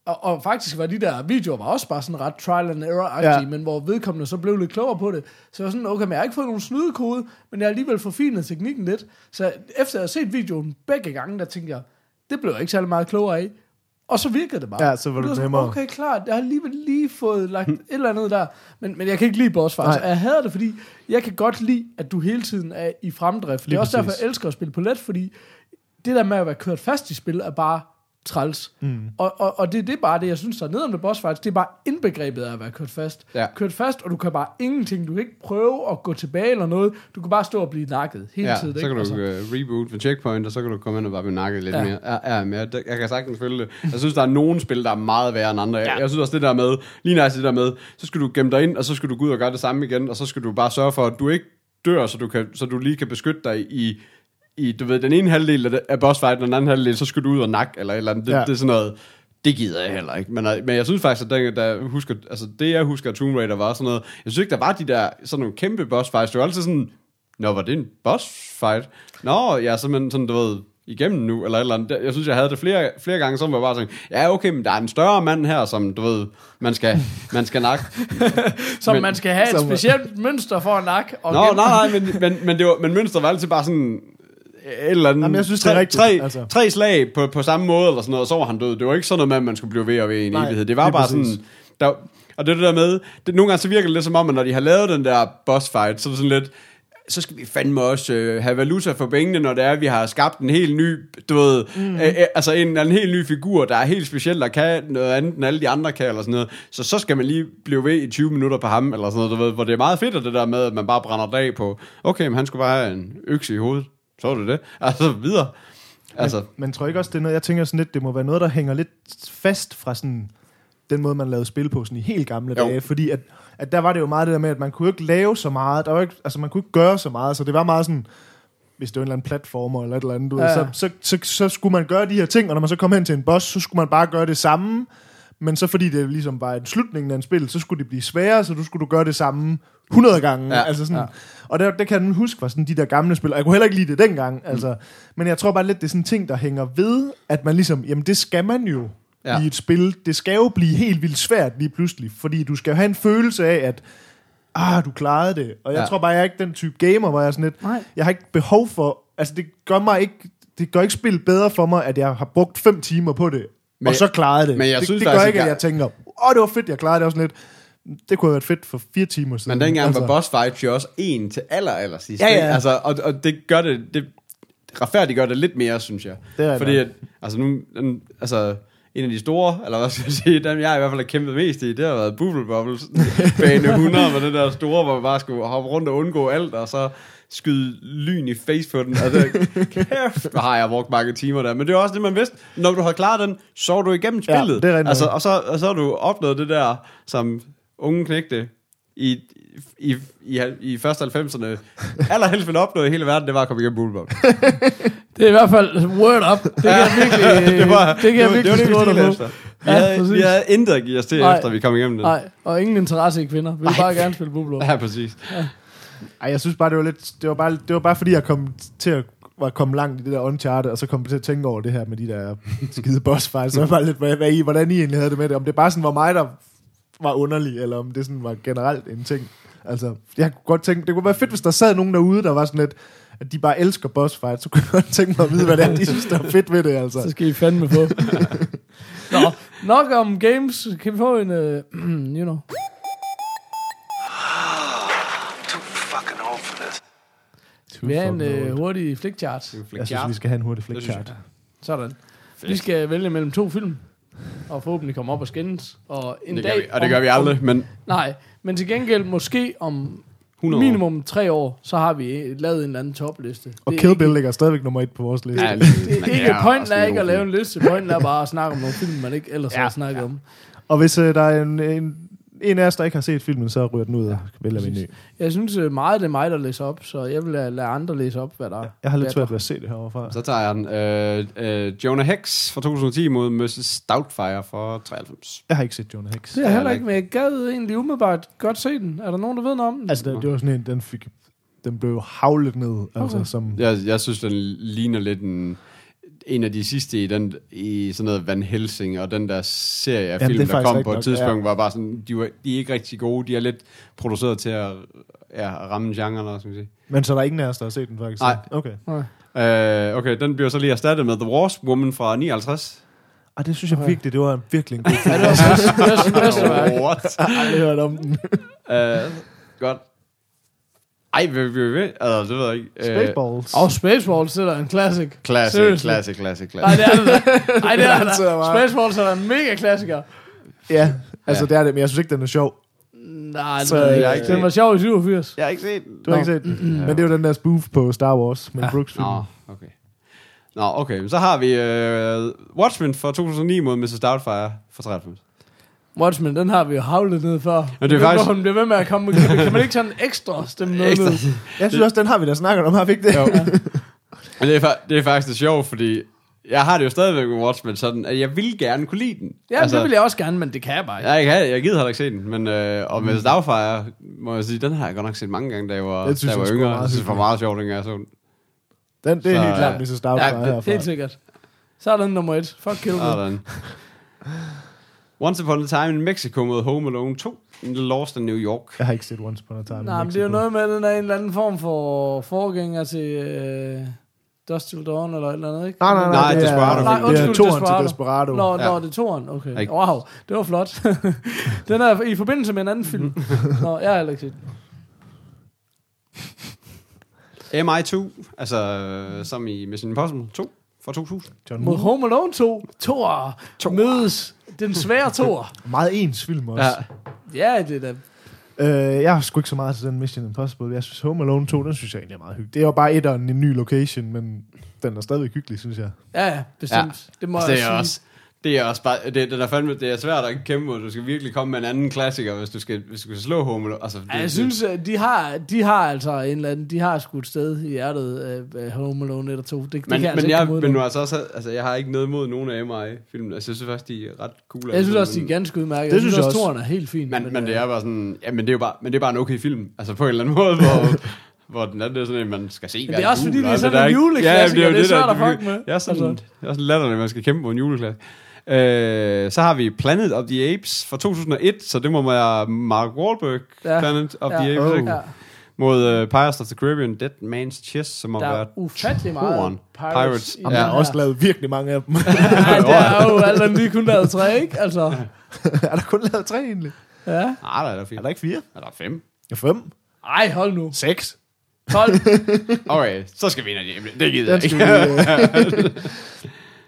[SPEAKER 2] og, og faktisk var de der videoer var også bare sådan ret trial and error
[SPEAKER 3] Ja.
[SPEAKER 2] men hvor vedkommende så blev lidt klogere på det. Så jeg var sådan, okay, men jeg har ikke fået nogen snydekode, men jeg har alligevel forfinet teknikken lidt. Så efter jeg har set videoen begge gange, der tænkte jeg, det blev jeg ikke særlig meget klogere af. Og så virkede det bare.
[SPEAKER 3] Ja, så var det
[SPEAKER 2] sådan,
[SPEAKER 3] nemmere.
[SPEAKER 2] Okay, klart, jeg har alligevel lige fået lagt et eller andet der, men, men jeg kan ikke lide boss fights. Jeg hader det, fordi jeg kan godt lide, at du hele tiden er i fremdrift. Det
[SPEAKER 3] Lige
[SPEAKER 2] er også derfor,
[SPEAKER 3] præcis.
[SPEAKER 2] jeg elsker at spille på let, fordi det der med at være kørt fast i spil, er bare træls. Mm. Og, og, og det, det er bare det, jeg synes, der er nede med boss fights, det er bare indbegrebet af at være kørt fast.
[SPEAKER 4] Ja.
[SPEAKER 2] Kørt fast, og du kan bare ingenting, du kan ikke prøve at gå tilbage eller noget, du kan bare stå og blive nakket hele
[SPEAKER 4] Ja,
[SPEAKER 2] tiden.
[SPEAKER 4] så
[SPEAKER 2] ikke?
[SPEAKER 4] kan du
[SPEAKER 2] Altså,
[SPEAKER 4] uh, reboot ved checkpoint, og så kan du komme ind og bare blive nakket lidt
[SPEAKER 2] Ja.
[SPEAKER 4] mere. Ja, ja, men jeg, jeg kan sagtens følge det. Jeg synes, der er nogle spil, der er meget værre end andre. Jeg, jeg synes også det der med, lige nice det der med, så skal du gemme dig ind, og så skal du gå ud og gøre det samme igen, og så skal du bare sørge for, at du ikke dør, så du, kan, så du lige kan beskytte dig i, i du ved, den ene halvdel af, boss fight, og den anden halvdel, så skal du ud og nakke, eller eller andet. Det,
[SPEAKER 3] Ja.
[SPEAKER 4] det er sådan noget, det gider jeg heller ikke. Men, øh, men jeg synes faktisk, at den, der husker, altså det jeg husker Tomb Raider var sådan noget, jeg synes ikke, der var de der sådan nogle kæmpe boss fights. Det var altid sådan, Nå, var det en boss fight? Nå, ja, simpelthen sådan, du ved, igennem nu, eller et eller andet. Jeg synes, jeg havde det flere, flere gange, så var bare sådan, ja, okay, men der er en større mand her, som, du ved, man skal, man skal nakke.
[SPEAKER 2] som
[SPEAKER 4] men-
[SPEAKER 2] man skal have et
[SPEAKER 3] som-
[SPEAKER 2] specielt mønster for at nakke. Og
[SPEAKER 4] Nå,
[SPEAKER 2] gemme-
[SPEAKER 4] nej, nej, men, men, men, det var, men mønstret var altid bare sådan, eller andet,
[SPEAKER 3] Jamen, jeg synes, det er
[SPEAKER 4] tre,
[SPEAKER 3] rigtigt,
[SPEAKER 4] tre,
[SPEAKER 3] altså.
[SPEAKER 4] tre slag på, på samme måde, eller sådan noget, og så var han død. Det var ikke sådan noget med, at man skulle blive ved og ved i en
[SPEAKER 3] Nej,
[SPEAKER 4] evighed. Det var bare
[SPEAKER 3] præcis.
[SPEAKER 4] sådan, der, og det det der med, det, nogle gange så virker det lidt som om, at når de har lavet den der boss fight, så er det sådan lidt, så skal vi fandme også øh, have valuta for pengene, når det er, at vi har skabt en helt ny, du ved, mm. øh, øh, altså en, en helt ny figur, der er helt speciel, der kan noget andet, end alle de andre kan, eller sådan noget. Så så skal man lige blive ved i 20 minutter på ham, eller sådan noget, du ved, hvor det er meget fedt, at det der med, at man bare brænder dag på, okay, men han skulle bare have en økse i hovedet. Så var det det. Altså, videre. Altså,
[SPEAKER 3] Men, men tror ikke også, det er noget, jeg tænker sådan lidt, det må være noget, der hænger lidt fast fra sådan den måde, man lavede spil på sådan i helt gamle
[SPEAKER 4] Jo.
[SPEAKER 3] dage, fordi at, at der var det jo meget det der med, at man kunne ikke lave så meget, der var ikke, altså man kunne ikke gøre så meget, så det var meget sådan, hvis det var en eller anden platformer eller et eller andet, du. Ja. ved, så, så, så, så skulle man gøre de her ting, og når man så kom hen til en boss, så skulle man bare gøre det samme, men så fordi det ligesom var en slutningen af en spil, så skulle det blive sværere, så du skulle du gøre det samme 100 gange.
[SPEAKER 4] Ja.
[SPEAKER 3] Altså sådan, ja. Og det, det kan jeg huske var sådan de der gamle spil, og jeg kunne heller ikke lide det dengang. Altså, men jeg tror bare lidt, det er sådan en ting, der hænger ved, at man ligesom, jamen det skal man jo
[SPEAKER 4] Ja.
[SPEAKER 3] i et spil. Det skal jo blive helt vildt svært lige pludselig, fordi du skal jo have en følelse af, at ah, du klarede det. Og jeg
[SPEAKER 4] Ja.
[SPEAKER 3] tror bare, jeg er ikke den type gamer, hvor jeg er sådan lidt,
[SPEAKER 2] Nej.
[SPEAKER 3] jeg har ikke behov for, altså det gør mig ikke, det gør ikke spil bedre for mig, at jeg har brugt fem timer på det,
[SPEAKER 4] Men
[SPEAKER 3] og så klarede det.
[SPEAKER 4] men jeg
[SPEAKER 3] det,
[SPEAKER 4] synes
[SPEAKER 3] det gør
[SPEAKER 4] faktisk
[SPEAKER 3] ikke, at jeg tænker, åh, det var fedt, jeg klarede det også lidt. Det kunne have været fedt for fire timer siden.
[SPEAKER 4] Men dengang altså. var boss fight jo også en til aller, aller sidst.
[SPEAKER 3] Ja, ja.
[SPEAKER 4] Altså, og, og det gør det, det retfærdiggør det lidt mere, synes jeg.
[SPEAKER 3] Det er
[SPEAKER 4] Fordi at, altså nu, altså, en af de store, eller hvad skal jeg sige, dem jeg i hvert fald har kæmpet mest i, det har været Bubble Bubbles bane 100, med det der store, hvor man bare skulle hoppe rundt og undgå alt, og så skyde lyn i face på den. Altså, kæft, hvor har jeg brugt mange timer der. Men det er også det, man vidste. Når du har klaret den, så er du igennem
[SPEAKER 3] Ja,
[SPEAKER 4] spillet.
[SPEAKER 3] det er
[SPEAKER 4] altså, og, så, og så har du opnået det der, som unge knægte i, i, i, i første 90'erne allerhelst ville opnå i hele verden, det var at komme igennem Boulevard.
[SPEAKER 2] Det er i hvert fald word up. Det kan jeg virkelig, det,
[SPEAKER 4] var,
[SPEAKER 2] det kan jeg
[SPEAKER 4] det,
[SPEAKER 2] virkelig
[SPEAKER 4] var, det, var det, vi
[SPEAKER 2] på.
[SPEAKER 4] efter. Vi,
[SPEAKER 2] Ja,
[SPEAKER 4] havde, vi
[SPEAKER 2] præcis.
[SPEAKER 4] havde intet at give os til,
[SPEAKER 2] Nej.
[SPEAKER 4] efter vi kom igennem den.
[SPEAKER 2] Nej, og ingen interesse i kvinder. Vi vil bare gerne spille Bublo.
[SPEAKER 4] Ja, præcis.
[SPEAKER 3] Ej, jeg synes bare, det var lidt... Det var bare, det var bare fordi, jeg kom til at var kommet langt i det der Uncharted, og så kom jeg til at tænke over det her med de der skide boss fights. Så jeg var bare lidt, hvad, hvad I, hvordan I egentlig havde det med det. Om det bare sådan var mig, der var underlig, eller om det sådan var generelt en ting. Altså, jeg kunne godt tænke, det kunne være fedt, hvis der sad nogen derude, der var sådan lidt, at de bare elsker boss fights, så kunne jeg godt tænke mig at vide, hvad det er, de synes, der er fedt ved det,
[SPEAKER 2] Så
[SPEAKER 3] altså.
[SPEAKER 2] skal I fandme få. Nå, nok om games. Kan vi få en, uh, you know. Vi har en uh, hurtig flickchart.
[SPEAKER 3] Jeg synes, vi skal have en hurtig flickchart.
[SPEAKER 2] Sådan. Vi skal vælge mellem to film. Og forhåbentlig komme op og skændes. Og en
[SPEAKER 4] Det
[SPEAKER 2] dag...
[SPEAKER 4] gør vi, og det
[SPEAKER 2] om-
[SPEAKER 4] gør vi aldrig, men
[SPEAKER 2] Nej, men til gengæld måske om
[SPEAKER 4] 100 år.
[SPEAKER 2] minimum tre år, så har vi lavet en eller anden topliste.
[SPEAKER 3] Og
[SPEAKER 2] Det er
[SPEAKER 3] Kill Bill ligger stadigvæk nummer et på vores liste.
[SPEAKER 4] Ja,
[SPEAKER 2] Det
[SPEAKER 4] men
[SPEAKER 2] er ikke, pointen er ikke at lave en liste. Pointen er bare at snakke om nogle film, man ikke ellers
[SPEAKER 3] Ja,
[SPEAKER 2] har snakket om.
[SPEAKER 3] Og hvis øh, der er en, en, en af os, der ikke har set filmen, så ryger den ud og vælger ny.
[SPEAKER 2] Jeg synes øh, meget, det er mig, der læser op, så jeg vil lade, lade andre læse op, hvad der er.
[SPEAKER 3] Jeg har lidt svært ved at se det herovre
[SPEAKER 4] Så tager jeg den. Øh, øh, Jonah Hex fra 2010 mod Mrs. Doubtfire fra 93.
[SPEAKER 3] Jeg har ikke set Jonah Hex.
[SPEAKER 2] Det er jeg heller
[SPEAKER 4] Ja,
[SPEAKER 2] ikke, men jeg gad egentlig umiddelbart godt se den. Er der nogen, der ved noget om den?
[SPEAKER 3] Altså, det, det var sådan en, den fik... Den blev havlet ned, altså
[SPEAKER 2] Okay.
[SPEAKER 3] som...
[SPEAKER 4] Jeg, jeg synes, den ligner lidt en, en af de sidste i, den, i sådan noget Van Helsing, og den der serie af
[SPEAKER 3] Jamen,
[SPEAKER 4] film,
[SPEAKER 3] det er
[SPEAKER 4] der kom på et
[SPEAKER 3] nok,
[SPEAKER 4] tidspunkt, var bare sådan, de, var, de er ikke rigtig gode, de er lidt produceret til at ja, ramme genren, skal man sige.
[SPEAKER 3] Men så er der ingen af os, der har set den faktisk?
[SPEAKER 4] Nej.
[SPEAKER 3] Okay.
[SPEAKER 2] Nej.
[SPEAKER 4] Øh, okay, den bliver så lige erstattet med The Wasp Woman fra 59.
[SPEAKER 3] Og det synes jeg virkelig, det var virkelig en god film.
[SPEAKER 2] Ja, det var bedst, bedst, mesterværk.
[SPEAKER 4] What?
[SPEAKER 3] Jeg har aldrig hørt om den.
[SPEAKER 4] Øh, godt. Ej, vi vi vi Altså, det ved jeg ikke. Øh,
[SPEAKER 3] Spaceballs.
[SPEAKER 2] Og Spaceballs, det er da en classic.
[SPEAKER 4] Classic,
[SPEAKER 2] Seriously.
[SPEAKER 4] classic, classic,
[SPEAKER 2] Nej,
[SPEAKER 4] classic.
[SPEAKER 2] det er det. Nej, det er det. Spaceballs er da en mega klassiker.
[SPEAKER 3] Ja, altså
[SPEAKER 4] Ja.
[SPEAKER 3] det er det, men jeg synes ikke, den er sjov.
[SPEAKER 2] Nej,
[SPEAKER 3] Så
[SPEAKER 2] så,
[SPEAKER 3] jeg
[SPEAKER 2] det,
[SPEAKER 3] har
[SPEAKER 4] ikke
[SPEAKER 2] den var sjov i 87.
[SPEAKER 4] Jeg har ikke set den.
[SPEAKER 3] Du har
[SPEAKER 2] Nå.
[SPEAKER 3] ikke set den? Men det er jo den der spoof på Star Wars med Brooks film.
[SPEAKER 4] Nå, okay. Nå, okay. Så har vi øh, Watchmen fra 2009 mod Mrs. Doubtfire fra 93.
[SPEAKER 2] Watchmen, den har vi jo havlet ned før.
[SPEAKER 4] Men det er faktisk-
[SPEAKER 2] Hun bliver ved med at komme. Kan, kan man ikke sådan ekstra stemme noget
[SPEAKER 4] Ekstra.
[SPEAKER 2] ned?
[SPEAKER 3] Jeg synes også, den har vi da snakket om, har vi ikke det?
[SPEAKER 4] Jo. Men det er, fa- det er faktisk det sjovt, fordi jeg har det jo stadigvæk med Watchmen sådan, at jeg vil gerne kunne lide den.
[SPEAKER 2] Ja, altså, det vil jeg også gerne, men det kan jeg bare ikke.
[SPEAKER 4] Jeg, jeg, jeg gider heller ikke se den, men øh, og Mrs. Doubtfire, må jeg sige, den har jeg godt nok set mange gange, da jeg var, da
[SPEAKER 3] synes
[SPEAKER 4] jeg var
[SPEAKER 3] jeg sgu
[SPEAKER 4] yngre.
[SPEAKER 3] er meget
[SPEAKER 4] Jeg synes, det var meget sjovt, dengang jeg så den.
[SPEAKER 3] Den, det er
[SPEAKER 4] Så,
[SPEAKER 3] helt klart
[SPEAKER 4] ja.
[SPEAKER 3] Mrs. Doubtfire
[SPEAKER 2] Ja,
[SPEAKER 3] herfra.
[SPEAKER 2] helt sikkert. Så er den nummer et. Fuck Kill Bill.
[SPEAKER 4] Sådan. Once Upon a Time in Mexico mod Home Alone 2. Lost in New York.
[SPEAKER 3] Jeg har ikke set Once Upon a Time in
[SPEAKER 2] Nej, men det er jo noget med, at den er en eller anden form for forgænger til uh, Dust Till Dawn eller et eller andet, ikke?
[SPEAKER 3] Nej, nej, nej,
[SPEAKER 4] Nej,
[SPEAKER 3] det
[SPEAKER 4] Desperado.
[SPEAKER 3] er,
[SPEAKER 2] Nej,
[SPEAKER 3] det er
[SPEAKER 2] undskyld,
[SPEAKER 3] toeren
[SPEAKER 2] Desperado.
[SPEAKER 3] til Desperado.
[SPEAKER 2] Nå,
[SPEAKER 4] Ja.
[SPEAKER 2] nå, det er toren, okay.
[SPEAKER 4] Ikke?
[SPEAKER 2] Wow, det var flot. den er i forbindelse med en anden film. Nå, jeg har heller ikke set den.
[SPEAKER 4] MI2, altså øh, som i Mission Impossible 2 fra 2000.
[SPEAKER 3] John
[SPEAKER 2] Mod. Home Alone 2, Thor mødes den svære Thor.
[SPEAKER 3] Meget ens film også.
[SPEAKER 4] Ja.
[SPEAKER 2] Ja, det er da...
[SPEAKER 3] Øh, jeg har sgu ikke så meget til den Mission Impossible. Jeg synes Home Alone 2, den synes jeg egentlig er meget hyggelig. Det er jo bare et og en ny location, men den er stadigvæk hyggelig, synes jeg.
[SPEAKER 2] Ja, ja, bestemt. Ja. Det må
[SPEAKER 4] Altså,
[SPEAKER 2] jeg
[SPEAKER 4] det er
[SPEAKER 2] sige.
[SPEAKER 4] også det er også bare, det, det, er fandme, det er svært at kæmpe mod. Du skal virkelig komme med en anden klassiker, hvis du skal, hvis du skal slå Home Alone. Altså, det,
[SPEAKER 2] jeg synes, at de har, de har altså en eller anden, de har sgu et sted i hjertet af Home Alone 1 og 2. Det, det
[SPEAKER 4] men,
[SPEAKER 2] kan jeg
[SPEAKER 4] men,
[SPEAKER 2] altså
[SPEAKER 4] jeg, men nu altså også, altså, jeg har ikke noget imod nogen af MI-filmene. Altså, jeg synes faktisk, de er ret cool.
[SPEAKER 2] Jeg synes
[SPEAKER 4] altså,
[SPEAKER 2] også, de er
[SPEAKER 4] men-
[SPEAKER 2] ganske udmærket.
[SPEAKER 3] Det
[SPEAKER 2] Jeg synes
[SPEAKER 3] synes jeg
[SPEAKER 2] også,
[SPEAKER 3] også.
[SPEAKER 2] toren er helt fin.
[SPEAKER 4] Men, men det
[SPEAKER 2] øh,
[SPEAKER 4] er bare sådan, ja, men det er jo bare, men det er bare en okay film. Altså på en eller anden måde, hvor, hvor den er, det er sådan en, man skal se
[SPEAKER 2] Men det er også fordi, det er sådan en juleklassiker, det er svært
[SPEAKER 4] der-
[SPEAKER 2] at fuck med.
[SPEAKER 4] Det er sådan,
[SPEAKER 2] Altså.
[SPEAKER 4] det er sådan latterligt, man skal kæmpe på en juleklasse. Øh, så har vi Planet of the Apes fra 2001, så det må være Mark Wahlberg,
[SPEAKER 2] Ja.
[SPEAKER 4] Planet of
[SPEAKER 2] Ja.
[SPEAKER 4] the Apes,
[SPEAKER 3] Oh.
[SPEAKER 4] ikke?
[SPEAKER 2] Ja,
[SPEAKER 4] mod uh, Pirates of the Caribbean, Dead Man's Chest, som har
[SPEAKER 2] der
[SPEAKER 4] været
[SPEAKER 2] ufattelig meget. Pirates,
[SPEAKER 4] Pirates.
[SPEAKER 2] i
[SPEAKER 3] Og man har også lavet virkelig mange af dem.
[SPEAKER 2] Ja, det er jo alt andet lige kun lavet tre, ikke? Altså,
[SPEAKER 3] er der kun lavet tre egentlig?
[SPEAKER 2] ja.
[SPEAKER 4] Ah, der er der fire.
[SPEAKER 3] Er der ikke fire?
[SPEAKER 4] Er der fem?
[SPEAKER 3] Ja, fem?
[SPEAKER 2] Ej, hold nu.
[SPEAKER 3] Seks?
[SPEAKER 2] 12.
[SPEAKER 4] Okay, så skal vi ind i det. Det gider jeg ikke.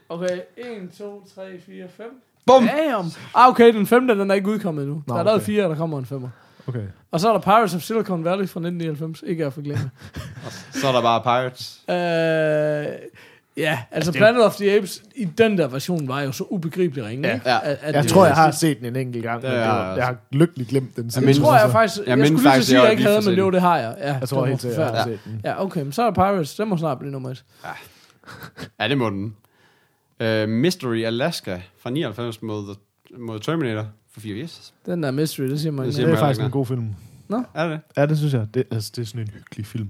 [SPEAKER 2] Okay, 1, 2, 3, 4, 5.
[SPEAKER 4] Bum!
[SPEAKER 2] Damn. Ah, okay, den femte, den er ikke udkommet endnu.
[SPEAKER 3] Nå,
[SPEAKER 2] der er lavet
[SPEAKER 3] okay.
[SPEAKER 2] fire, og der kommer en femmer.
[SPEAKER 3] Okay.
[SPEAKER 2] Og så er der Pirates of Silicon Valley fra 1999. Ikke at forglemme.
[SPEAKER 4] Så er der bare Pirates.
[SPEAKER 2] øh, ja, altså
[SPEAKER 3] det
[SPEAKER 2] Planet of the Apes i den der version var jo så ubegribelig ringe.
[SPEAKER 3] Ja.
[SPEAKER 2] ikke?
[SPEAKER 4] Ja.
[SPEAKER 2] At, at
[SPEAKER 3] Jeg tror, jeg har set den en enkelt gang, men
[SPEAKER 4] Ja,
[SPEAKER 3] det
[SPEAKER 4] ja,
[SPEAKER 3] var,
[SPEAKER 4] altså.
[SPEAKER 3] jeg har lykkeligt glemt den.
[SPEAKER 4] Jeg mindes
[SPEAKER 2] tror jeg faktisk...
[SPEAKER 4] Jeg
[SPEAKER 2] Jeg, skulle lige sige,
[SPEAKER 4] jeg
[SPEAKER 2] at jeg ikke havde, men jo, det har jeg. Ja,
[SPEAKER 3] Jeg tror helt sikkert, jeg har set den.
[SPEAKER 2] Ja, okay, men så er der Pirates. Den må snart blive nummer et.
[SPEAKER 4] Ja, det må den. Uh, Mystery Alaska fra 99 mod, mod Terminator for 84.
[SPEAKER 2] Den der mystery, det siger man
[SPEAKER 4] Det
[SPEAKER 2] ikke.
[SPEAKER 4] siger
[SPEAKER 3] Det er
[SPEAKER 4] man
[SPEAKER 3] faktisk en god film.
[SPEAKER 4] Er det?
[SPEAKER 3] Ja, det synes jeg. Det, altså, det er sådan en hyggelig film.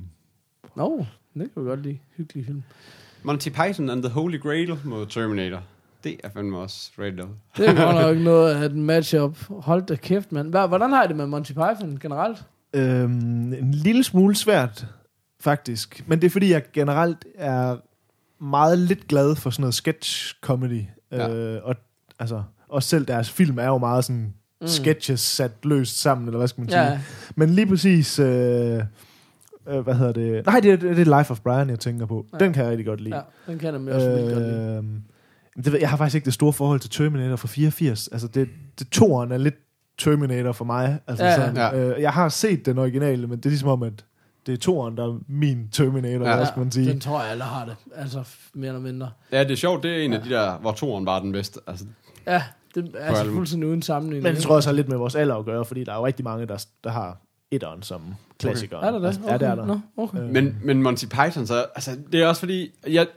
[SPEAKER 2] Nå, det kan vi godt lide. Hyggelig film.
[SPEAKER 4] Monty Python and the Holy Grail mod Terminator. Det er fandme også rated.
[SPEAKER 2] Det er godt nok noget af et matchup. Hold da kæft, mand. Hvordan har I det med Monty Python generelt?
[SPEAKER 3] Øhm, en lille smule svært, faktisk. Men det er, fordi jeg generelt er meget lidt glad for sådan noget sketch-comedy.
[SPEAKER 4] Ja.
[SPEAKER 3] Øh, og altså, også selv deres film er jo meget sådan mm. sketches sat løst sammen, eller hvad skal man sige.
[SPEAKER 2] Ja,
[SPEAKER 3] Men lige præcis... Øh, øh, hvad hedder det? Nej, det er, det er Life of Brian, jeg tænker på.
[SPEAKER 2] Ja.
[SPEAKER 3] Den kan jeg rigtig godt lide.
[SPEAKER 2] ja, den kan jeg også vildt godt lide.
[SPEAKER 3] Øh, det, jeg har faktisk ikke det store forhold til Terminator fra 84. Altså, det, det toeren er lidt Terminator for mig. Altså,
[SPEAKER 2] ja.
[SPEAKER 3] sådan,
[SPEAKER 4] Ja.
[SPEAKER 3] Øh, jeg har set den originale, men det er ligesom om, at det er toeren, der er min Terminator,
[SPEAKER 4] Ja.
[SPEAKER 3] ja. hvad skal man sige.
[SPEAKER 2] Den tror jeg alle har det. Altså, mere eller mindre.
[SPEAKER 4] Ja, det er sjovt. Det er en af de der, hvor toren var den bedste. Altså,
[SPEAKER 2] Ja, det er altså fuldstændig uden sammenligning.
[SPEAKER 3] Men det tror jeg også har lidt med vores alder at gøre, fordi der er jo rigtig mange, der, der har etteren som klassiker.
[SPEAKER 2] Er der det?
[SPEAKER 3] Altså, ja, det er der.
[SPEAKER 2] Nå, okay.
[SPEAKER 3] Øh,
[SPEAKER 4] Men, men Monty Python, så, altså, det er også fordi, jeg,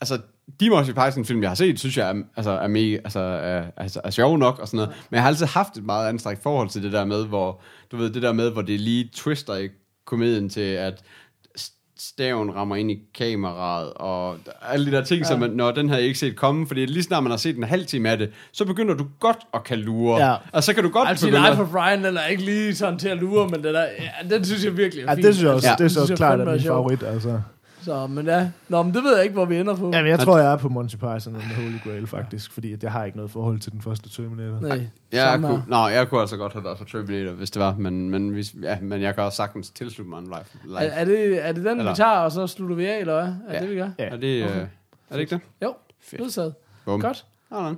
[SPEAKER 4] altså, de Monty Python-film, jeg har set, synes jeg er, altså, er, mega, altså, er, altså, er sjove nok og sådan noget. Men jeg har altid haft et meget anstrengt forhold til det der med, hvor, du ved, det der med, hvor det lige twister i komedien til, at staven rammer ind i kameraet, og alle de der ting, ja. som man, når den havde jeg ikke set komme, fordi lige snart man har set en halv time af det, så begynder du godt at kan lure.
[SPEAKER 3] Ja.
[SPEAKER 4] Og så kan du godt
[SPEAKER 2] Altså,
[SPEAKER 4] begynde
[SPEAKER 2] Life of Brian, den er ikke lige sådan til at lure, men den, er, ja, den synes jeg virkelig er
[SPEAKER 3] ja,
[SPEAKER 2] fin.
[SPEAKER 3] det synes jeg også,
[SPEAKER 4] Ja.
[SPEAKER 3] ja, det synes jeg også klart er min favorit. Altså.
[SPEAKER 2] Så, men ja. Nå, men det ved jeg ikke, hvor vi ender på.
[SPEAKER 3] Jamen, jeg tror, jeg er på Monty Python and the Holy Grail, faktisk, fordi jeg har ikke noget forhold til den første Terminator.
[SPEAKER 2] Nej,
[SPEAKER 4] Jeg kunne, nå, jeg kunne altså godt have været for Terminator, hvis det var, men, men, hvis, ja, men jeg kan også sagtens tilslutte mig en live. live.
[SPEAKER 2] Er, er, det, er det den,
[SPEAKER 4] Eller-
[SPEAKER 2] vi tager, og så slutter vi af, eller hvad? Er
[SPEAKER 4] Ja.
[SPEAKER 2] det, vi gør?
[SPEAKER 3] Ja.
[SPEAKER 4] Er det, okay. øh, er det ikke det?
[SPEAKER 2] Jo,
[SPEAKER 4] Fedt.
[SPEAKER 2] vedtaget.
[SPEAKER 4] Bum.
[SPEAKER 2] Godt.
[SPEAKER 4] Sådan.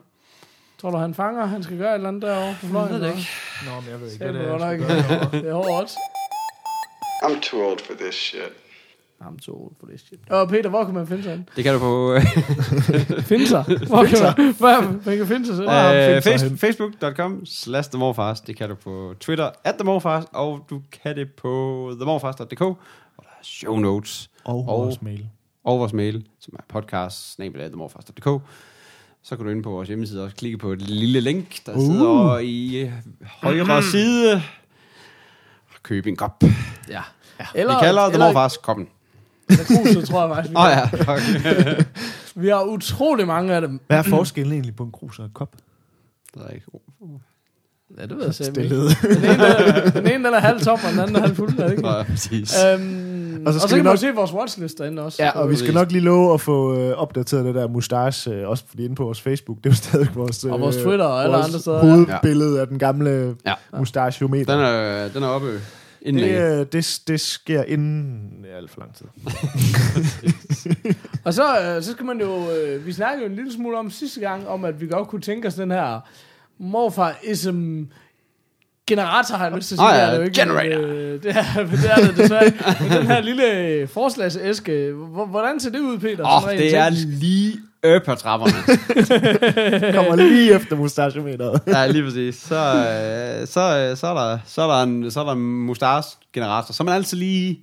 [SPEAKER 2] Tror du, han fanger, han skal gøre et eller andet derovre på fløjen?
[SPEAKER 4] Jeg ved det ikke.
[SPEAKER 3] Nå, men jeg ved ikke,
[SPEAKER 2] hvad? Det er. Det er hårdt.
[SPEAKER 6] I'm too old for this shit.
[SPEAKER 2] I'm too old for this shit. Og Peter, hvor kan man finde sig henne?
[SPEAKER 4] Det kan du på
[SPEAKER 2] Finde sig? Hvor kan man, hvor, man kan finde sig selv?
[SPEAKER 3] ham
[SPEAKER 4] øh,
[SPEAKER 3] finde sig
[SPEAKER 4] face, facebook.com slash themorfast. Det kan du på Twitter at themorfast, og du kan det på themorfast.dk, hvor der er show notes
[SPEAKER 3] Og
[SPEAKER 4] Og-
[SPEAKER 3] vores mail.
[SPEAKER 4] og vores mail, som er podcast. Så kan du ind på vores hjemmeside og klikke på et lille link, der uh. sidder i højre side. Og købe en kop.
[SPEAKER 2] Ja.
[SPEAKER 4] Eller, Vi kalder The Morfars koppen.
[SPEAKER 2] Kruset, tror jeg faktisk. vi
[SPEAKER 4] Åh oh, ja, okay.
[SPEAKER 2] Vi har utrolig mange af dem.
[SPEAKER 3] Hvad er forskellen egentlig på en krus og en kop?
[SPEAKER 4] det er ikke.
[SPEAKER 2] Ja, det ved jeg selv.
[SPEAKER 3] Stillhed.
[SPEAKER 2] Den ene, der, den ene den er halv tom, og den anden er halv fuld. Er det ikke?
[SPEAKER 4] Ja, præcis.
[SPEAKER 2] Øhm, og så, og så
[SPEAKER 3] skal vi
[SPEAKER 2] kan man
[SPEAKER 3] nok-
[SPEAKER 2] jo se vores watchlist derinde også.
[SPEAKER 3] Ja, og vi skal nok lige love at få øh, opdateret det der mustache, øh, også fordi inde på vores Facebook, det er jo stadig vores... Øh,
[SPEAKER 2] Og vores Twitter og alle andre steder,
[SPEAKER 3] hovedbillede af den gamle
[SPEAKER 4] Ja.
[SPEAKER 3] mustacheometer.
[SPEAKER 4] Den er, den er oppe inden
[SPEAKER 3] det,
[SPEAKER 4] længe.
[SPEAKER 3] øh, det, det sker inden ja, alt for lang tid.
[SPEAKER 2] Og så, øh, så skal man jo... Øh, vi snakkede jo en lille smule om sidste gang, om at vi godt kunne tænke os den her morfar-ism generator, har jeg lyst til at sige. Det
[SPEAKER 4] ja,
[SPEAKER 2] er det jo ikke,
[SPEAKER 4] generator.
[SPEAKER 2] øh, det, er, det er det desværre. Men den her lille forslagsæske, hvor- hvordan ser det ud, Peter?
[SPEAKER 4] Åh, oh, det er lige øh på trapperne.
[SPEAKER 3] Kommer lige efter mustacheometeret.
[SPEAKER 4] ja, lige præcis. Så, øh, så, øh, så, er der, så, er der en, så er der en mustache-generator. Så man altid lige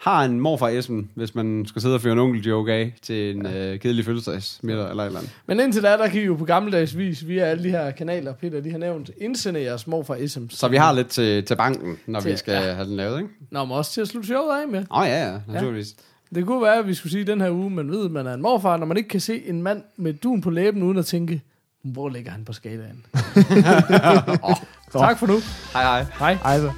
[SPEAKER 4] har en morfar hvis man skal sidde og føre en onkel-joke af til en øh, kedelig fødselsdagsmiddag eller et eller andet.
[SPEAKER 2] Men indtil da, der kan I jo på gammeldags vis, via alle de her kanaler, Peter, de har nævnt, indsende jeres morfar isms.
[SPEAKER 4] Så vi har lidt til, til banken, når vi
[SPEAKER 2] Til-
[SPEAKER 4] skal
[SPEAKER 2] ja.
[SPEAKER 4] have den lavet, ikke?
[SPEAKER 2] Nå, men også til at slutte showet af med.
[SPEAKER 4] Åh oh, ja, ja, naturligvis.
[SPEAKER 2] Det kunne være, at vi skulle sige den her uge, man ved, at man er en morfar, når man ikke kan se en mand med dun på læben, uden at tænke, hvor ligger han på skalaen? tak for nu.
[SPEAKER 4] Hej hej.
[SPEAKER 2] Hej.
[SPEAKER 3] Altså.